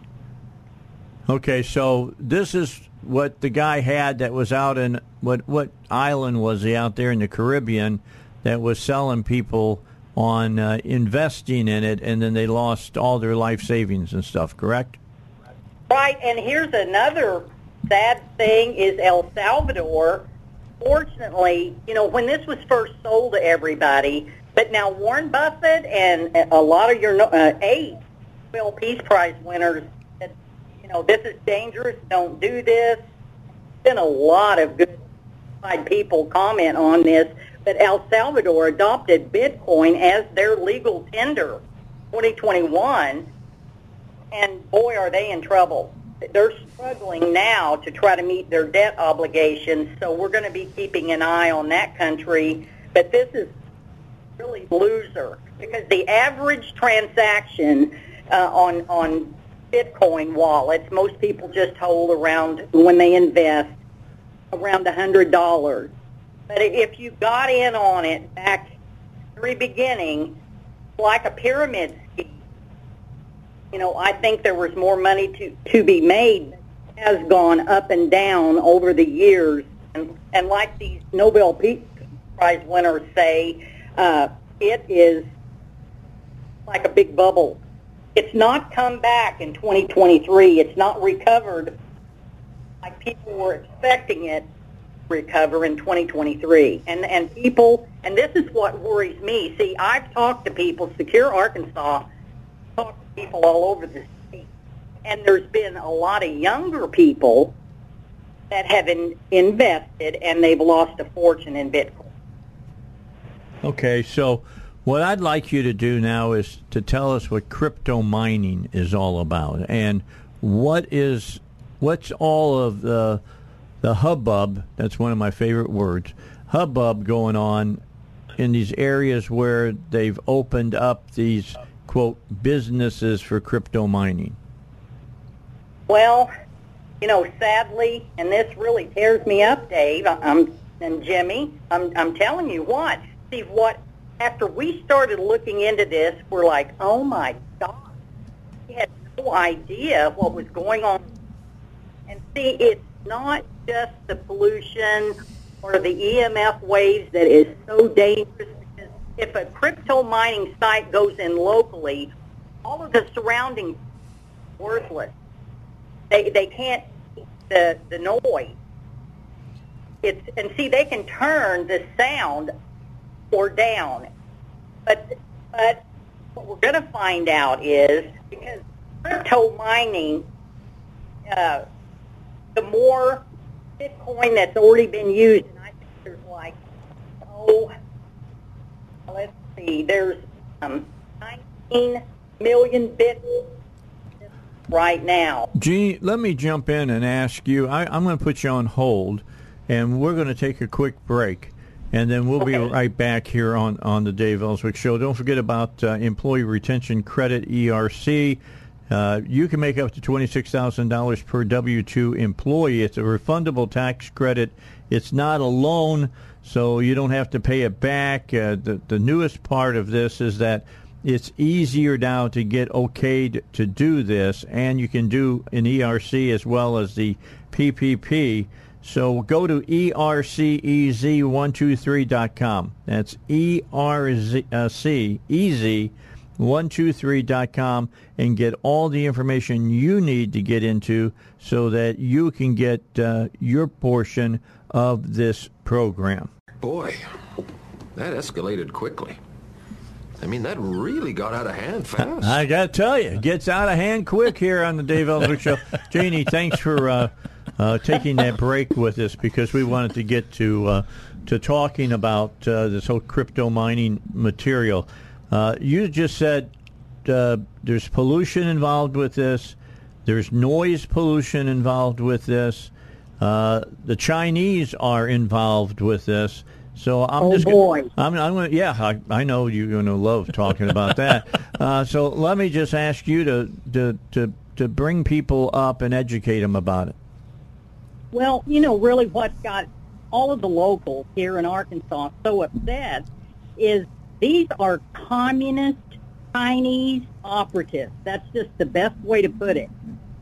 Okay, so this is what the guy had that was out in what what island was he out there in the Caribbean that was selling people on uh, investing in it, and then they lost all their life savings and stuff. Correct? Right, and here's another sad thing is El Salvador. Fortunately, you know, when this was first sold to everybody, but now Warren Buffett and a lot of your uh, eight Nobel Peace Prize winners said, you know, this is dangerous, don't do this. Been a lot of good people comment on this, but El Salvador adopted Bitcoin as their legal tender 2021 and boy, are they in trouble. They're struggling now to try to meet their debt obligations, so we're going to be keeping an eye on that country. But this is really loser because the average transaction uh, on on Bitcoin wallets, most people just hold around when they invest around a hundred dollars. But if you got in on it back very beginning, like a pyramid you know, I think there was more money to to be made. Has gone up and down over the years, and and like these Nobel Peace Prize winners say, uh, it is like a big bubble. It's not come back in 2023. It's not recovered like people were expecting it recover in 2023. And and people, and this is what worries me. See, I've talked to people, Secure Arkansas, talked to people all over the state, and there's been a lot of younger people that have in, invested and they've lost a fortune in Bitcoin. Okay, so what I'd like you to do now is to tell us what crypto mining is all about and what is what's all of the the hubbub that's one of my favorite words hubbub going on in these areas where they've opened up these quote businesses for crypto mining Well, you know, sadly, and this really tears me up, Dave. I'm and Jimmie. I'm I'm telling you what. See what after we started looking into this, we're like, oh my god, we had no idea what was going on. And see, it's not just the pollution or the EMF waves that is so dangerous. If a crypto mining site goes in locally, all of the surrounding worthless. They they can't the the noise. It's and see they can turn the sound or down, but but what we're going to find out is because crypto mining, uh, the more Bitcoin that's already been used, and I think there's like oh, let's see, there's um, 19 million bits right now. Gene, let me jump in and ask you. I, I'm going to put you on hold, and we're going to take a quick break, and then we'll be right back here on, on the Dave Elswick Show. Don't forget about uh, Employee Retention Credit ERC. Uh, you can make up to $26,000 per W-2 employee. It's a refundable tax credit. It's not a loan, so you don't have to pay it back. Uh, the, the newest part of this is that it's easier now to get okayed to do this, and you can do an ERC as well as the PPP. So go to E ercez123.com. That's E ercez123.com and get all the information you need to get into so that you can get uh, your portion of this program. Boy, that escalated quickly. I mean, that really got out of hand fast. I got to tell you, it gets out of hand quick here on the Dave Elswick Show. Janie, thanks for uh, uh, taking that break with us because we wanted to get to uh, to talking about uh, this whole crypto mining material. Uh, you just said uh, there's pollution involved with this. There's noise pollution involved with this. The Chinese are involved with this. So I'm Oh, just boy. Gonna, I'm, I'm gonna, yeah, I, I know you're going to love talking about [LAUGHS] that. uh, so let me just ask you to, to to to bring people up and educate them about it. Well, you know, really what got all of the locals here in Arkansas so upset is these are communist Chinese operatives. That's just the best way to put it.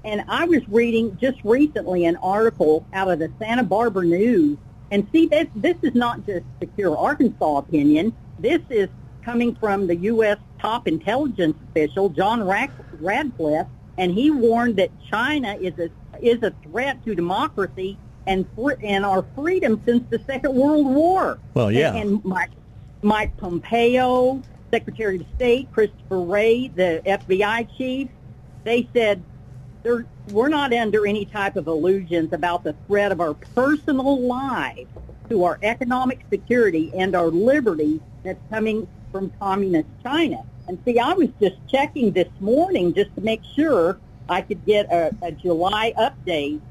And I was reading just recently an article out of the Santa Barbara News, and see, this, this is not just Secure Arkansas opinion. This is coming from the U.S. top intelligence official, John Ratcliffe, and he warned that China is a is a threat to democracy and and our freedom since the Second World War. Well, yeah. And, and Mike, Mike Pompeo, Secretary of State, Christopher Wray, the FBI chief, they said they're, we're not under any type of illusions about the threat of our personal lives to our economic security and our liberty that's coming from communist China. And see, I was just checking this morning just to make sure I could get a, a July update.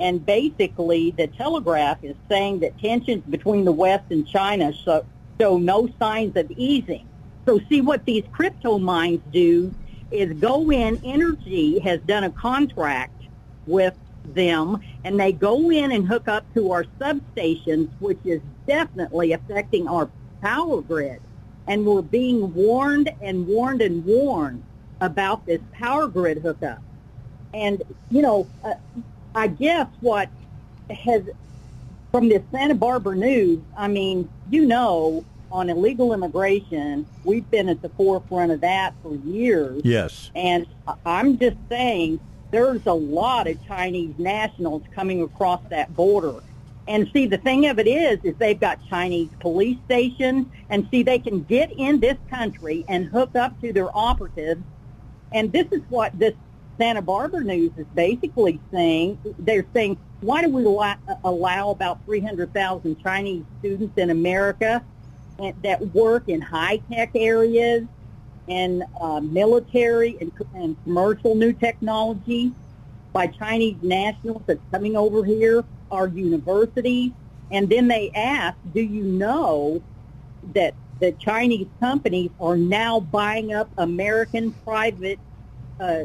And basically, the Telegraph is saying that tensions between the West and China show, show no signs of easing. So see what these crypto mines do is go in, Entergy has done a contract with them, and they go in and hook up to our substations, which is definitely affecting our power grid. And we're being warned and warned and warned about this power grid hookup. And, you know, uh, I guess what has, from the Santa Barbara News, I mean, you know, on illegal immigration, we've been at the forefront of that for years. Yes. And I'm just saying there's a lot of Chinese nationals coming across that border. And see, the thing of it is, is they've got Chinese police stations, and see, they can get in this country and hook up to their operatives. And this is what this Santa Barbara News is basically saying. They're saying, why do we allow, allow about 300,000 Chinese students in America that work in high-tech areas and uh, military and, and commercial new technology by Chinese nationals that's coming over here, our universities. And then they ask, do you know that the Chinese companies are now buying up American private uh,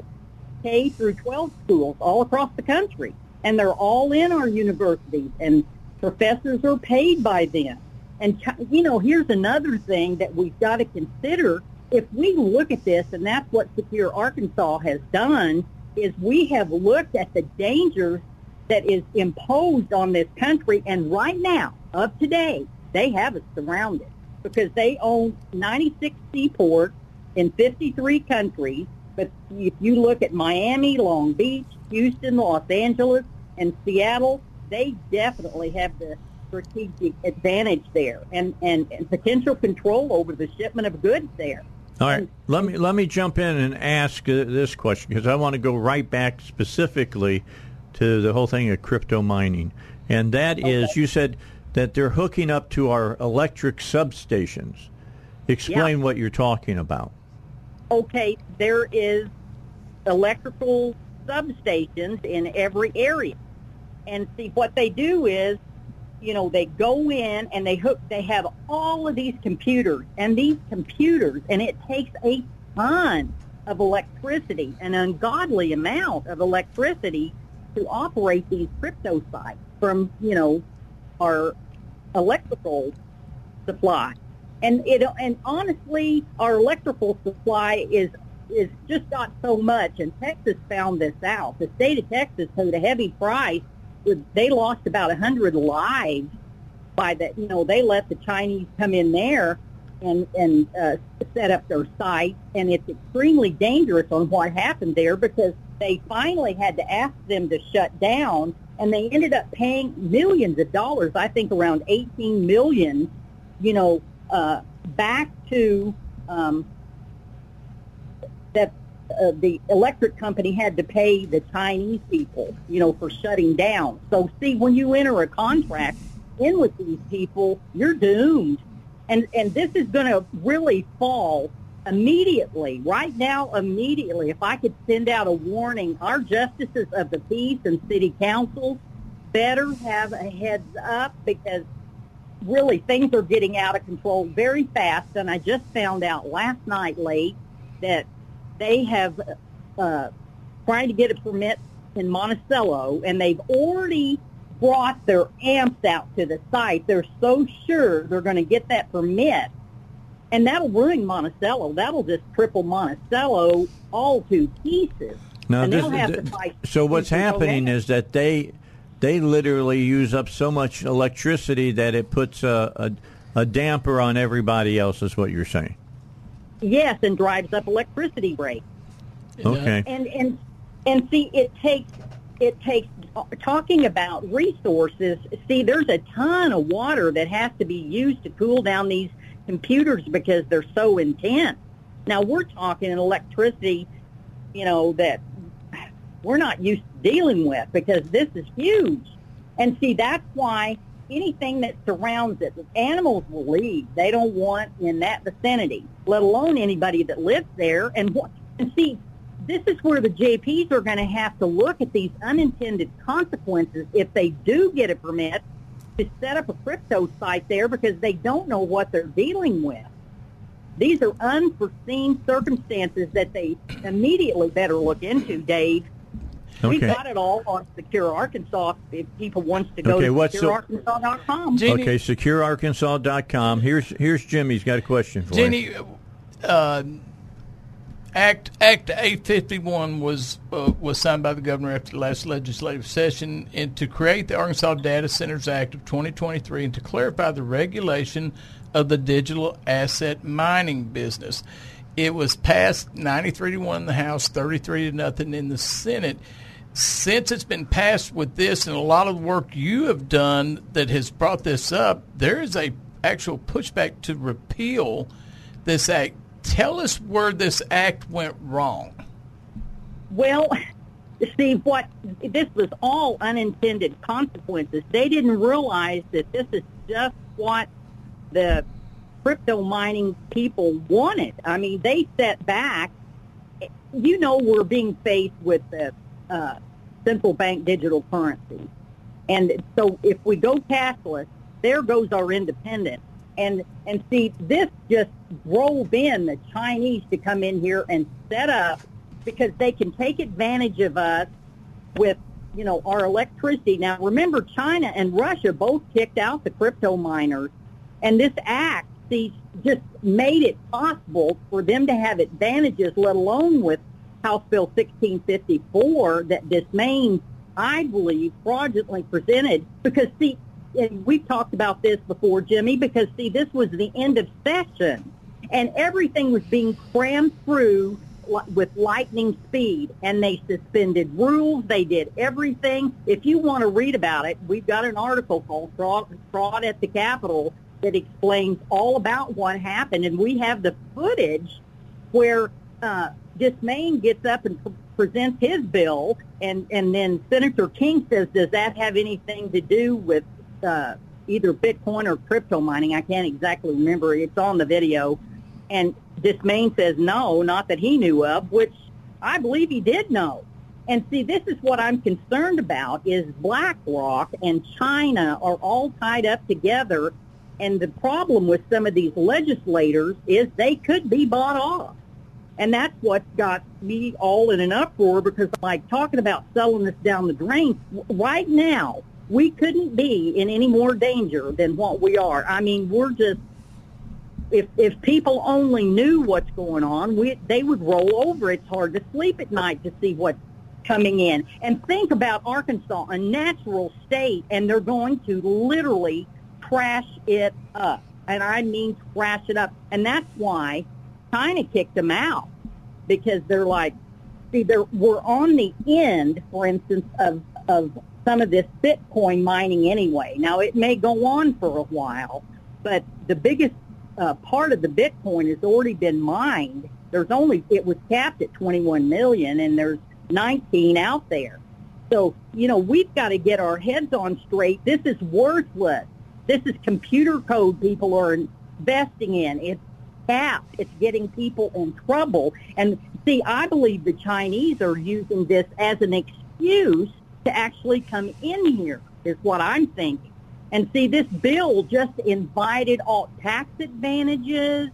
K through 12 schools all across the country? And they're all in our universities, and professors are paid by them. And, you know, here's another thing that we've got to consider. If we look at this, and that's what Secure Arkansas has done, is we have looked at the dangers that is imposed on this country. And right now, of today, they have us surrounded because they own 96 seaports in 53 countries. But if you look at Miami, Long Beach, Houston, Los Angeles, and Seattle, they definitely have the strategic advantage there and, and, and potential control over the shipment of goods there. All right, let me let me jump in and ask uh, this question because I want to go right back specifically to the whole thing of crypto mining, and that okay. is you said that they're hooking up to our electric substations. Explain yeah. what you're talking about. Okay, there is electrical substations in every area, and see what they do is you know, they go in and they hook, they have all of these computers and these computers, and it takes a ton of electricity, an ungodly amount of electricity to operate these crypto sites from, you know, our electrical supply. And it, and honestly, our electrical supply is is just not so much. And Texas found this out. The state of Texas paid a heavy price they lost about a hundred lives by that. You know, they let the Chinese come in there and and uh, set up their site, and it's extremely dangerous on what happened there because they finally had to ask them to shut down, and they ended up paying millions of dollars. I think around 18 million. You know, uh, back to um, that uh, the electric company had to pay the Chinese people, you know, for shutting down. So see, when you enter a contract in with these people, you're doomed. And, and this is going to really fall immediately, right now, immediately. If I could send out a warning, our justices of the peace and city councils better have a heads up because really things are getting out of control very fast. And I just found out last night late that they have uh, trying to get a permit in Monticello, and they've already brought their amps out to the site. They're so sure they're going to get that permit, and that'll ruin Monticello. That'll just cripple Monticello all to pieces. Now, this, to so what's happening is that they they literally use up so much electricity that it puts a, a, a damper on everybody else. Is what you're saying? Yes, and drives up electricity rates. Okay. And and and see, it takes it takes talking about resources. See, there's a ton of water that has to be used to cool down these computers because they're so intense. Now we're talking electricity, you know, that we're not used to dealing with because this is huge. And see, that's why anything that surrounds it, the animals will leave. They don't want in that vicinity, let alone anybody that lives there. And, and see, this is where the JPs are going to have to look at these unintended consequences if they do get a permit to set up a crypto site there because they don't know what they're dealing with. These are unforeseen circumstances that they immediately better look into, Dave. We've got it all on Secure Arkansas. If people wants to go Okay, to what's the- securearkansas.com. Okay, securearkansas.com. Here's here's Jimmie's got a question for Jenny, you. uh, Act Act 851 was uh, was signed by the governor after the last legislative session, and to create the Arkansas Data Centers Act of 2023, and to clarify the regulation of the digital asset mining business. It was passed 93 to one in the House, 33 to nothing in the Senate. Since it's been passed with this, and a lot of work you have done that has brought this up, there is a actual pushback to repeal this act. Tell us where this act went wrong. Well, see what this was all unintended consequences. They didn't realize that this is just what the crypto mining people wanted. I mean, they set back. You know, we're being faced with the uh, central bank digital currency, and so if we go cashless, there goes our independence. And and see, this just drove in the Chinese to come in here and set up because they can take advantage of us with you know our electricity. Now remember, China and Russia both kicked out the crypto miners, and this act see just made it possible for them to have advantages. Let alone with House Bill 1654 that Dismayne, I believe, fraudulently presented. Because see, and we've talked about this before, Jimmie. Because see, this was the end of session, and everything was being crammed through with lightning speed and they suspended rules they did everything if you want to read about it we've got an article called fraud, fraud at the capitol that explains all about what happened and we have the footage where uh, Dismayne gets up and pre- presents his bill and, and then Senator King says does that have anything to do with uh, either Bitcoin or crypto mining I can't exactly remember it's on the video and Dismayne says no, not that he knew of, which I believe he did know. And see, this is what I'm concerned about is BlackRock and China are all tied up together. And the problem with some of these legislators is they could be bought off. And that's what got me all in an uproar because like talking about selling this down the drain right now, we couldn't be in any more danger than what we are. I mean, we're just if if people only knew what's going on, we they would roll over. It's hard to sleep at night to see what's coming in. And think about Arkansas, a natural state, and they're going to literally trash it up. And I mean trash it up. And that's why China kicked them out because they're like, see, they're, we're on the end, for instance, of of some of this Bitcoin mining anyway. Now it may go on for a while, but the biggest uh, part of the Bitcoin has already been mined. There's only it was capped at 21 million, and there's 19 out there. So you know we've got to get our heads on straight. This is worthless. This is computer code people are investing in. It's capped. It's getting people in trouble. And see, I believe the Chinese are using this as an excuse to actually come in here. Is what I'm thinking. And see, this bill just invited all tax advantages,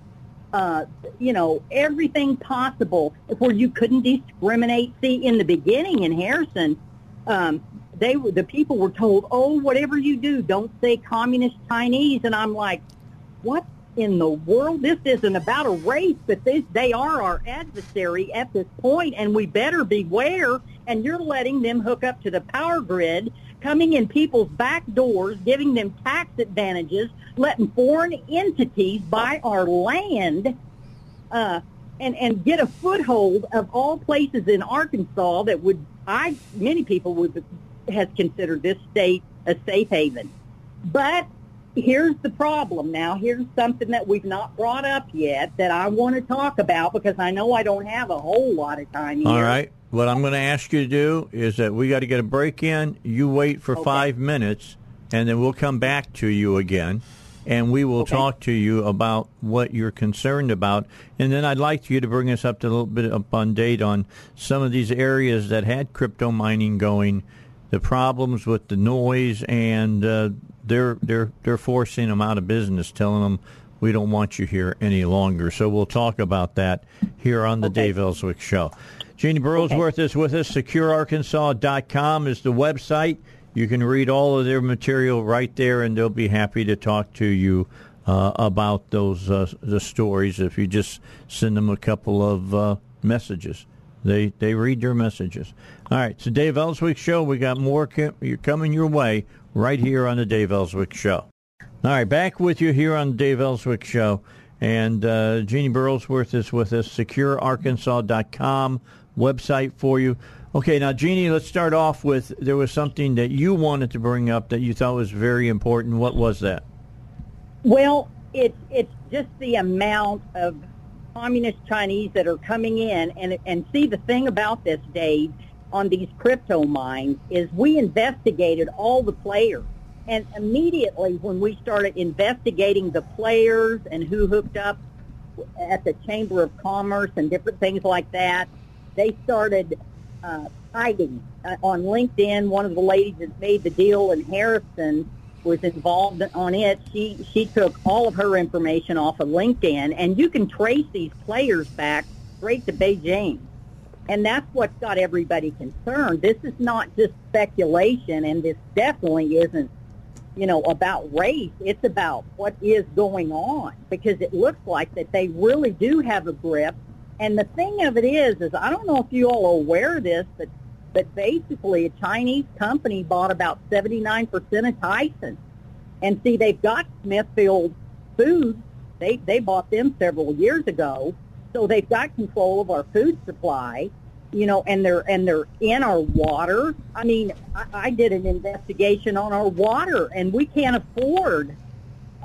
uh, you know, everything possible where you couldn't discriminate. See, in the beginning in Harrison, um, they the people were told, "Oh, whatever you do, don't say communist Chinese." And I'm like, "What in the world? This isn't about a race, but this, they are our adversary at this point, and we better beware." And you're letting them hook up to the power grid coming in people's back doors, giving them tax advantages, letting foreign entities buy our land, uh, and and get a foothold of all places in Arkansas that would I many people would has considered this state a safe haven. But here's the problem now. Here's something that we've not brought up yet that I want to talk about because I know I don't have a whole lot of time here. All right. What I'm going to ask you to do is that we got to get a break in. You wait for five minutes, and then we'll come back to you again, and we will talk to you about what you're concerned about. And then I'd like you to bring us up to a little bit up on date on some of these areas that had crypto mining going, the problems with the noise, and uh, they're they're they're forcing them out of business, telling them we don't want you here any longer. So we'll talk about that here on the Dave Elswick Show. Jeannie Burlsworth is with us. SecureArkansas.com is the website. You can read all of their material right there, and they'll be happy to talk to you uh, about those uh, the stories if you just send them a couple of uh, messages. They they read your messages. All right, so Dave Elswick Show. We got more com- you're coming your way right here on the Dave Elswick Show. All right, back with you here on the Dave Elswick Show. And uh, Jeannie Burlsworth is with us, securearkansas.com website for you. Okay, now, Jeannie, let's start off with there was something that you wanted to bring up that you thought was very important. What was that? Well, it's it's just the amount of communist Chinese that are coming in, and and see the thing about this, Dave, on these crypto mines is we investigated all the players, and immediately when we started investigating the players and who hooked up at the Chamber of Commerce and different things like that, they started uh, hiding uh, on LinkedIn. One of the ladies that made the deal in Harrison was involved on it. She she took all of her information off of LinkedIn, and you can trace these players back straight to Beijing. And that's what's got everybody concerned. This is not just speculation, and this definitely isn't, you know, about race. It's about what is going on because it looks like that they really do have a grip. And the thing of it is, is I don't know if you all are aware of this, but but basically a Chinese company bought about 79% of Tyson. And see, they've got Smithfield Foods. They, they bought them several years ago. So they've got control of our food supply, you know, and they're, and they're in our water. I mean, I, I did an investigation on our water and we can't afford,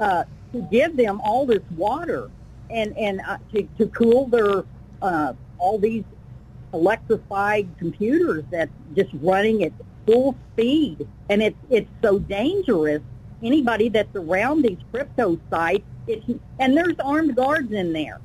uh, to give them all this water and, and uh, to, to cool their, uh, all these electrified computers that's just running at full speed, and it's it's so dangerous. Anybody that's around these crypto sites, it's, and there's armed guards in there,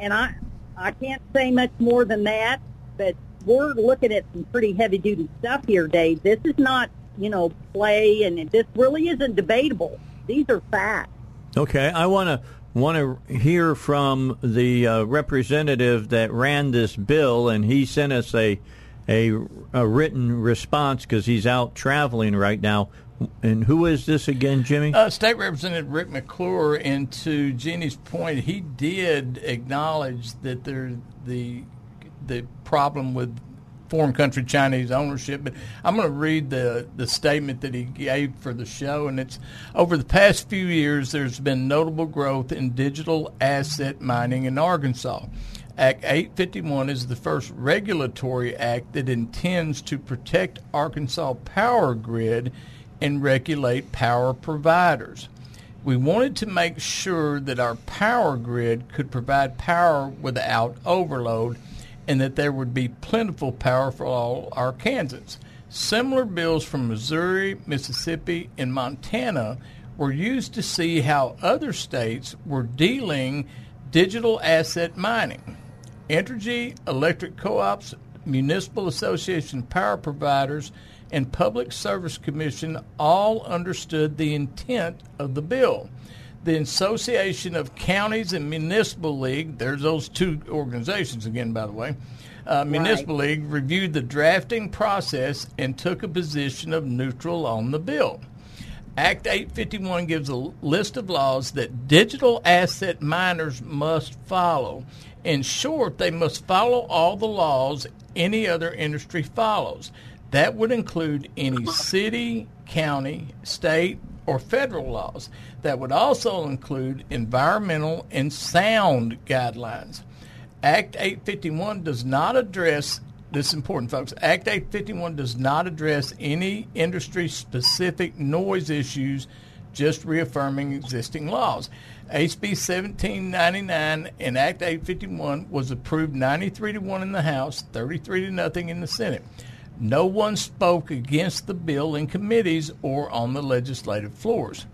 and I I can't say much more than that, but we're looking at some pretty heavy duty stuff here, Dave. This is not you know play, and this really isn't debatable. These are facts. Okay, I want to want to hear from the uh, representative that ran this bill, and he sent us a a, a written response because he's out traveling right now. And who is this again, Jimmie? Uh, State Representative Rick McClure. And to Jeannie's point, he did acknowledge that there the the problem with foreign country Chinese ownership. But I'm going to read the, the statement that he gave for the show, and it's over the past few years, there's been notable growth in digital asset mining in Arkansas. Act 851 is the first regulatory act that intends to protect Arkansas power grid and regulate power providers. We wanted to make sure that our power grid could provide power without overload and that there would be plentiful power for all Arkansans. Similar bills from Missouri, Mississippi, and Montana were used to see how other states were dealing digital asset mining. Entergy, electric co-ops, municipal association power providers, and Public Service Commission all understood the intent of the bill the Association of Counties and Municipal League, there's those two organizations again, by the way, uh, Municipal right. League reviewed the drafting process and took a position of neutral on the bill. Act 851 gives a list of laws that digital asset miners must follow. In short, they must follow all the laws any other industry follows. That would include any city, county, state, or federal laws that would also include environmental and sound guidelines. Act 851 does not address this is important, folks. Act 851 does not address any industry specific noise issues, just reaffirming existing laws. HB 1799 and Act 851 was approved 93 to 1 in the House, 33 to nothing in the Senate. No one spoke against the bill in committees or on the legislative floors.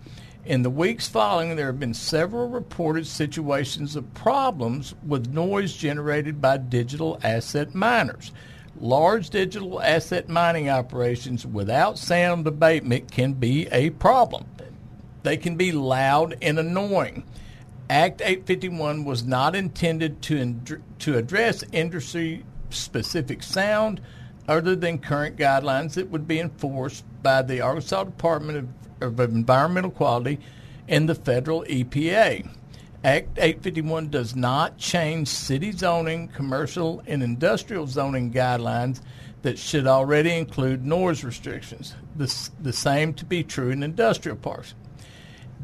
In the weeks following, there have been several reported situations of problems with noise generated by digital asset miners. Large digital asset mining operations without sound abatement can be a problem. They can be loud and annoying. Act 851 was not intended to, to address industry specific sound other than current guidelines that would be enforced by the Arkansas Department of, of Environmental Quality and the federal EPA. Act 851 does not change city zoning, commercial, and industrial zoning guidelines that should already include noise restrictions. The, the same to be true in industrial parks.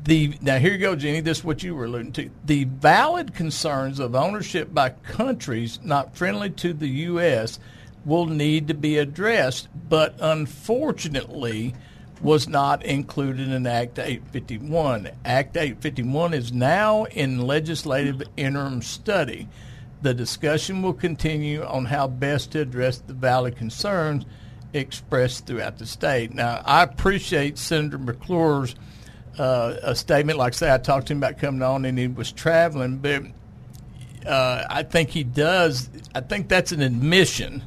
The, now here you go, Jenny. This is what you were alluding to. The valid concerns of ownership by countries not friendly to the U.S. will need to be addressed, but unfortunately, was not included in Act 851. Act 851 is now in legislative interim study. The discussion will continue on how best to address the valid concerns expressed throughout the state. Now, I appreciate Senator McClure's uh, a statement. Like I say, I talked to him about coming on, and he was traveling, but uh, I think he does. I think that's an admission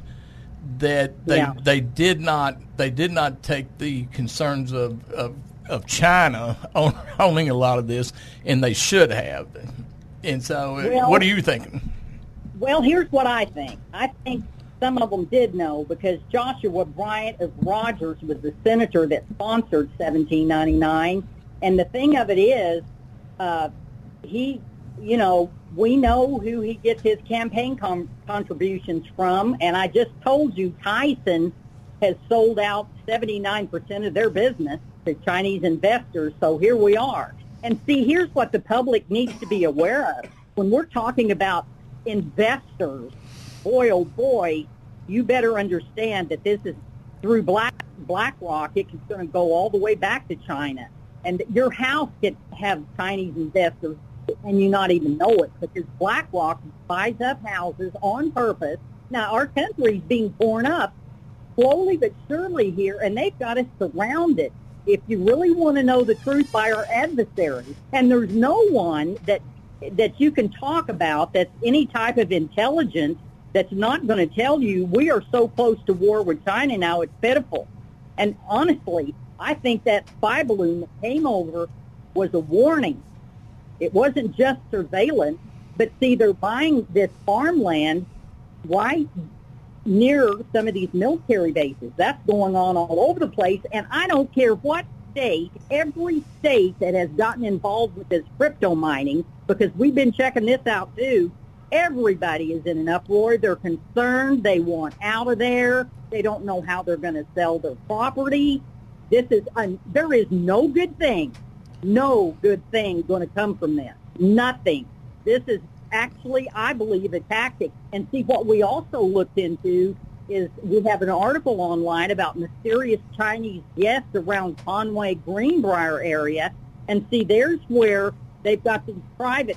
that they Yeah. they did not they did not take the concerns of of, of China on owning a lot of this, and they should have. And so, uh, Well- what are you thinking? Well, here's what I think. I think some of them did know because Joshua Bryant of Rogers was the senator that sponsored 1799. And the thing of it is, uh, he, you know, we know who he gets his campaign com- contributions from. And I just told you Tyson has sold out 79% of their business to Chinese investors. So here we are. And see, here's what the public needs to be aware of. When we're talking about investors, boy, oh boy, you better understand that this is through Black BlackRock. It's going to go all the way back to China, and your house could have Chinese investors, and you not even know it because BlackRock buys up houses on purpose. Now our country's being torn up slowly but surely here, and they've got us surrounded. If you really want to know the truth by our adversaries, and there's no one that that you can talk about that's any type of intelligence that's not going to tell you we are so close to war with China now it's pitiful. And honestly, I think that spy balloon that came over was a warning. It wasn't just surveillance, but see, they're buying this farmland right near some of these military bases. That's going on all over the place, and I don't care what state, every state that has gotten involved with this crypto mining, because we've been checking this out too, everybody is in an uproar. They're concerned. They want out of there. They don't know how they're going to sell their property. This is, un- there is no good thing, no good thing going to come from this. Nothing. This is actually, I believe, a tactic. And see, what we also looked into is we have an article online about mysterious Chinese guests around Conway Greenbrier area. And see, there's where they've got these private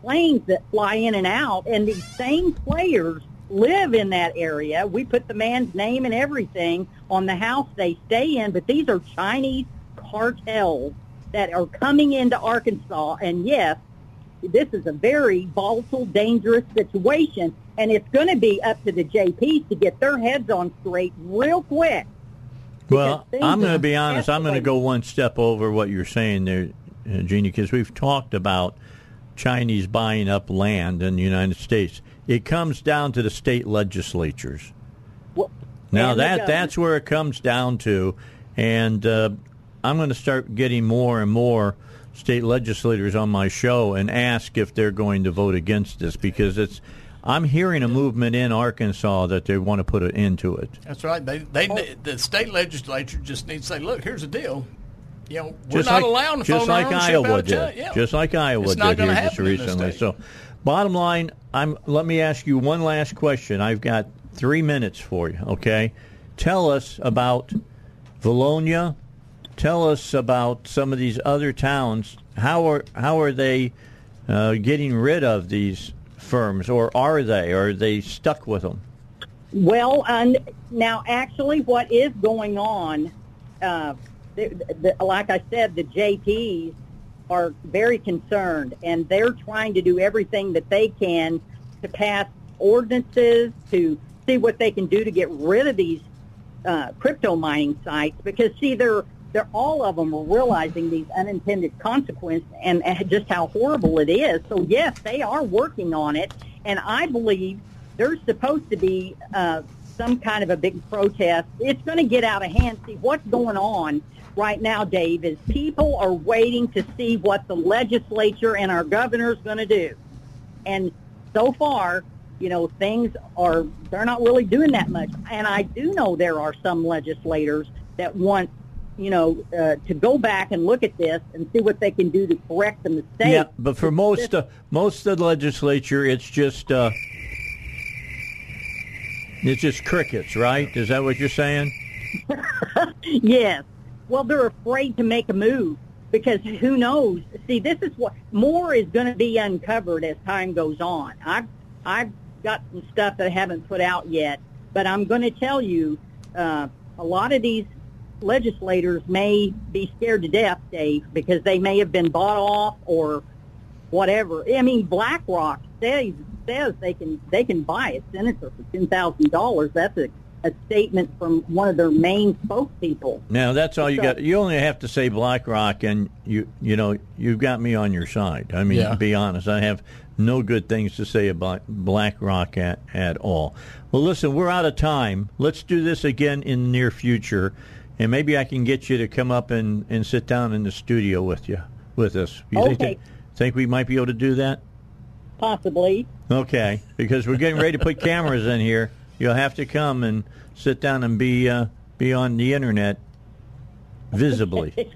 planes that fly in and out, and these same players live in that area. We put the man's name and everything on the house they stay in, but these are Chinese cartels that are coming into Arkansas. And yes, this is a very volatile, dangerous situation, and it's going to be up to the JPs to get their heads on straight real quick. Well, I'm going to be honest. I'm going to go one step over what you're saying there, uh, Jeannie, because we've talked about Chinese buying up land in the United States. It comes down to the state legislatures. now that that's where it comes down to, and uh, I'm going to start getting more and more state legislators on my show and ask if they're going to vote against this because it's. I'm hearing a movement in Arkansas that they want to put an end to it. That's right. They they oh. the state legislature just needs to say, look, here's the deal. You know, we're just not like, allowing to just phone our like ownership Iowa did. Yeah. Just like Iowa It's did here just happen in this recently. So, bottom line, I'm. Let me ask you one last question. I've got three minutes for you. Okay, tell us about Vilonia. Tell us about some of these other towns. How are how are they uh, getting rid of these firms, or are they? Or are they stuck with them? Well, and now actually, what is going on? Uh, the, the, like I said, the JPs are very concerned, and they're trying to do everything that they can to pass ordinances to see what they can do to get rid of these uh, crypto mining sites. Because see, they're they're all of them are realizing these unintended consequences and, just how horrible it is. So yes, they are working on it, and I believe there's supposed to be uh, some kind of a big protest. It's going to get out of hand. See what's going on right now, Dave, is people are waiting to see what the legislature and our governor is going to do. And so far, you know, things are, they're not really doing that much. And I do know there are some legislators that want, you know, uh, to go back and look at this and see what they can do to correct the mistake. Yeah, but for most uh, most of the legislature, it's just uh, it's just crickets, right? Is that what you're saying? [LAUGHS] yes. Well, they're afraid to make a move because who knows? See, this is what more is going to be uncovered as time goes on. I've I've got some stuff that I haven't put out yet, but I'm going to tell you, uh, a lot of these legislators may be scared to death, Dave, because they may have been bought off or whatever. I mean, BlackRock says says they can they can buy a senator for ten thousand dollars. That's a a statement from one of their main spokespeople. Now that's all you So- got. You only have to say BlackRock, and you you know you've got me on your side. I mean, Yeah. to be honest, I have no good things to say about BlackRock at at all. Well, listen, we're out of time. Let's do this again in the near future, and maybe I can get you to come up and, and sit down in the studio with you with us. You think that- think we might be able to do that? Possibly. Okay, because we're getting ready to put cameras in here. You'll have to come and sit down and be uh, be on the internet visibly. [LAUGHS]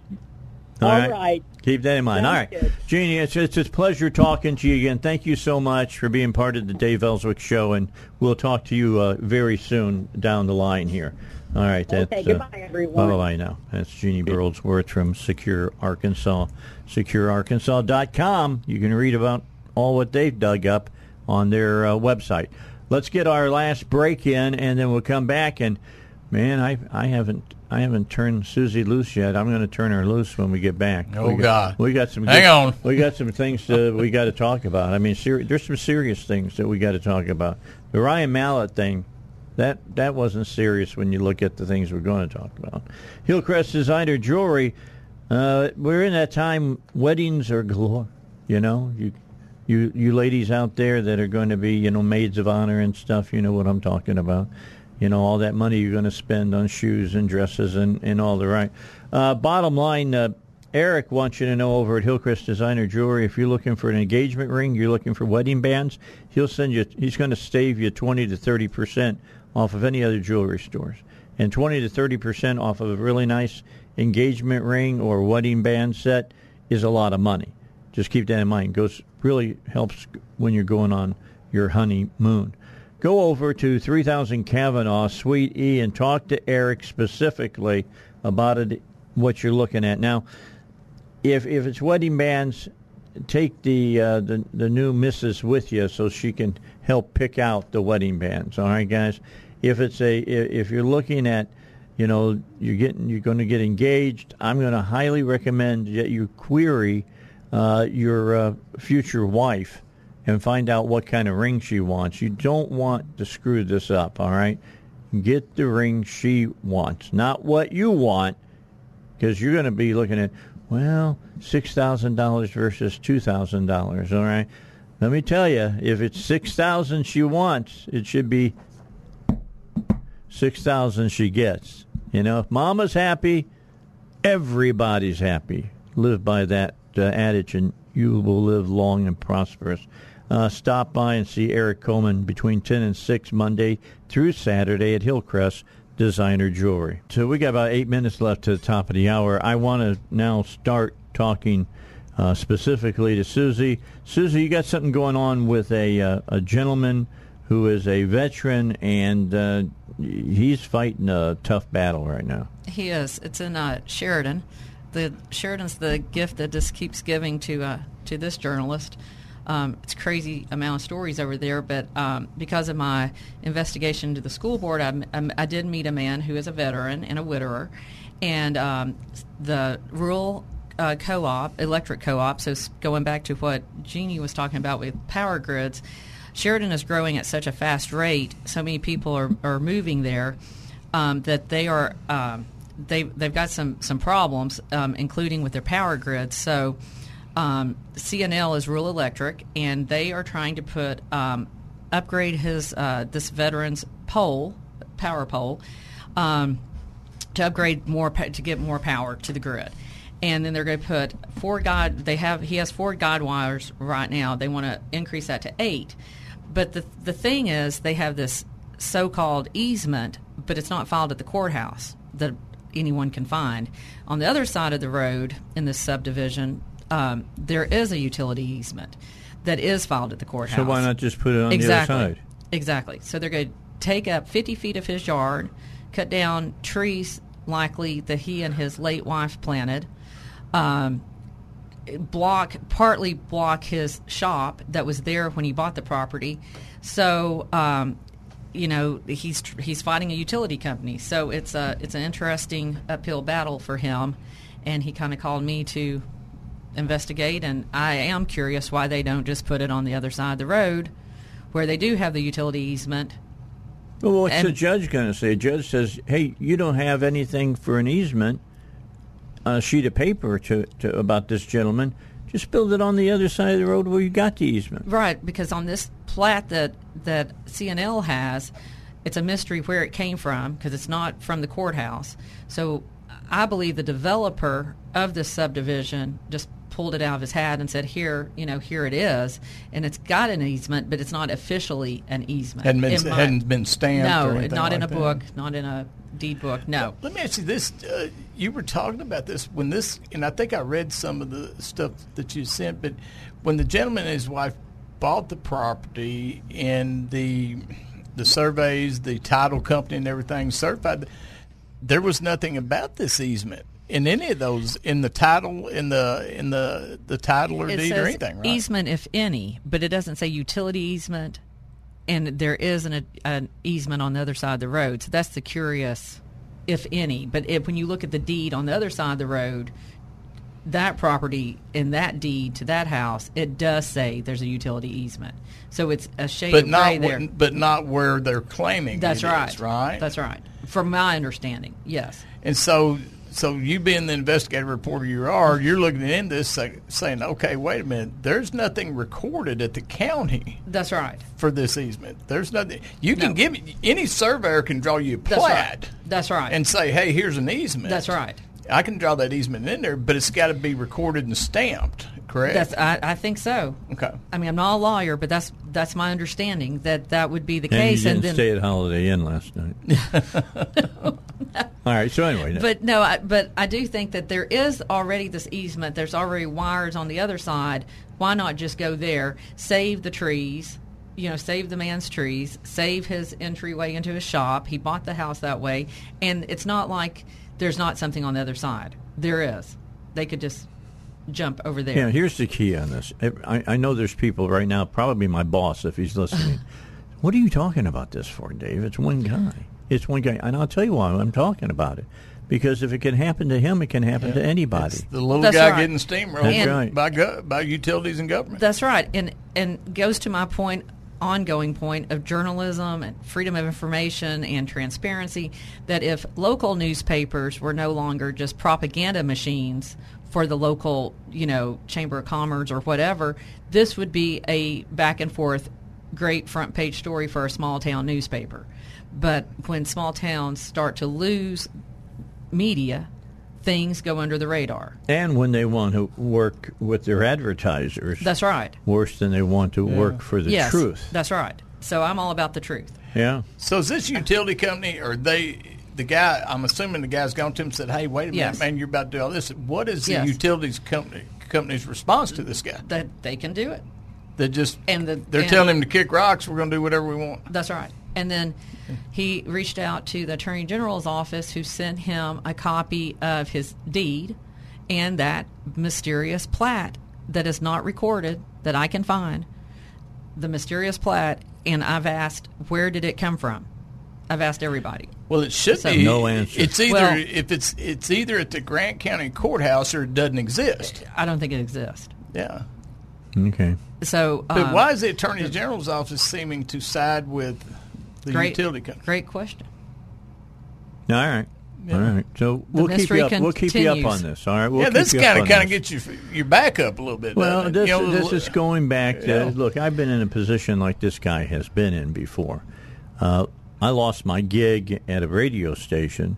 All right. Keep that in mind. Sounds All right, good. Jeannie, it's, it's a pleasure talking to you again. Thank you so much for being part of the Dave Elswick Show, and we'll talk to you uh, very soon down the line here. All right. That's, Okay, goodbye, everyone. Bye bye now. That's Jeannie Burlsworth from Secure Arkansas. SecureArkansas.com. You can read about all what they've dug up on their uh, website. Let's get our last break in, and then we'll come back. And man, I I haven't I haven't turned Suzi loose yet. I'm going to turn her loose when we get back. Oh, we got, God. we got some. Hang good- on. We got some things to, [LAUGHS] we got to talk about. I mean, seri- there's some serious things that we got to talk about. The Ryan Mallett thing. That that wasn't serious when you look at the things we're going to talk about. Hillcrest Designer Jewelry. Uh, we're in that time. Weddings are galore. You know, you you you ladies out there that are going to be you know maids of honor and stuff. You know what I'm talking about. You know all that money you're going to spend on shoes and dresses and and all the right. Uh, bottom line. Uh, Eric wants you to know over at Hillcrest Designer Jewelry, if you're looking for an engagement ring, you're looking for wedding bands, he'll send you. He's going to save you 20 to 30 percent off of any other jewelry stores, and 20 to 30 percent off of a really nice engagement ring or wedding band set is a lot of money. Just keep that in mind. Goes really helps when you're going on your honeymoon. Go over to 3000 Kavanaugh Suite E and talk to Eric specifically about it, what you're looking at now if if it's wedding bands, take the uh, the the new missus with you so she can help pick out the wedding bands. All right, guys. If it's a if you're looking at, you know, you're getting you're going to get engaged, I'm going to highly recommend that you query uh, your uh, future wife and find out what kind of ring she wants. You don't want to screw this up. All right. Get the ring she wants, not what you want because you're going to be looking at well six thousand dollars versus two thousand dollars. All right, let me tell you, if it's six thousand she wants, it should be six thousand she gets. You know, if Mama's happy, everybody's happy. Live by that uh, adage, and you will live long and prosperous. Uh, stop by and see Eric Coleman between 10 and 6 Monday through Saturday at Hillcrest Designer Jewelry. So we got about eight minutes left to the top of the hour. I want to now start talking uh, specifically to Suzi. Suzi, you got something going on with a, uh, a gentleman who is a veteran, and uh, he's fighting a tough battle right now. He is. It's in uh, Sheridan. The Sheridan's the gift that just keeps giving to uh, to this journalist. Um, it's crazy amount of stories over there, but um, because of my investigation to the school board, I, I, I did meet a man who is a veteran and a widower, and um, the rural uh, co-op, electric co-op. So going back to what Jeannie was talking about with power grids, Sheridan is growing at such a fast rate. So many people are, are moving there um, that they are um, they they've got some some problems, um, including with their power grid. So um, CNL is Rural Electric, and they are trying to put um, upgrade his uh, this veteran's pole, power pole, um, to upgrade more to get more power to the grid. And then they're going to put four guide. They have he has four guide wires right now. They want to increase that to eight. But the the thing is, they have this so-called easement, but it's not filed at the courthouse that anyone can find. On the other side of the road in this subdivision, um, there is a utility easement that is filed at the courthouse. So why not just put it on exactly. the other side? Exactly. So they're going to take up 50 feet of his yard, cut down trees likely that he and his late wife planted, um, block partly block his shop that was there when he bought the property. So um, you know he's he's fighting a utility company. So it's a it's an interesting uphill battle for him, and he kind of called me to investigate. And I am curious why they don't just put it on the other side of the road, where they do have the utility easement. Well, what's And- the judge going to say? The judge says, "Hey, you don't have anything for an easement, a sheet of paper to, to about this gentleman. Just build it on the other side of the road where you got the easement." Right, because on this plat that that CNL has, it's a mystery where it came from because it's not from the courthouse. So I believe the developer of this subdivision just pulled it out of his hat and said, "Here, you know, here it is," and it's got an easement, but it's not officially an easement. Hadn't been- my- hadn't been stamped No, or anything not in like a that. book, not in a deed book. No. Let me ask you this: uh, You were talking about this when this, and I think I read some of the stuff that you sent. But when the gentleman and his wife bought the property, and the the surveys, the title company, and everything certified, there was nothing about this easement in any of those in the title, in the in the the title or it deed or anything, right? easement, if any, but it doesn't say utility easement, and there is an, an easement on the other side of the road. So that's the curious, if any. But if, when you look at the deed on the other side of the road, that property in that deed to that house, it does say there's a utility easement. So it's a shade but of not gray there. where, but not where they're claiming. That's it right. is, right. That's right. From my understanding, yes. And so, so you being the investigative reporter you are, you're looking into this saying, okay, wait a minute, there's nothing recorded at the county That's right. for this easement. There's nothing. You can give me any surveyor can draw you a That's plat right. That's right. and say, hey, here's an easement. That's right. I can draw that easement in there, but it's got to be recorded and stamped. Correct. That's, I, I think so. Okay. I mean, I'm not a lawyer, but that's that's my understanding that that would be the And you case. didn't and then, stay at Holiday Inn last night. [LAUGHS] All right. So anyway, but no, I, but I do think that there is already this easement. There's already wires on the other side. Why not just go there, save the trees, you know, save the man's trees, save his entryway into his shop. He bought the house that way, and it's not like there's not something on the other side. There is. They could just jump over there. Yeah, here's the key on this. I, I know there's people right now, probably my boss if he's listening. [SIGHS] what are you talking about this for, Dave? It's one guy. It's one guy. And I'll tell you why I'm talking about it. Because if it can happen to him, it can happen to anybody. the little That's guy right. getting steamrolled That's right. by go, by utilities and government. That's right, and and goes to my point, ongoing point of journalism and freedom of information and transparency. That if local newspapers were no longer just propaganda machines for the local, you know, chamber of commerce or whatever, this would be a back and forth great front page story for a small town newspaper. But when small towns start to lose media, things go under the radar. And when they want to work with their advertisers, That's right. worse than they want to work for the yes, truth. That's right. So I'm all about the truth. Yeah. So is this utility company or they? The guy, I'm assuming the guy's gone to him and said, "Hey, wait a Yes. minute, man, you're about to do all this. What is the Yes. utilities company company's response to this guy? That they can do it. They just And the they're and- telling him to kick rocks. We're going to do whatever we want. That's right. And then he reached out to the attorney general's office, who sent him a copy of his deed and that mysterious plat that is not recorded that I can find. The mysterious plat, and I've asked, where did it come from? I've asked everybody. Well, it should So- be No answer. It's either Well- if it's it's either at the Grant County Courthouse or it doesn't exist. I don't think it exists. Yeah. Okay. So, But um, why is the attorney general's office seeming to side with the great, utility company? Great question. All right. All right. So we'll keep you up. We'll keep you up on this. All right. We'll yeah, this kind of on kind of gets your your back up a little bit. Well, doesn't it? this, You know, this is going back to Yeah. look. I've been in a position like this guy has been in before. Uh, I lost my gig at a radio station,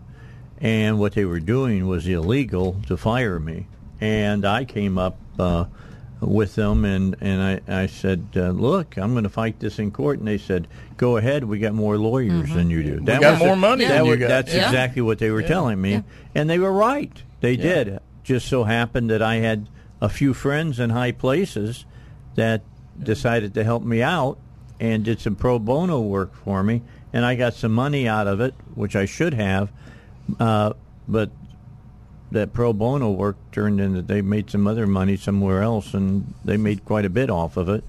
and what they were doing was illegal to fire me. And I came up uh, with them, and and I I said, uh, look, I'm going to fight this in court. And they said, go ahead. We got more lawyers than you do. We got more money that than you was-. That's Yeah. exactly what they were Yeah. telling me, Yeah. and they were right. They did. Just so happened that I had a few friends in high places that decided to help me out and did some pro bono work for me, and I got some money out of it, which I should have, uh, but that pro bono work turned into they made some other money somewhere else, and they made quite a bit off of it.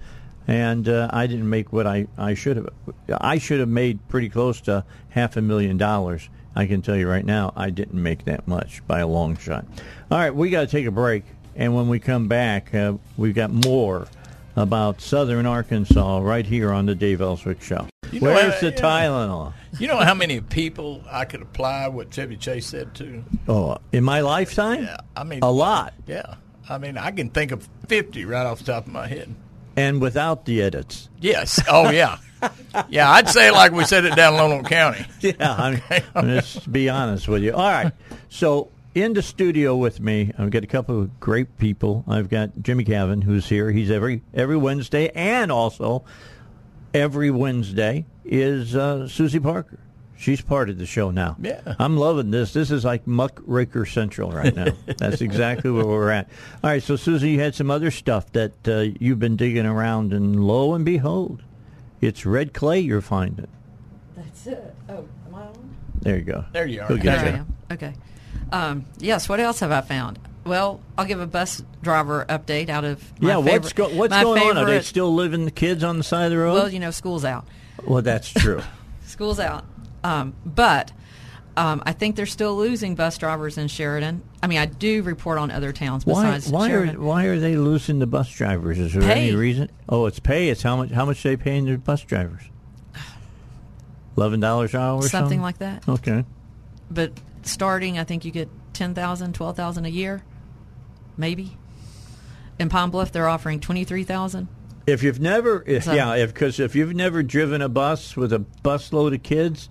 And uh, I didn't make what I, I should have. I should have made pretty close to half a million dollars. I can tell you right now, I didn't make that much by a long shot. All right, we got to take a break, and when we come back, uh, we've got more about Southern Arkansas right here on the Dave Elswick Show. You know, Where's the. Tylenol? You know how many people I could apply what Chevy Chase said to? Oh, in my lifetime? Yeah, I mean a lot, Yeah, I mean I can think of fifty right off the top of my head. and without the edits. Yes. Oh yeah. yeah, I'd say like we said it down in Lonoke County. [LAUGHS] Yeah, I'm, [LAUGHS] I'm just be honest with you. All right, so in the studio with me, I've got a couple of great people. I've got Jimmie Cavin, who's here. He's every every Wednesday, and also every Wednesday is uh, Suzi Parker. She's part of the show now. Yeah. I'm loving this. This is like muckraker central right now. [LAUGHS] That's exactly where we're at. All right, so Suzi, you had some other stuff that uh, you've been digging around, and lo and behold, it's red clay you're finding. That's it. Oh, am I on? There you go. There you are. We'll There I you. am. Okay. Um, yes. What else have I found? Well, I'll give a bus driver update out of Yeah, what's go- what's going on? Are they still living the kids on the side of the road? Well, you know, school's out. Well, that's true. [LAUGHS] School's out. Um, but um, I think they're still losing bus drivers in Sheridan. I mean, I do report on other towns besides Why are Sheridan. Why are they losing the bus drivers? Is there Pay. any reason? Oh, it's pay. It's how much? How much they paying their bus drivers? Eleven dollars an hour, or Something something like that. Okay. but starting, I think you get 10000 12000 a year, maybe. In Pine Bluff, they're offering 23000 If you've never, if, So- yeah, if because if you've never driven a bus with a busload of kids,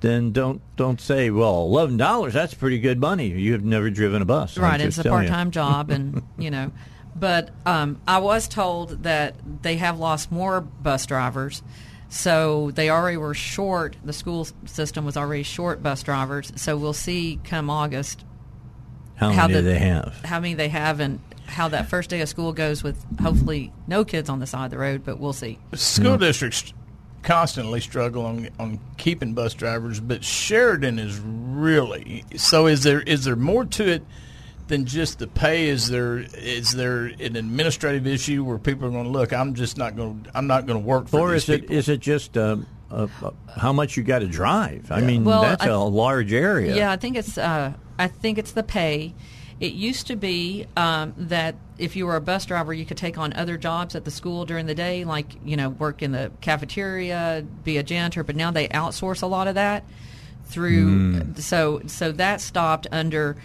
then don't don't say, well, eleven dollars. That's pretty good money. You have never driven a bus, Right, it's a part-time job, and [LAUGHS] you know, but um, I was told that they have lost more bus drivers, so they already were short. The school system was already short bus drivers, so we'll see come August How how many the- do they have? how many they have and how that first day of school goes with hopefully no kids on the side of the road, but we'll see. School districts constantly struggle on on keeping bus drivers, but Sheridan is really so. Is there is there more to it than just the pay? Is there is there an administrative issue where people are going to look? I'm just not going. I'm not going to work for Or these is it people. is it just uh, uh, how much you got to drive? I mean, Well, that's I- a large area. Yeah, I think it's uh, I think it's the pay. It used to be um, that if you were a bus driver, you could take on other jobs at the school during the day, like you know, work in the cafeteria, be a janitor. But now they outsource a lot of that through. Mm. So so that stopped under.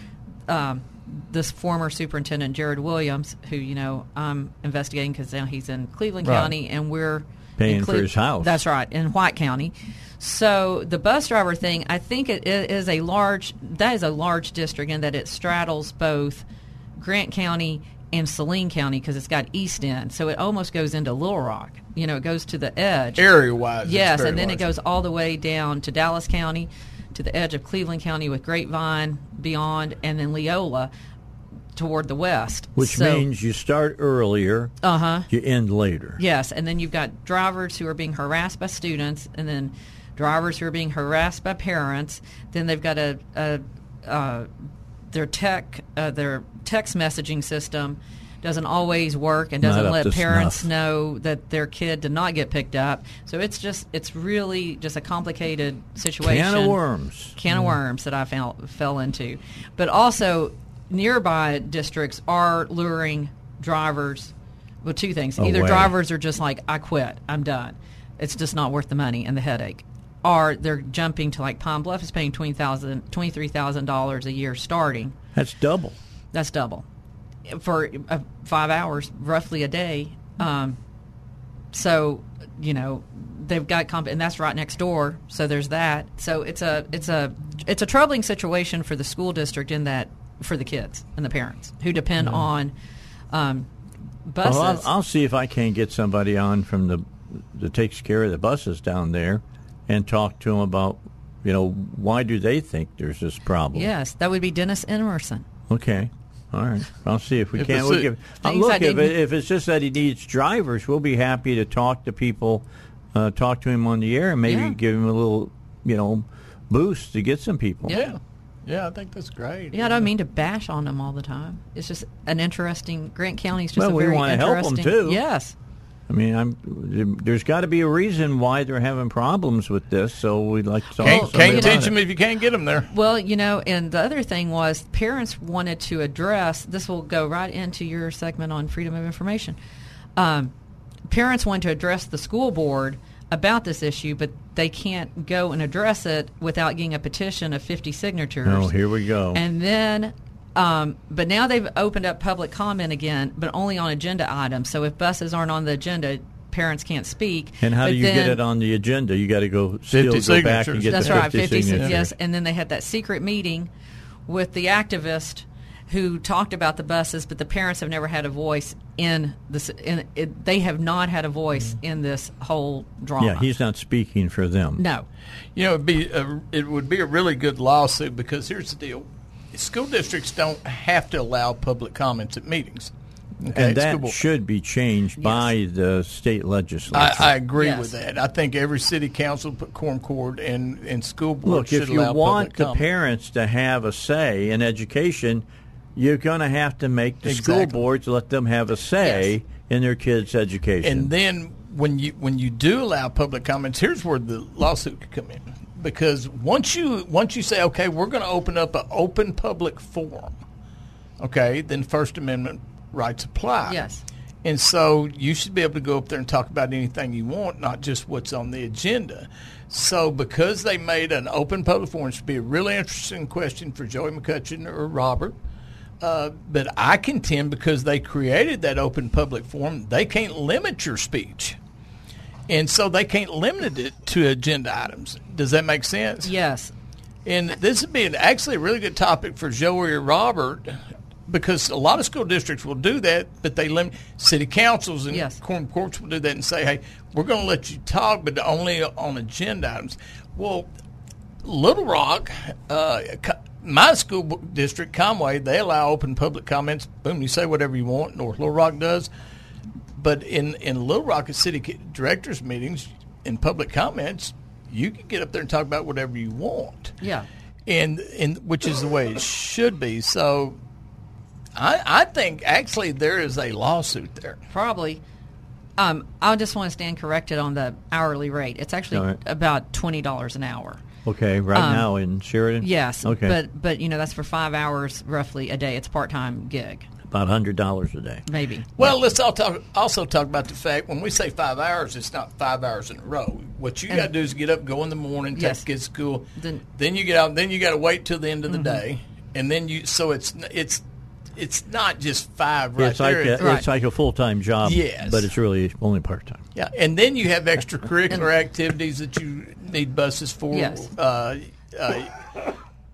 Um, this former superintendent Jared Williams, who you know I'm investigating because now he's in Cleveland Right. County, and we're Paying in for his house. That's right, in White County. So the bus driver thing, I think it is a large. That is a large district in that it straddles both Grant County and Saline County because it's got East End, so it almost goes into Little Rock. You know, it goes to the edge. Area-wise, it's yes, very and then it goes all the way down to Dallas County, to the edge of Cleveland County with Grapevine beyond, and then Leola toward the west. Which So- means you start earlier, Uh-huh. you end later. Yes, and then you've got drivers who are being harassed by students, and then drivers who are being harassed by parents. Then they've got a, a uh, their tech uh, their text messaging system doesn't always work and doesn't let parents snuff. know that their kid did not get picked up. So it's just it's really just a complicated situation. Can of worms. Can of worms that I fell fell into, but also nearby districts are luring drivers. Well, two things: either Away. drivers are just like, "I quit, I'm done. It's just not worth the money and the headache," are they're jumping to like Pine Bluff is paying twenty thousand, twenty three thousand dollars a year starting. That's double. That's double for uh, five hours, roughly a day. Um, so you know they've got comp, and that's right next door. So there's that. So it's a it's a it's a troubling situation for the school district in that for the kids and the parents who depend on um, buses. Well, I'll, I'll see if I can't get somebody on from the that takes care of the buses down there, and talk to them about, you know, why do they think there's this problem? yes, that would be Dennis Emerson. Okay. All right. I'll see if we If can. it's We'll give, uh, things look, if, it, if it's just that he needs drivers, we'll be happy to talk to people, uh, talk to him on the air, and maybe Yeah. give him a little, you know, boost to get some people. Yeah. Yeah, I think that's great. Yeah, I don't mean to bash on them all the time. It's just an interesting. Grant County's just Well, a we very wanna help 'em, interesting. too. Yes. I mean, I'm, there's got to be a reason why they're having problems with this, so we'd like to talk Can't, can't about teach it. them if you can't get them there. Well, you know, and the other thing was parents wanted to address. This will go right into your segment on freedom of information. Um, parents want to address the school board about this issue, but they can't go and address it without getting a petition of 50 signatures. Oh, here we go. And then, um, but now they've opened up public comment again, but only on agenda items. So if buses aren't on the agenda, parents can't speak. And how But do you get it on the agenda? You got to go still 50 go back and signatures. get That's the right, 50, 50 signatures. Yes, and then they had that secret meeting with the activist who talked about the buses, but the parents have never had a voice in this. In it, they have not had a voice mm-hmm. in this whole drama. Yeah, he's not speaking for them. no. You know, it'd be a, it would be a really good lawsuit because here's the deal: school districts don't have to allow public comments at meetings. Okay, and that should be changed by the state legislature. I, I agree Yes. with that. I think every city council, put quorum court, and and school board Look, should if you want the comment. parents to have a say in education, you're going to have to make the school Exactly. boards let them have a say in their kids' education. And then when you when you do allow public comments, here's where the lawsuit could come in. Because once you once you say, okay, we're going to open up an open public forum, okay, then First Amendment rights apply. Yes. And so you should be able to go up there and talk about anything you want, not just what's on the agenda. So because they made an open public forum, it should be a really interesting question for Joey McCutchen or Robert. Uh, but I contend because they created that open public forum, they can't limit your speech. And so they can't limit it to agenda items. Does that make sense? Yes. And this would be an, actually a really good topic for Joey or Robert because a lot of school districts will do that, but they limit city councils and Yes. courts will do that and say, hey, we're going to let you talk, but only on agenda items. Well, Little Rock, uh, my school district, Conway, they allow open public comments. Boom, you say whatever you want. North Little Rock does. But in, in Little Rock, city directors' meetings, in public comments, you can get up there and talk about whatever you want Yeah. and and which is the way it should be. So, I I think actually there is a lawsuit there. Probably. Um, I just want to stand corrected on the hourly rate. It's actually All right. about twenty dollars an hour. Okay, right um, now in Sheridan? Yes. Okay. But but you know that's for five hours roughly a day. It's a part time gig, About $100 a day. maybe. Well, let's all talk, also talk about the fact when we say five hours, it's not five hours in a row. What you got to do is get up, go in the morning, take Yes. the kids to school. Then- Then, you get out. Then you got to wait till the end of the Mhm. day, and then you. So it's it's it's not just five right it's like there. a, it's like a full time job, Yes. but it's really only part time. Yeah, and then you have [LAUGHS] extracurricular activities that you need buses for. Yes. Uh, uh,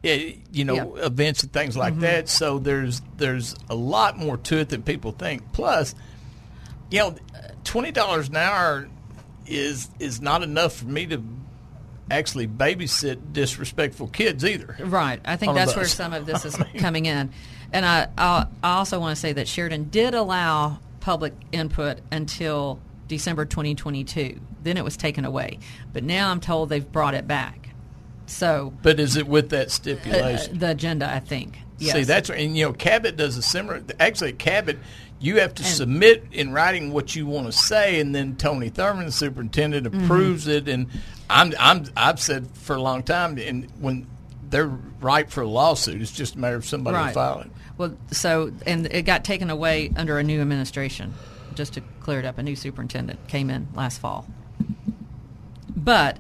yeah, you know, events and things like Mhm. that. So there's there's a lot more to it than people think. Plus, you know, twenty dollars an hour is is not enough for me to actually babysit disrespectful kids either. Right. I think that's where some of this [LAUGHS] is coming in. And I, I, I also want to say that Sheridan did allow public input until December 2022. Then it was taken away. But now I'm told they've brought it back. So But is it with that uh, stipulation? the agenda, I think. Yes. See, that's and you know, Cabot does a similar. Actually, Cabot, you have to submit in writing what you want to say, and then Tony Thurman, the superintendent, Mm-hmm. approves it. And I'm, I'm, I've said for a long time, and when they're ripe for a lawsuit, it's just a matter of somebody right. filing. Well, so and it got taken away under a new administration. Just to clear it up, a new superintendent came in last fall. But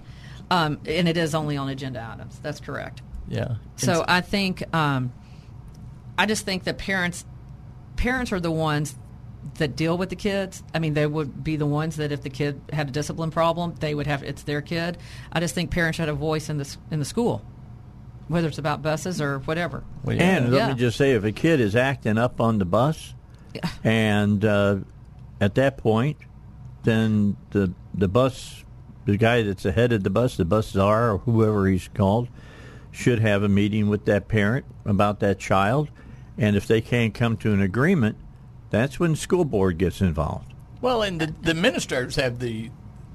Um, and it is only on agenda items. That's correct. Yeah. So I think um, I just think that parents parents are the ones that deal with the kids. I mean, they would be the ones that if the kid had a discipline problem, they would have it's their kid. I just think parents should have a voice in the in the school, whether it's about buses or whatever. And let Yeah. me just say, if a kid is acting up on the bus, and uh, at that point, then the the bus, the guy that's ahead of the bus, the bus czar or whoever he's called, should have a meeting with that parent about that child, and if they can't come to an agreement, that's when school board gets involved. Well, and the, the administrators have the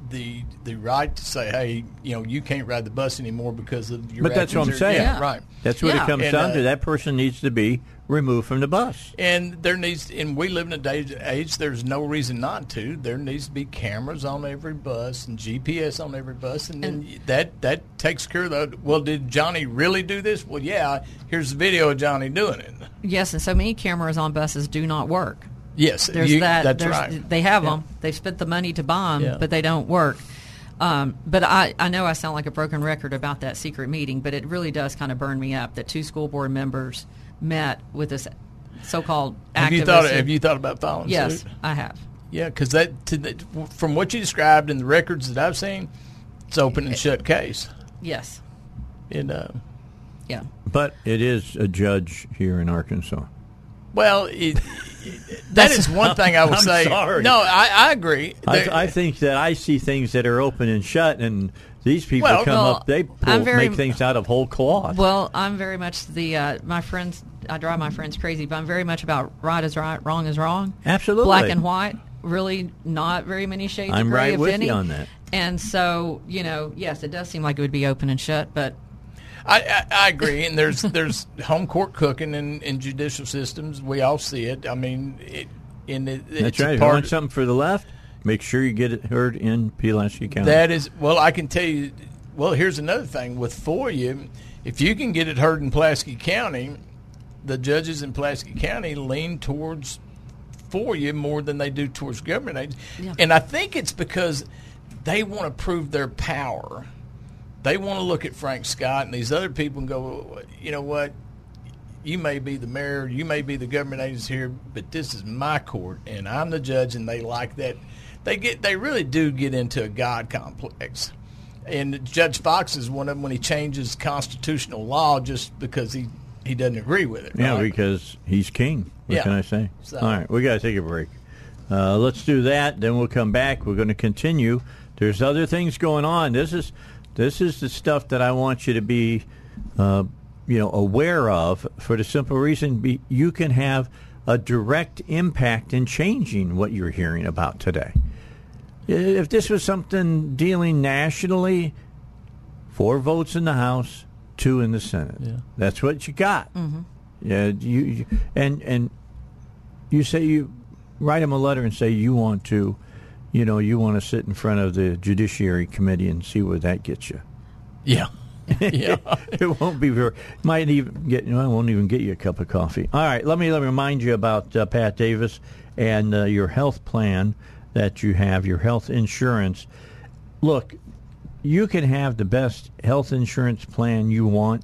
the the right to say, hey, you know, you can't ride the bus anymore because of your. but that's what I'm actions or- saying. Yeah, right. That's what it comes And, down uh, to. That person needs to be removed from the bus. And there needs, and we live in a day age. There's no reason not to. There needs to be cameras on every bus and GPS on every bus, and then that that takes care of the. Well, did Johnny really do this? Well, yeah. Here's the video of Johnny doing it. Yes, and so many cameras on buses do not work. Yes, there's you- that. that's there's, right. They have Yeah. them. They've spent the money to buy them, Yeah. but they don't work. Um, but I, I know I sound like a broken record about that secret meeting, but it really does kind of burn me up that two school board members met with this so-called Have you thought? Have you thought about filing Yes, suit? I have. Yeah, because that, to the, from what you described in the records that I've seen, it's open and shut case. Yes. And uh, yeah, But it is a judge here in Arkansas. well, it, that is one thing I would [LAUGHS] say. sorry. No, I, I agree. I, I think that I see things that are open and shut, and these people Well, come well, up. They pull, very- make things out of whole cloth. Well, I'm very much the uh, my friends. I drive my friends crazy, but I'm very much about right is right, wrong is wrong. Absolutely. black and white. Really, not very many shades I'm of gray, right if with any. you on that. And so, you know, yes, it does seem like it would be open and shut, but I, I, I agree, and there's [LAUGHS] there's home court cooking in, in judicial systems. We all see it. I mean, it, in it, That's it's a right. If you want something for the left, make sure you get it heard in Pulaski County. That is well, I can tell you. Well, here's another thing with FOIA. If you can get it heard in Pulaski County, the judges in Pulaski County lean towards FOIA more than they do towards government agencies. Yeah. And I think it's because they want to prove their power. They want to look at Frank Scott and these other people and go, you know what? You may be the mayor, you may be the government agency here, but this is my court, and I'm the judge, and they like that. They get, they really do get into a God complex. And Judge Fox is one of them when he changes constitutional law just because he, he doesn't agree with it. Yeah, right? because he's king. What Yeah. can I say? So- All right, we got to take a break. Uh, let's do that. Then we'll come back. We're going to continue. There's other things going on. This is this is the stuff that I want you to be, uh, you know, aware of. For the simple reason, be, you can have a direct impact in changing what you're hearing about today. If this was something dealing nationally, four votes in the House, two in the Senate. Yeah. That's what you got. Mm-hmm. Yeah, you, you and and you say you write him a letter and say you want to, you know, you want to sit in front of the Judiciary Committee and see where that gets you. Yeah. [LAUGHS] yeah. it won't be very. Might even get. No, it won't even get you a cup of coffee. All right. Let me let me remind you about uh, Pat Davis and uh, your health plan that you have, your health insurance. Look, you can have the best health insurance plan you want,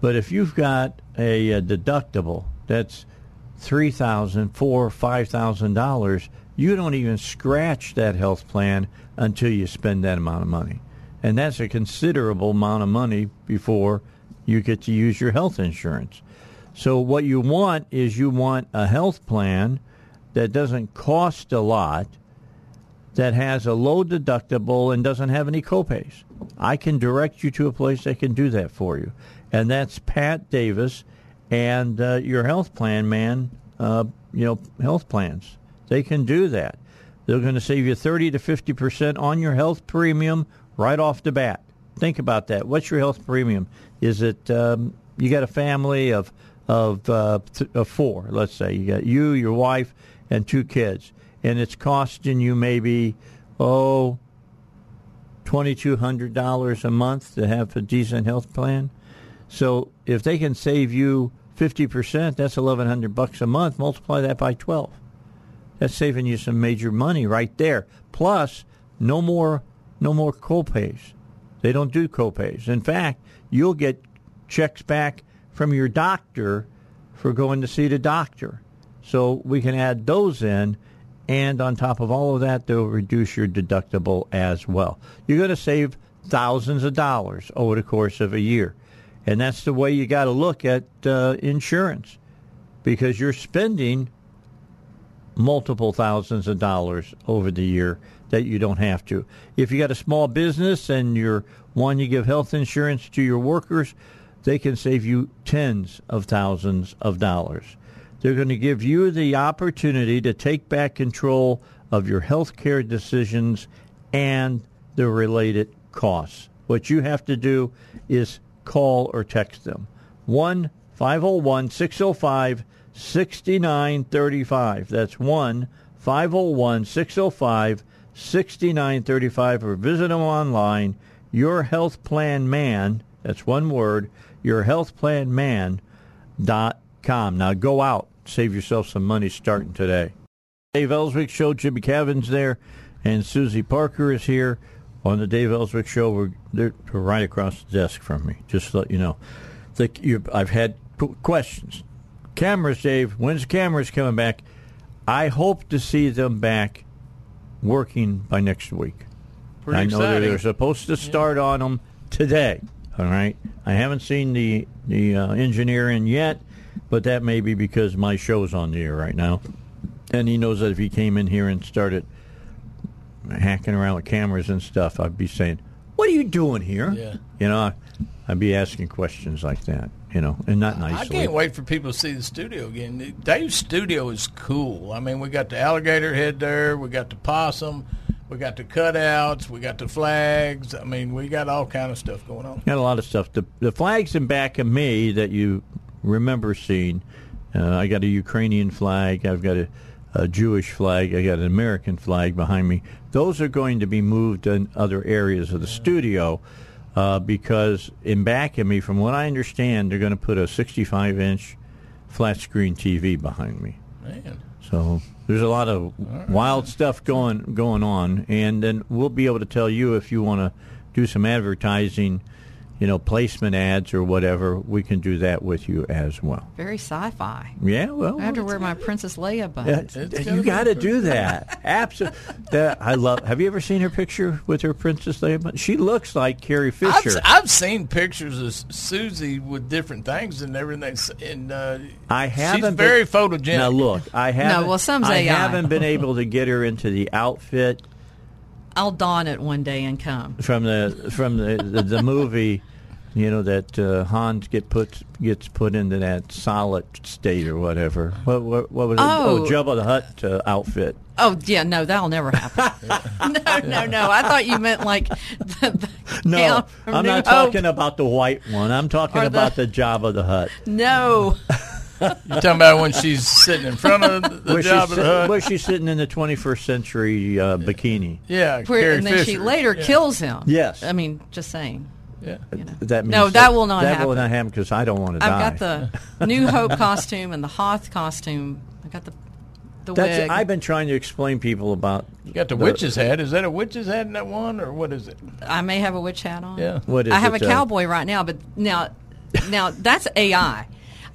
but if you've got a, a deductible that's three thousand, four, five thousand dollars, you don't even scratch that health plan until you spend that amount of money, and that's a considerable amount of money before you get to use your health insurance. So what you want is you want a health plan that doesn't cost a lot, that has a low deductible and doesn't have any copays. I can direct you to a place that can do that for you, and that's Pat Davis and uh, your health plan man. Uh, you know, health plans they can do that. They're going to save you thirty to fifty percent on your health premium right off the bat. Think about that. What's your health premium? Is it um, you got a family of of, uh, th- of four? Let's say you got you, your wife, and two kids, and it's costing you maybe oh twenty two hundred dollars a month to have a decent health plan. So if they can save you fifty percent, that's eleven hundred bucks a month. Multiply that by twelve. That's saving you some major money right there. Plus, no more no more copays. They don't do copays. In fact, you'll get checks back from your doctor for going to see the doctor. So we can add those in, and on top of all of that, they'll reduce your deductible as well. You're going to save thousands of dollars over the course of a year. And that's the way you got to look at uh, insurance because you're spending multiple thousands of dollars over the year that you don't have to. If you got a small business and you're one you give health insurance to your workers, they can save you tens of thousands of dollars. They're going to give you the opportunity to take back control of your health care decisions and the related costs. What you have to do is call or text them. 1 501 605 6935. That's 1 501 605 6935 or visit them online, Your Health Plan Man, that's one word, Your Health Plan yourhealthplanman.com. Now go out, save yourself some money starting today. Dave Elswick Show, Jimmie Cavin's there, and Suzi Parker is here on the Dave Elswick Show. We're, they're right across the desk from me, just to let you know. The, you, I've had questions. Cameras, Dave, when's the cameras coming back? I hope to see them back working by next week. Pretty I know exciting. they're supposed to start on them today. All right. I haven't seen the the uh, engineer in yet, but that may be because my show's on the air right now, and he knows that if he came in here and started hacking around with cameras and stuff, I'd be saying, "What are you doing here?" Yeah. You know, I'd be asking questions like that. You know, and not nice. I nicely. can't wait for people to see the studio again. Dave's studio is cool. I mean, we got the alligator head there, we got the possum, we got the cutouts, we got the flags. I mean, we got all kind of stuff going on. Got a lot of stuff. The the flags in back of me that you remember seeing. Uh, I got a Ukrainian flag. I've got a, a Jewish flag. I got an American flag behind me. Those are going to be moved in other areas of the studio uh, because in back of me, from what I understand, they're going to put a 65 inch flat screen TV behind me. Man. So there's a lot of wild stuff going going on, and then we'll be able to tell you if you want to do some advertising, you know, placement ads or whatever. We can do that with you as well. Very sci-fi. Yeah, well, I have to wear my Princess Leia yeah, buttons. you got to do that. Absolutely. I love. Have you ever seen her picture with her Princess Leia? button? She looks like Carrie I've, Fisher. I've seen pictures of Suzi with different things and everything, and uh, I haven't. She's been- very photogenic. Now look, I haven't. well, some's I AI. haven't been able to get her into the outfit I'll don it one day and come. from the from the the, the movie, you know that uh, Hans get put gets put into that solid state or whatever. What what, what was it? Oh. Oh, Jabba the Hutt uh, outfit. Oh yeah, no, that'll never happen. [LAUGHS] [LAUGHS] no, no, no. I thought you meant like the, the No, I'm New not Hope. talking about the white one. I'm talking Or the- about the Jabba the Hutt. No. [LAUGHS] You talking about when she's sitting in front of the, the job she's, of the sit- hut? she's sitting in the 21st century uh, bikini. Yeah, Where, Carrie and then she later Yeah. kills him. Yes. I mean, just saying. Yeah. That means No, that will not that happen. will not happen because I don't want to die. I've got the [LAUGHS] New Hope costume and the Hoth costume. I got the the That's wig. I've been trying to explain people about. You got the, witch's hat. Is that a witch's hat in that one, or what is it? I may have a witch hat on. Yeah. What is I have it, a uh, cowboy right now, but now, now that's AI.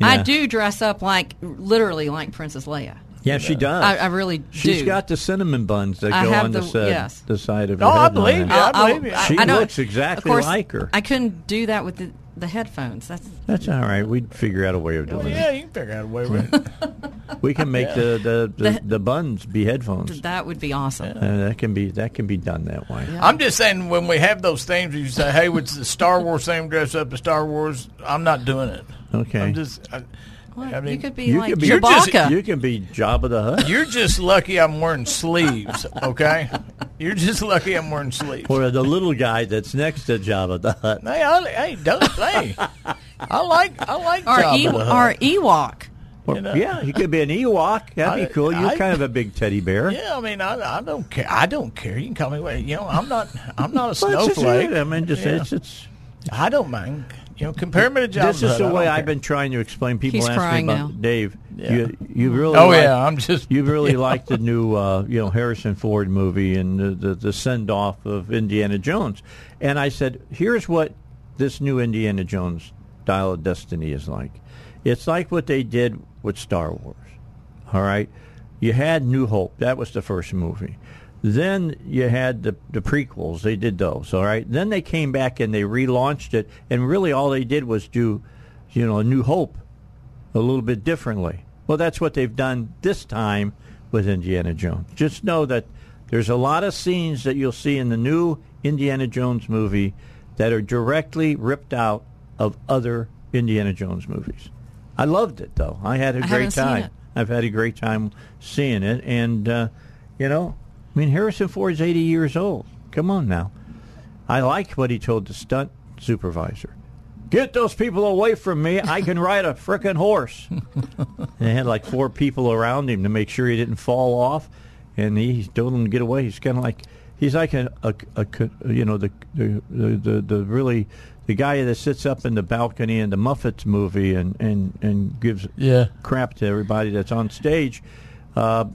I do dress up like literally like Princess Leia. Yeah, she does. I, I really She's do. got the cinnamon buns that I go have on the, the- side, yes. the side of her Oh, I head. believe you. I believe you. She I know- looks exactly of course, like her. I couldn't do that with the, the headphones. That's That's all right. We'd figure out a way of doing Oh, Yeah, you can figure out a way with it. it. [LAUGHS] We can make Yeah. the, the, the, The- the buns be headphones. that would be awesome. Uh, that can be that can be done that way. I'm just saying when we have those themes, you say, "Hey, what's the Star Wars theme? Dress up as Star Wars." I'm not doing it. Okay. I'm just. I, I mean, you could be You like can be You're just- Chewbacca. you can be Jabba the Hutt, You're just lucky I'm wearing sleeves. Okay. You're just lucky I'm wearing sleeves. or the little guy that's next to Jabba the Hutt. Hey, I, hey, don't hey. I like I like or, Jabba e- the Hutt. or Ewok. Or- You know? yeah, he could be an Ewok. That'd I- be cool. You're I- kind of a big teddy bear. Yeah, I mean, I, I don't care. I don't care. You can call me what you know. I'm not. I'm not a Well, it's just- snowflake. I mean, just Yeah. it's it's I don't mind. You know, compare me to Jabba This is the the Hutt, I way don't I've been trying to explain. People He's ask me crying about now. Dave. Yeah. You, you really. Oh, like- yeah, I'm just- You really [LAUGHS] yeah. like the new, uh, you know, Harrison Ford movie and the, the, the send off of Indiana Jones. And I said, here's what this new Indiana Jones Dial of Destiny is like. It's like what they did with Star Wars. All right, you had New Hope. That was the first movie. Then you had the the prequels. They did those. All right. Then they came back and they relaunched it, and really all they did was do, you know, a New Hope, a little bit differently. Well, that's what they've done this time with Indiana Jones. Just know that there's a lot of scenes that you'll see in the new Indiana Jones movie that are directly ripped out of other Indiana Jones movies. I loved it though. I had a I great time. I've had a great time seeing it, and uh, you know, I mean, Harrison Ford's 80 years old. Come on now. I like what he told the stunt supervisor. Get those people away from me. I can ride a frickin' horse. and they had like four people around him to make sure he didn't fall off, and he told them to get away. He's kind of like he's like a, a, a you know the the, the the the really the guy that sits up in the balcony in the Muppets movie and and and gives Yeah. crap to everybody that's on stage. Uh,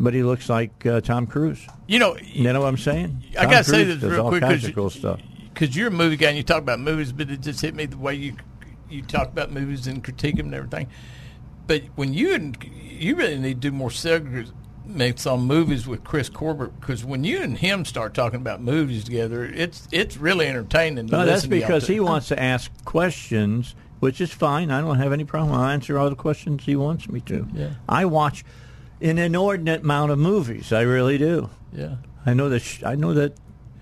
but he looks like uh, Tom Cruise. You know, You know what I'm saying? I Tom gotta say this does real all quick kinds because of cool stuff. because you're a movie guy and you talk about movies, but it just hit me the way you you talk about movies and critique them and everything. But when you and you really need to do more segments on movies with Chris Corbett because when you and him start talking about movies together, it's it's really entertaining. To No, that's listen to y'all because two. he wants to ask questions, which is fine. I don't have any problem. I'll answer all the questions he wants me to. Yeah. I watch an inordinate amount of movies. I really do. Yeah. I know that. Sh- I know that.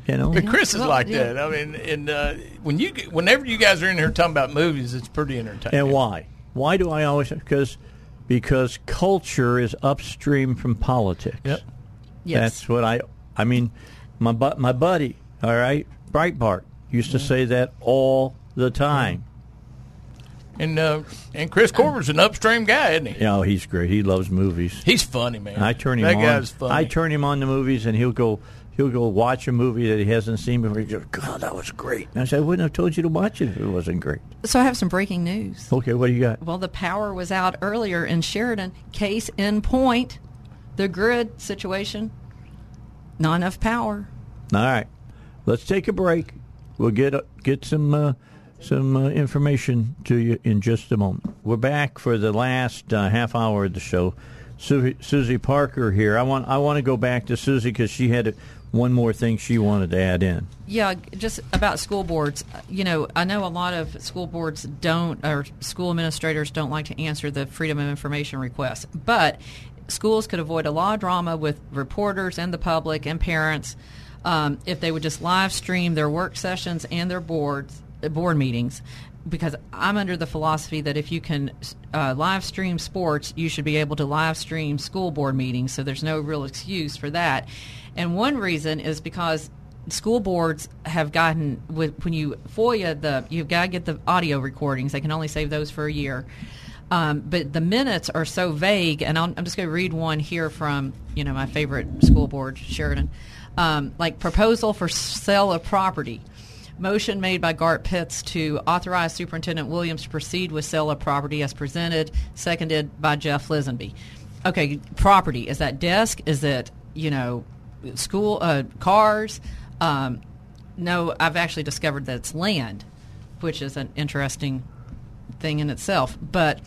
You know. But Chris is Well, like yeah. that. I mean, and uh, when you whenever you guys are in here talking about movies, it's pretty entertaining. And why? Why do I always? Because because culture is upstream from politics. Yep. Yes. That's what I. I mean, my bu- my buddy, all right, Breitbart used to say that all the time. And uh, and Chris Corbert's an upstream guy, isn't he? Yeah, oh, he's great. He loves movies. He's funny, man. I turn him that on. guy's funny. I turn him on the movies, and he'll go. He'll go watch a movie that he hasn't seen before. He goes, "God, that was great." And I said, "I wouldn't have told you to watch it if it wasn't great." So I have some breaking news. Okay, what do you got? Well, the power was out earlier in Sheridan. Case in point, the grid situation. Not enough power. All right, let's take a break. We'll get uh, get some uh, some uh, information to you in just a moment. We're back for the last uh, half hour of the show. Suzi, Suzi Parker here. I want I want to go back to Suzi because she had one more thing she wanted to add in. Yeah, just about school boards. You know, I know a lot of school boards don't, or school administrators don't like to answer the Freedom of Information requests. But schools could avoid a lot of drama with reporters and the public and parents um, if they would just live stream their work sessions and their boards, board meetings. Because I'm under the philosophy that if you can uh, live stream sports, you should be able to live stream school board meetings. So there's no real excuse for that. And one reason is because school boards have gotten with when you FOIA the you've got to get the audio recordings. They can only save those for a year. Um, but the minutes are so vague, and I'll, I'm just going to read one here from you know my favorite school board, Sheridan. Um, like proposal for sale of property. Motion made by Gart Pitts to authorize Superintendent Williams to proceed with sale of property as presented, seconded by Jeff Lisenby. Okay, property is that desk? Is it you know school uh, cars? Um, no, I've actually discovered that it's land, which is an interesting thing in itself. But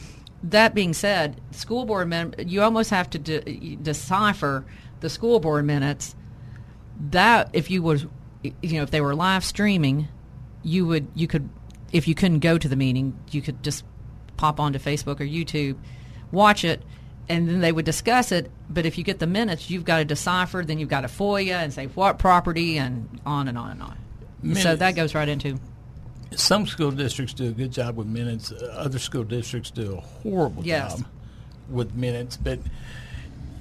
that being said, school board mem- you almost have to de- decipher the school board minutes. That if you would, you know, if they were live streaming, you would you could if you couldn't go to the meeting, you could just pop onto Facebook or YouTube, watch it, and then they would discuss it. But if you get the minutes, you've got to decipher. Then you've got to FOIA and say what property and on and on and on. So that goes right into Some school districts do a good job with minutes. Uh, other school districts do a horrible Yes. job with minutes. But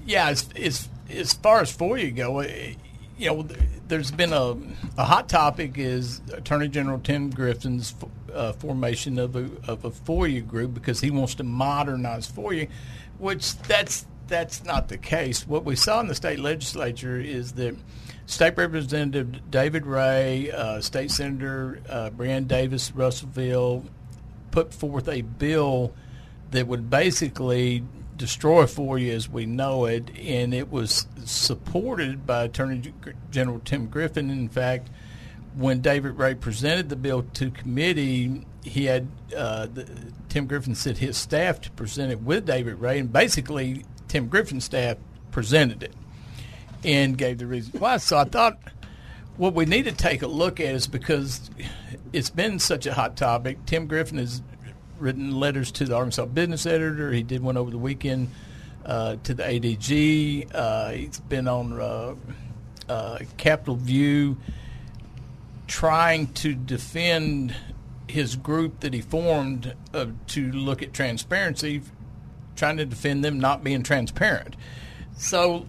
yeah, as as as far as FOIA go, you know, there's been a a hot topic is Attorney General Tim Griffin's uh, formation of a of a FOIA group because he wants to modernize FOIA, which that's that's not the case. What we saw in the state legislature is that State Representative David Ray, uh, State Senator uh, Brian Davis, Russellville, put forth a bill that would basically destroy FOIA as we know it, and it was supported by Attorney General Tim Griffin. In fact, when David Ray presented the bill to committee, he had uh, the, Tim Griffin sent his staff to present it with David Ray, and basically Tim Griffin's staff presented it and gave the reason why. So I thought what we need to take a look at is because it's been such a hot topic. Tim Griffin has written letters to the Arkansas Business Editor. He did one over the weekend uh, to the ADG. Uh, he's been on uh, uh, Capitol View trying to defend his group that he formed uh, to look at transparency, trying to defend them not being transparent. So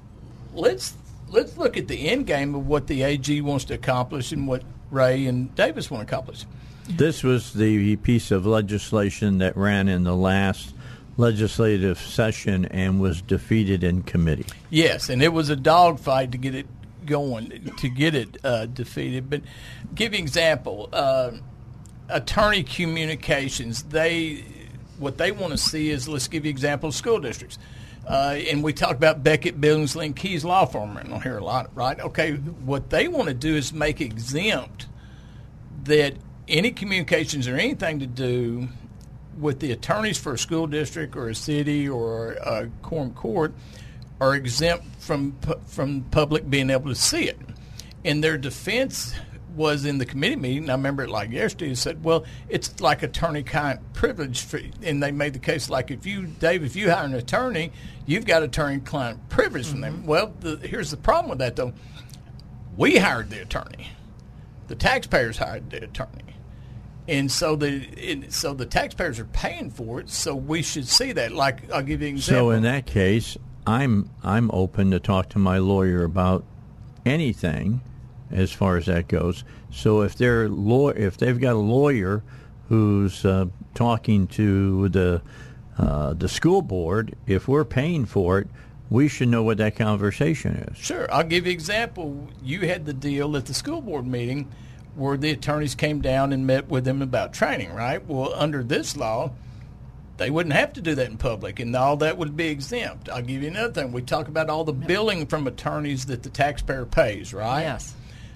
let's let's look at the end game of what the AG wants to accomplish and what Ray and Davis want to accomplish. This was the piece of legislation that ran in the last legislative session and was defeated in committee. Yes, and it was a dogfight to get it going, to get it uh, defeated. But give you example. Uh, attorney communications, they what they want to see is let's give you example of school districts. Uh, and we talk about Bequette, Billingsley, and Kees Law Firm on hear a lot, right? Okay, what they want to do is make exempt that any communications or anything to do with the attorneys for a school district or a city or a quorum court are exempt from from public being able to see it. And their defense was in the committee meeting. I remember it like yesterday. Said, "Well, it's like attorney-client privilege," for, and they made the case like if you, Dave, if you hire an attorney, you've got attorney-client privilege mm-hmm. from them. Mm-hmm. Well, the, here's the problem with that though. We hired the attorney. The taxpayers hired the attorney and so the it, so the taxpayers are paying for it. So we should see that. Like I'll give you an example. So in that case, I'm I'm open to talk to my lawyer about anything, as far as that goes. So if they're law if they've got a lawyer who's uh, talking to the uh, the school board, if we're paying for it, we should know what that conversation is. Sure, I'll give you an example. You had the deal at the school board meeting where the attorneys came down and met with them about training, right? Well, under this law, they wouldn't have to do that in public, and all that would be exempt. I'll give you another thing. We talk about all the billing from attorneys that the taxpayer pays, right? Yes.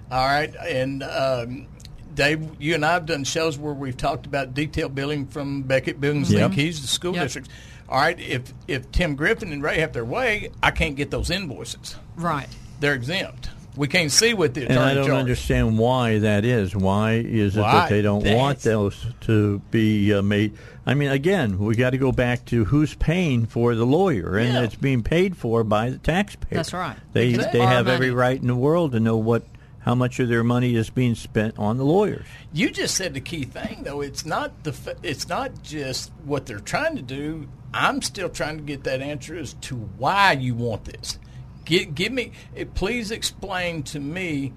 All right, and um, Dave, you and I have done shows where we've talked about detailed billing from Bequette Billings. Kees to school yep. districts. All right, if if Tim Griffin and Ray have their way, I can't get those invoices. Right. They're exempt. We can't see what the attorney And I don't charged. understand why that is. Why is it Why? that they don't That's- want those to be uh, made? I mean, again, we got to go back to who's paying for the lawyer, and Yeah. it's being paid for by the taxpayer. That's right. They Exactly. they Our have every right in the world to know what how much of their money is being spent on the lawyers. You just said the key thing, though. It's not the. It's not just what they're trying to do. I'm still trying to get that answer as to why you want this. Give, give me. Please explain to me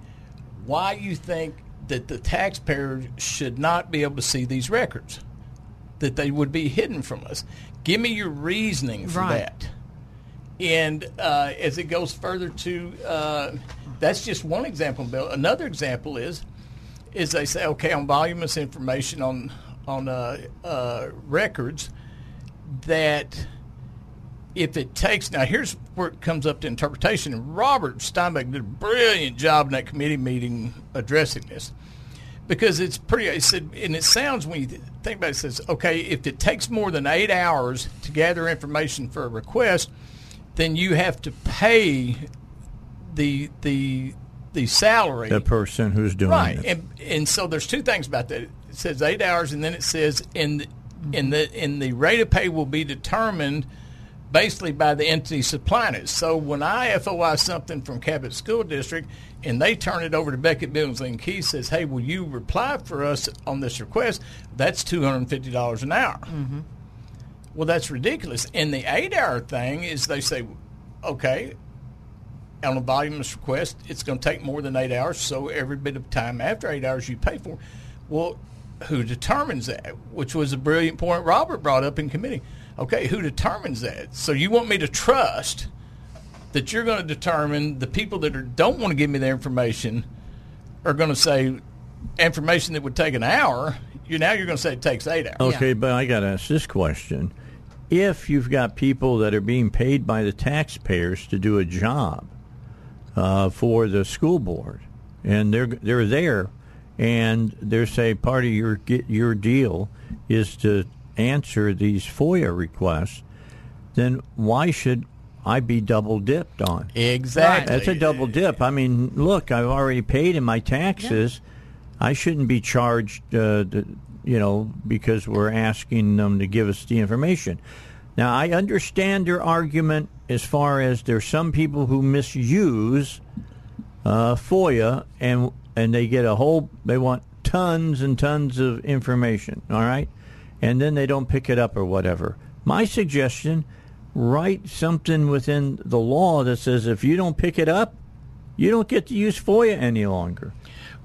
why you think that the taxpayer should not be able to see these records. That they would be hidden from us. Give me your reasoning for Right. that. And uh, as it goes further to, uh, that's just one example, Bill. Another example is, is they say, okay, on voluminous information on on uh, uh, records, that if it takes now here's where it comes up to interpretation. And Robert Steinbuch did a brilliant job in that committee meeting addressing this because it's pretty. He said, and it sounds when you think about it, it says, okay, if it takes more than eight hours to gather information for a request, then you have to pay the the the salary The person who's doing right it. and and so there's two things about that it says eight hours and then it says in the, in the in the rate of pay will be determined basically by the entity supplying it so when i foi something from cabot school district and they turn it over to bequette billingsley and key says hey will you reply for us on this request that's $250 an hour Mm-hmm. well, that's ridiculous. And the eight hour thing is they say, okay, on a voluminous request, it's going to take more than eight hours, so every bit of time after eight hours you pay for. Well, who determines that? Which was a brilliant point Robert brought up in committee. Okay, who determines that? So you want me to trust that you're going to determine the people that are, don't want to give me their information are going to say information that would take an hour. You now you're going to say it takes eight hours. Okay, but I got to ask this question: If you've got people that are being paid by the taxpayers to do a job uh, for the school board, and they're they're there, and they're say part of your get your deal is to answer these FOIA requests, then why should I be double dipped on? Exactly. That's a double dip. I mean, look, I've already paid in my taxes. I shouldn't be charged, uh, the, you know, because we're asking them to give us the information. Now, I understand your argument as far as there's some people who misuse uh, FOIA and and they get a whole they want tons and tons of information. All right, and then they don't pick it up or whatever. My suggestion: write something within the law that says if you don't pick it up, you don't get to use FOIA any longer.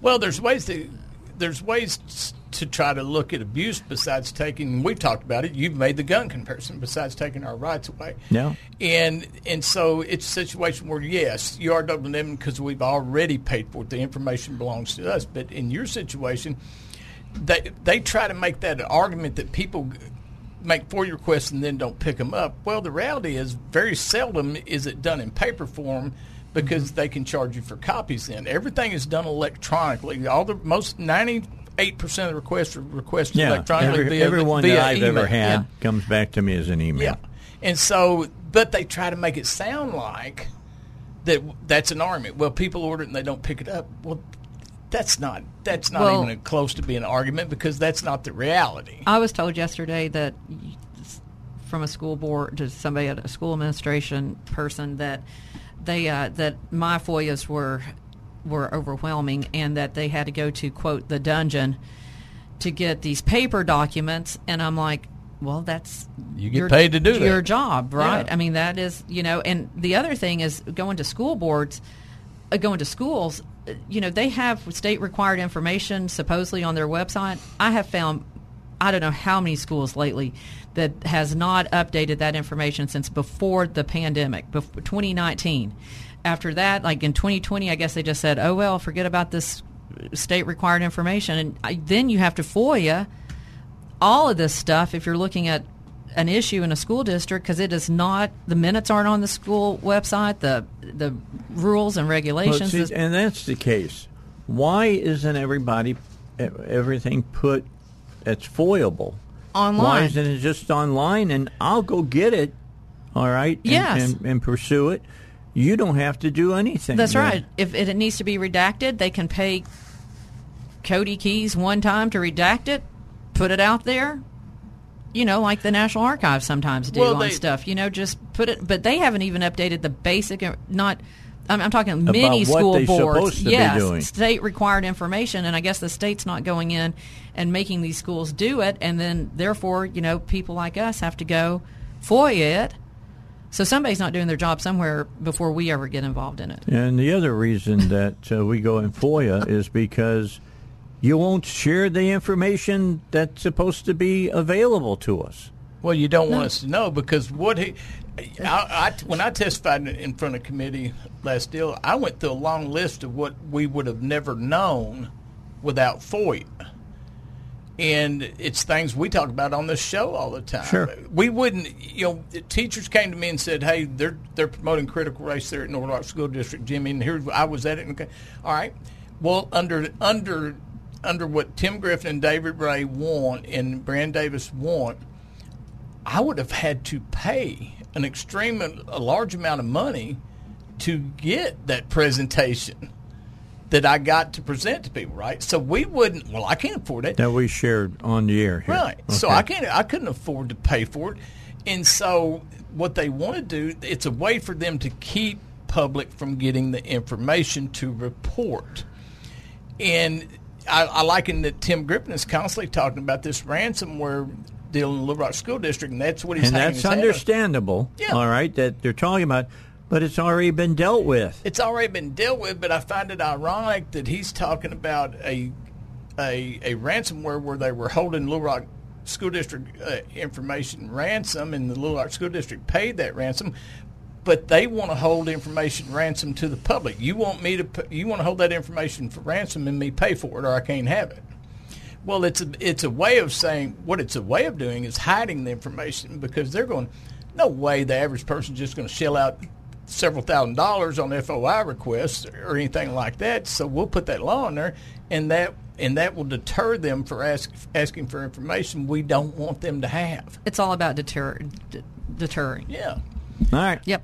Well, there's ways to there's ways to try to look at abuse besides taking. We've talked about it. You've made the gun comparison. Besides taking our rights away. Yeah. And and so it's a situation where yes, you are doubling them because we've already paid for it. The information belongs to us. But in your situation, they they try to make that an argument that people make FOIA requests and then don't pick them up. Well, the reality is very seldom is it done in paper form because mm-hmm. they can charge you for copies. Then everything is done electronically. All the most ninety eight percent of the requests are requested Yeah, electronically. every, via, everyone via that I've email. ever had Yeah. comes back to me as an email. Yeah. And so, but they try to make it sound like that that's an argument. Well, people order it and they don't pick it up. Well, that's not that's not Well- even close to being an argument because that's not the reality. I was told yesterday that from a school board to somebody at a school administration person that they uh, that my FOIAs were were overwhelming and that they had to go to quote the dungeon to get these paper documents and I'm like well that's You get your- paid to do that. your job right Yeah. I mean that is you know and the other thing is going to school boards uh, going to schools you know they have state required information supposedly on their website I have found I don't know how many schools lately that has not updated that information since before the pandemic, before 2019. After that, like in 2020, I guess they just said, "Oh well, forget about this state required information," and I, then you have to FOIA all of this stuff if you're looking at an issue in a school district because it is not the minutes aren't on the school website, the the rules and regulations. see, is- and that's the case. Why isn't everybody everything put that's foilable Why Online. isn't it just online and I'll go get it? All right. and- Yes. And, and pursue it. You don't have to do anything. That's right. If it needs to be redacted, they can pay Cody Kees one time to redact it, put it out there. You know, like the National Archives sometimes do Well, on they- stuff. You know, just put it. But they haven't even updated the basic. uh, Not. I'm, I'm talking About many what school they boards. supposed to be yes, doing. state required information, and I guess the state's not going in and making these schools do it, and then therefore, you know, people like us have to go FOIA it. So somebody's not doing their job somewhere before we ever get involved in it. And the other reason that uh, we go in FOIA is because you won't share the information that's supposed to be available to us. Well, you don't want us to know because what he, I, I, when I testified in front of committee last deal, I went through a long list of what we would have never known without FOIA. And it's things we talk about on this show all the time. Sure. We wouldn't, you know, the teachers came to me and said, "Hey, they're they're promoting critical race there at North Rock School District, Jimmy." And here I was at it. And, okay, all right. Well, under under under what Tim Griffin and David Ray want and Breanne Davis want, I would have had to pay an extreme, a large amount of money to get that presentation that I got to present to people, right? So we wouldn't. Well, I can't afford it, That we shared on the air here. right? So I can't. I couldn't afford to pay for it, and so what they want to do, it's a way for them to keep public from getting the information to report. And I, I liken that Tim Griffin is constantly talking about this ransomware deal in the Little Rock School District, and that's what he's and that's his hat on. understandable. Yeah. All right, that they're talking about, but it's already been dealt with. It's already been dealt with, but I find it ironic that he's talking about a a, a ransomware where they were holding Little Rock School District uh, information ransom, and the Little Rock School District paid that ransom. But they want to hold information ransom to the public. You want me to you want to hold that information for ransom and me pay for it, or I can't have it. Well, it's a it's a way of saying what it's a way of doing is hiding the information because they're going. No way, the average person's just going to shell out several thousand dollars on FOI requests or anything like that. So we'll put that law in there, and that and that will deter them for ask, asking for information we don't want them to have. It's all about deter, d- deterring. Yeah. All right. Yep.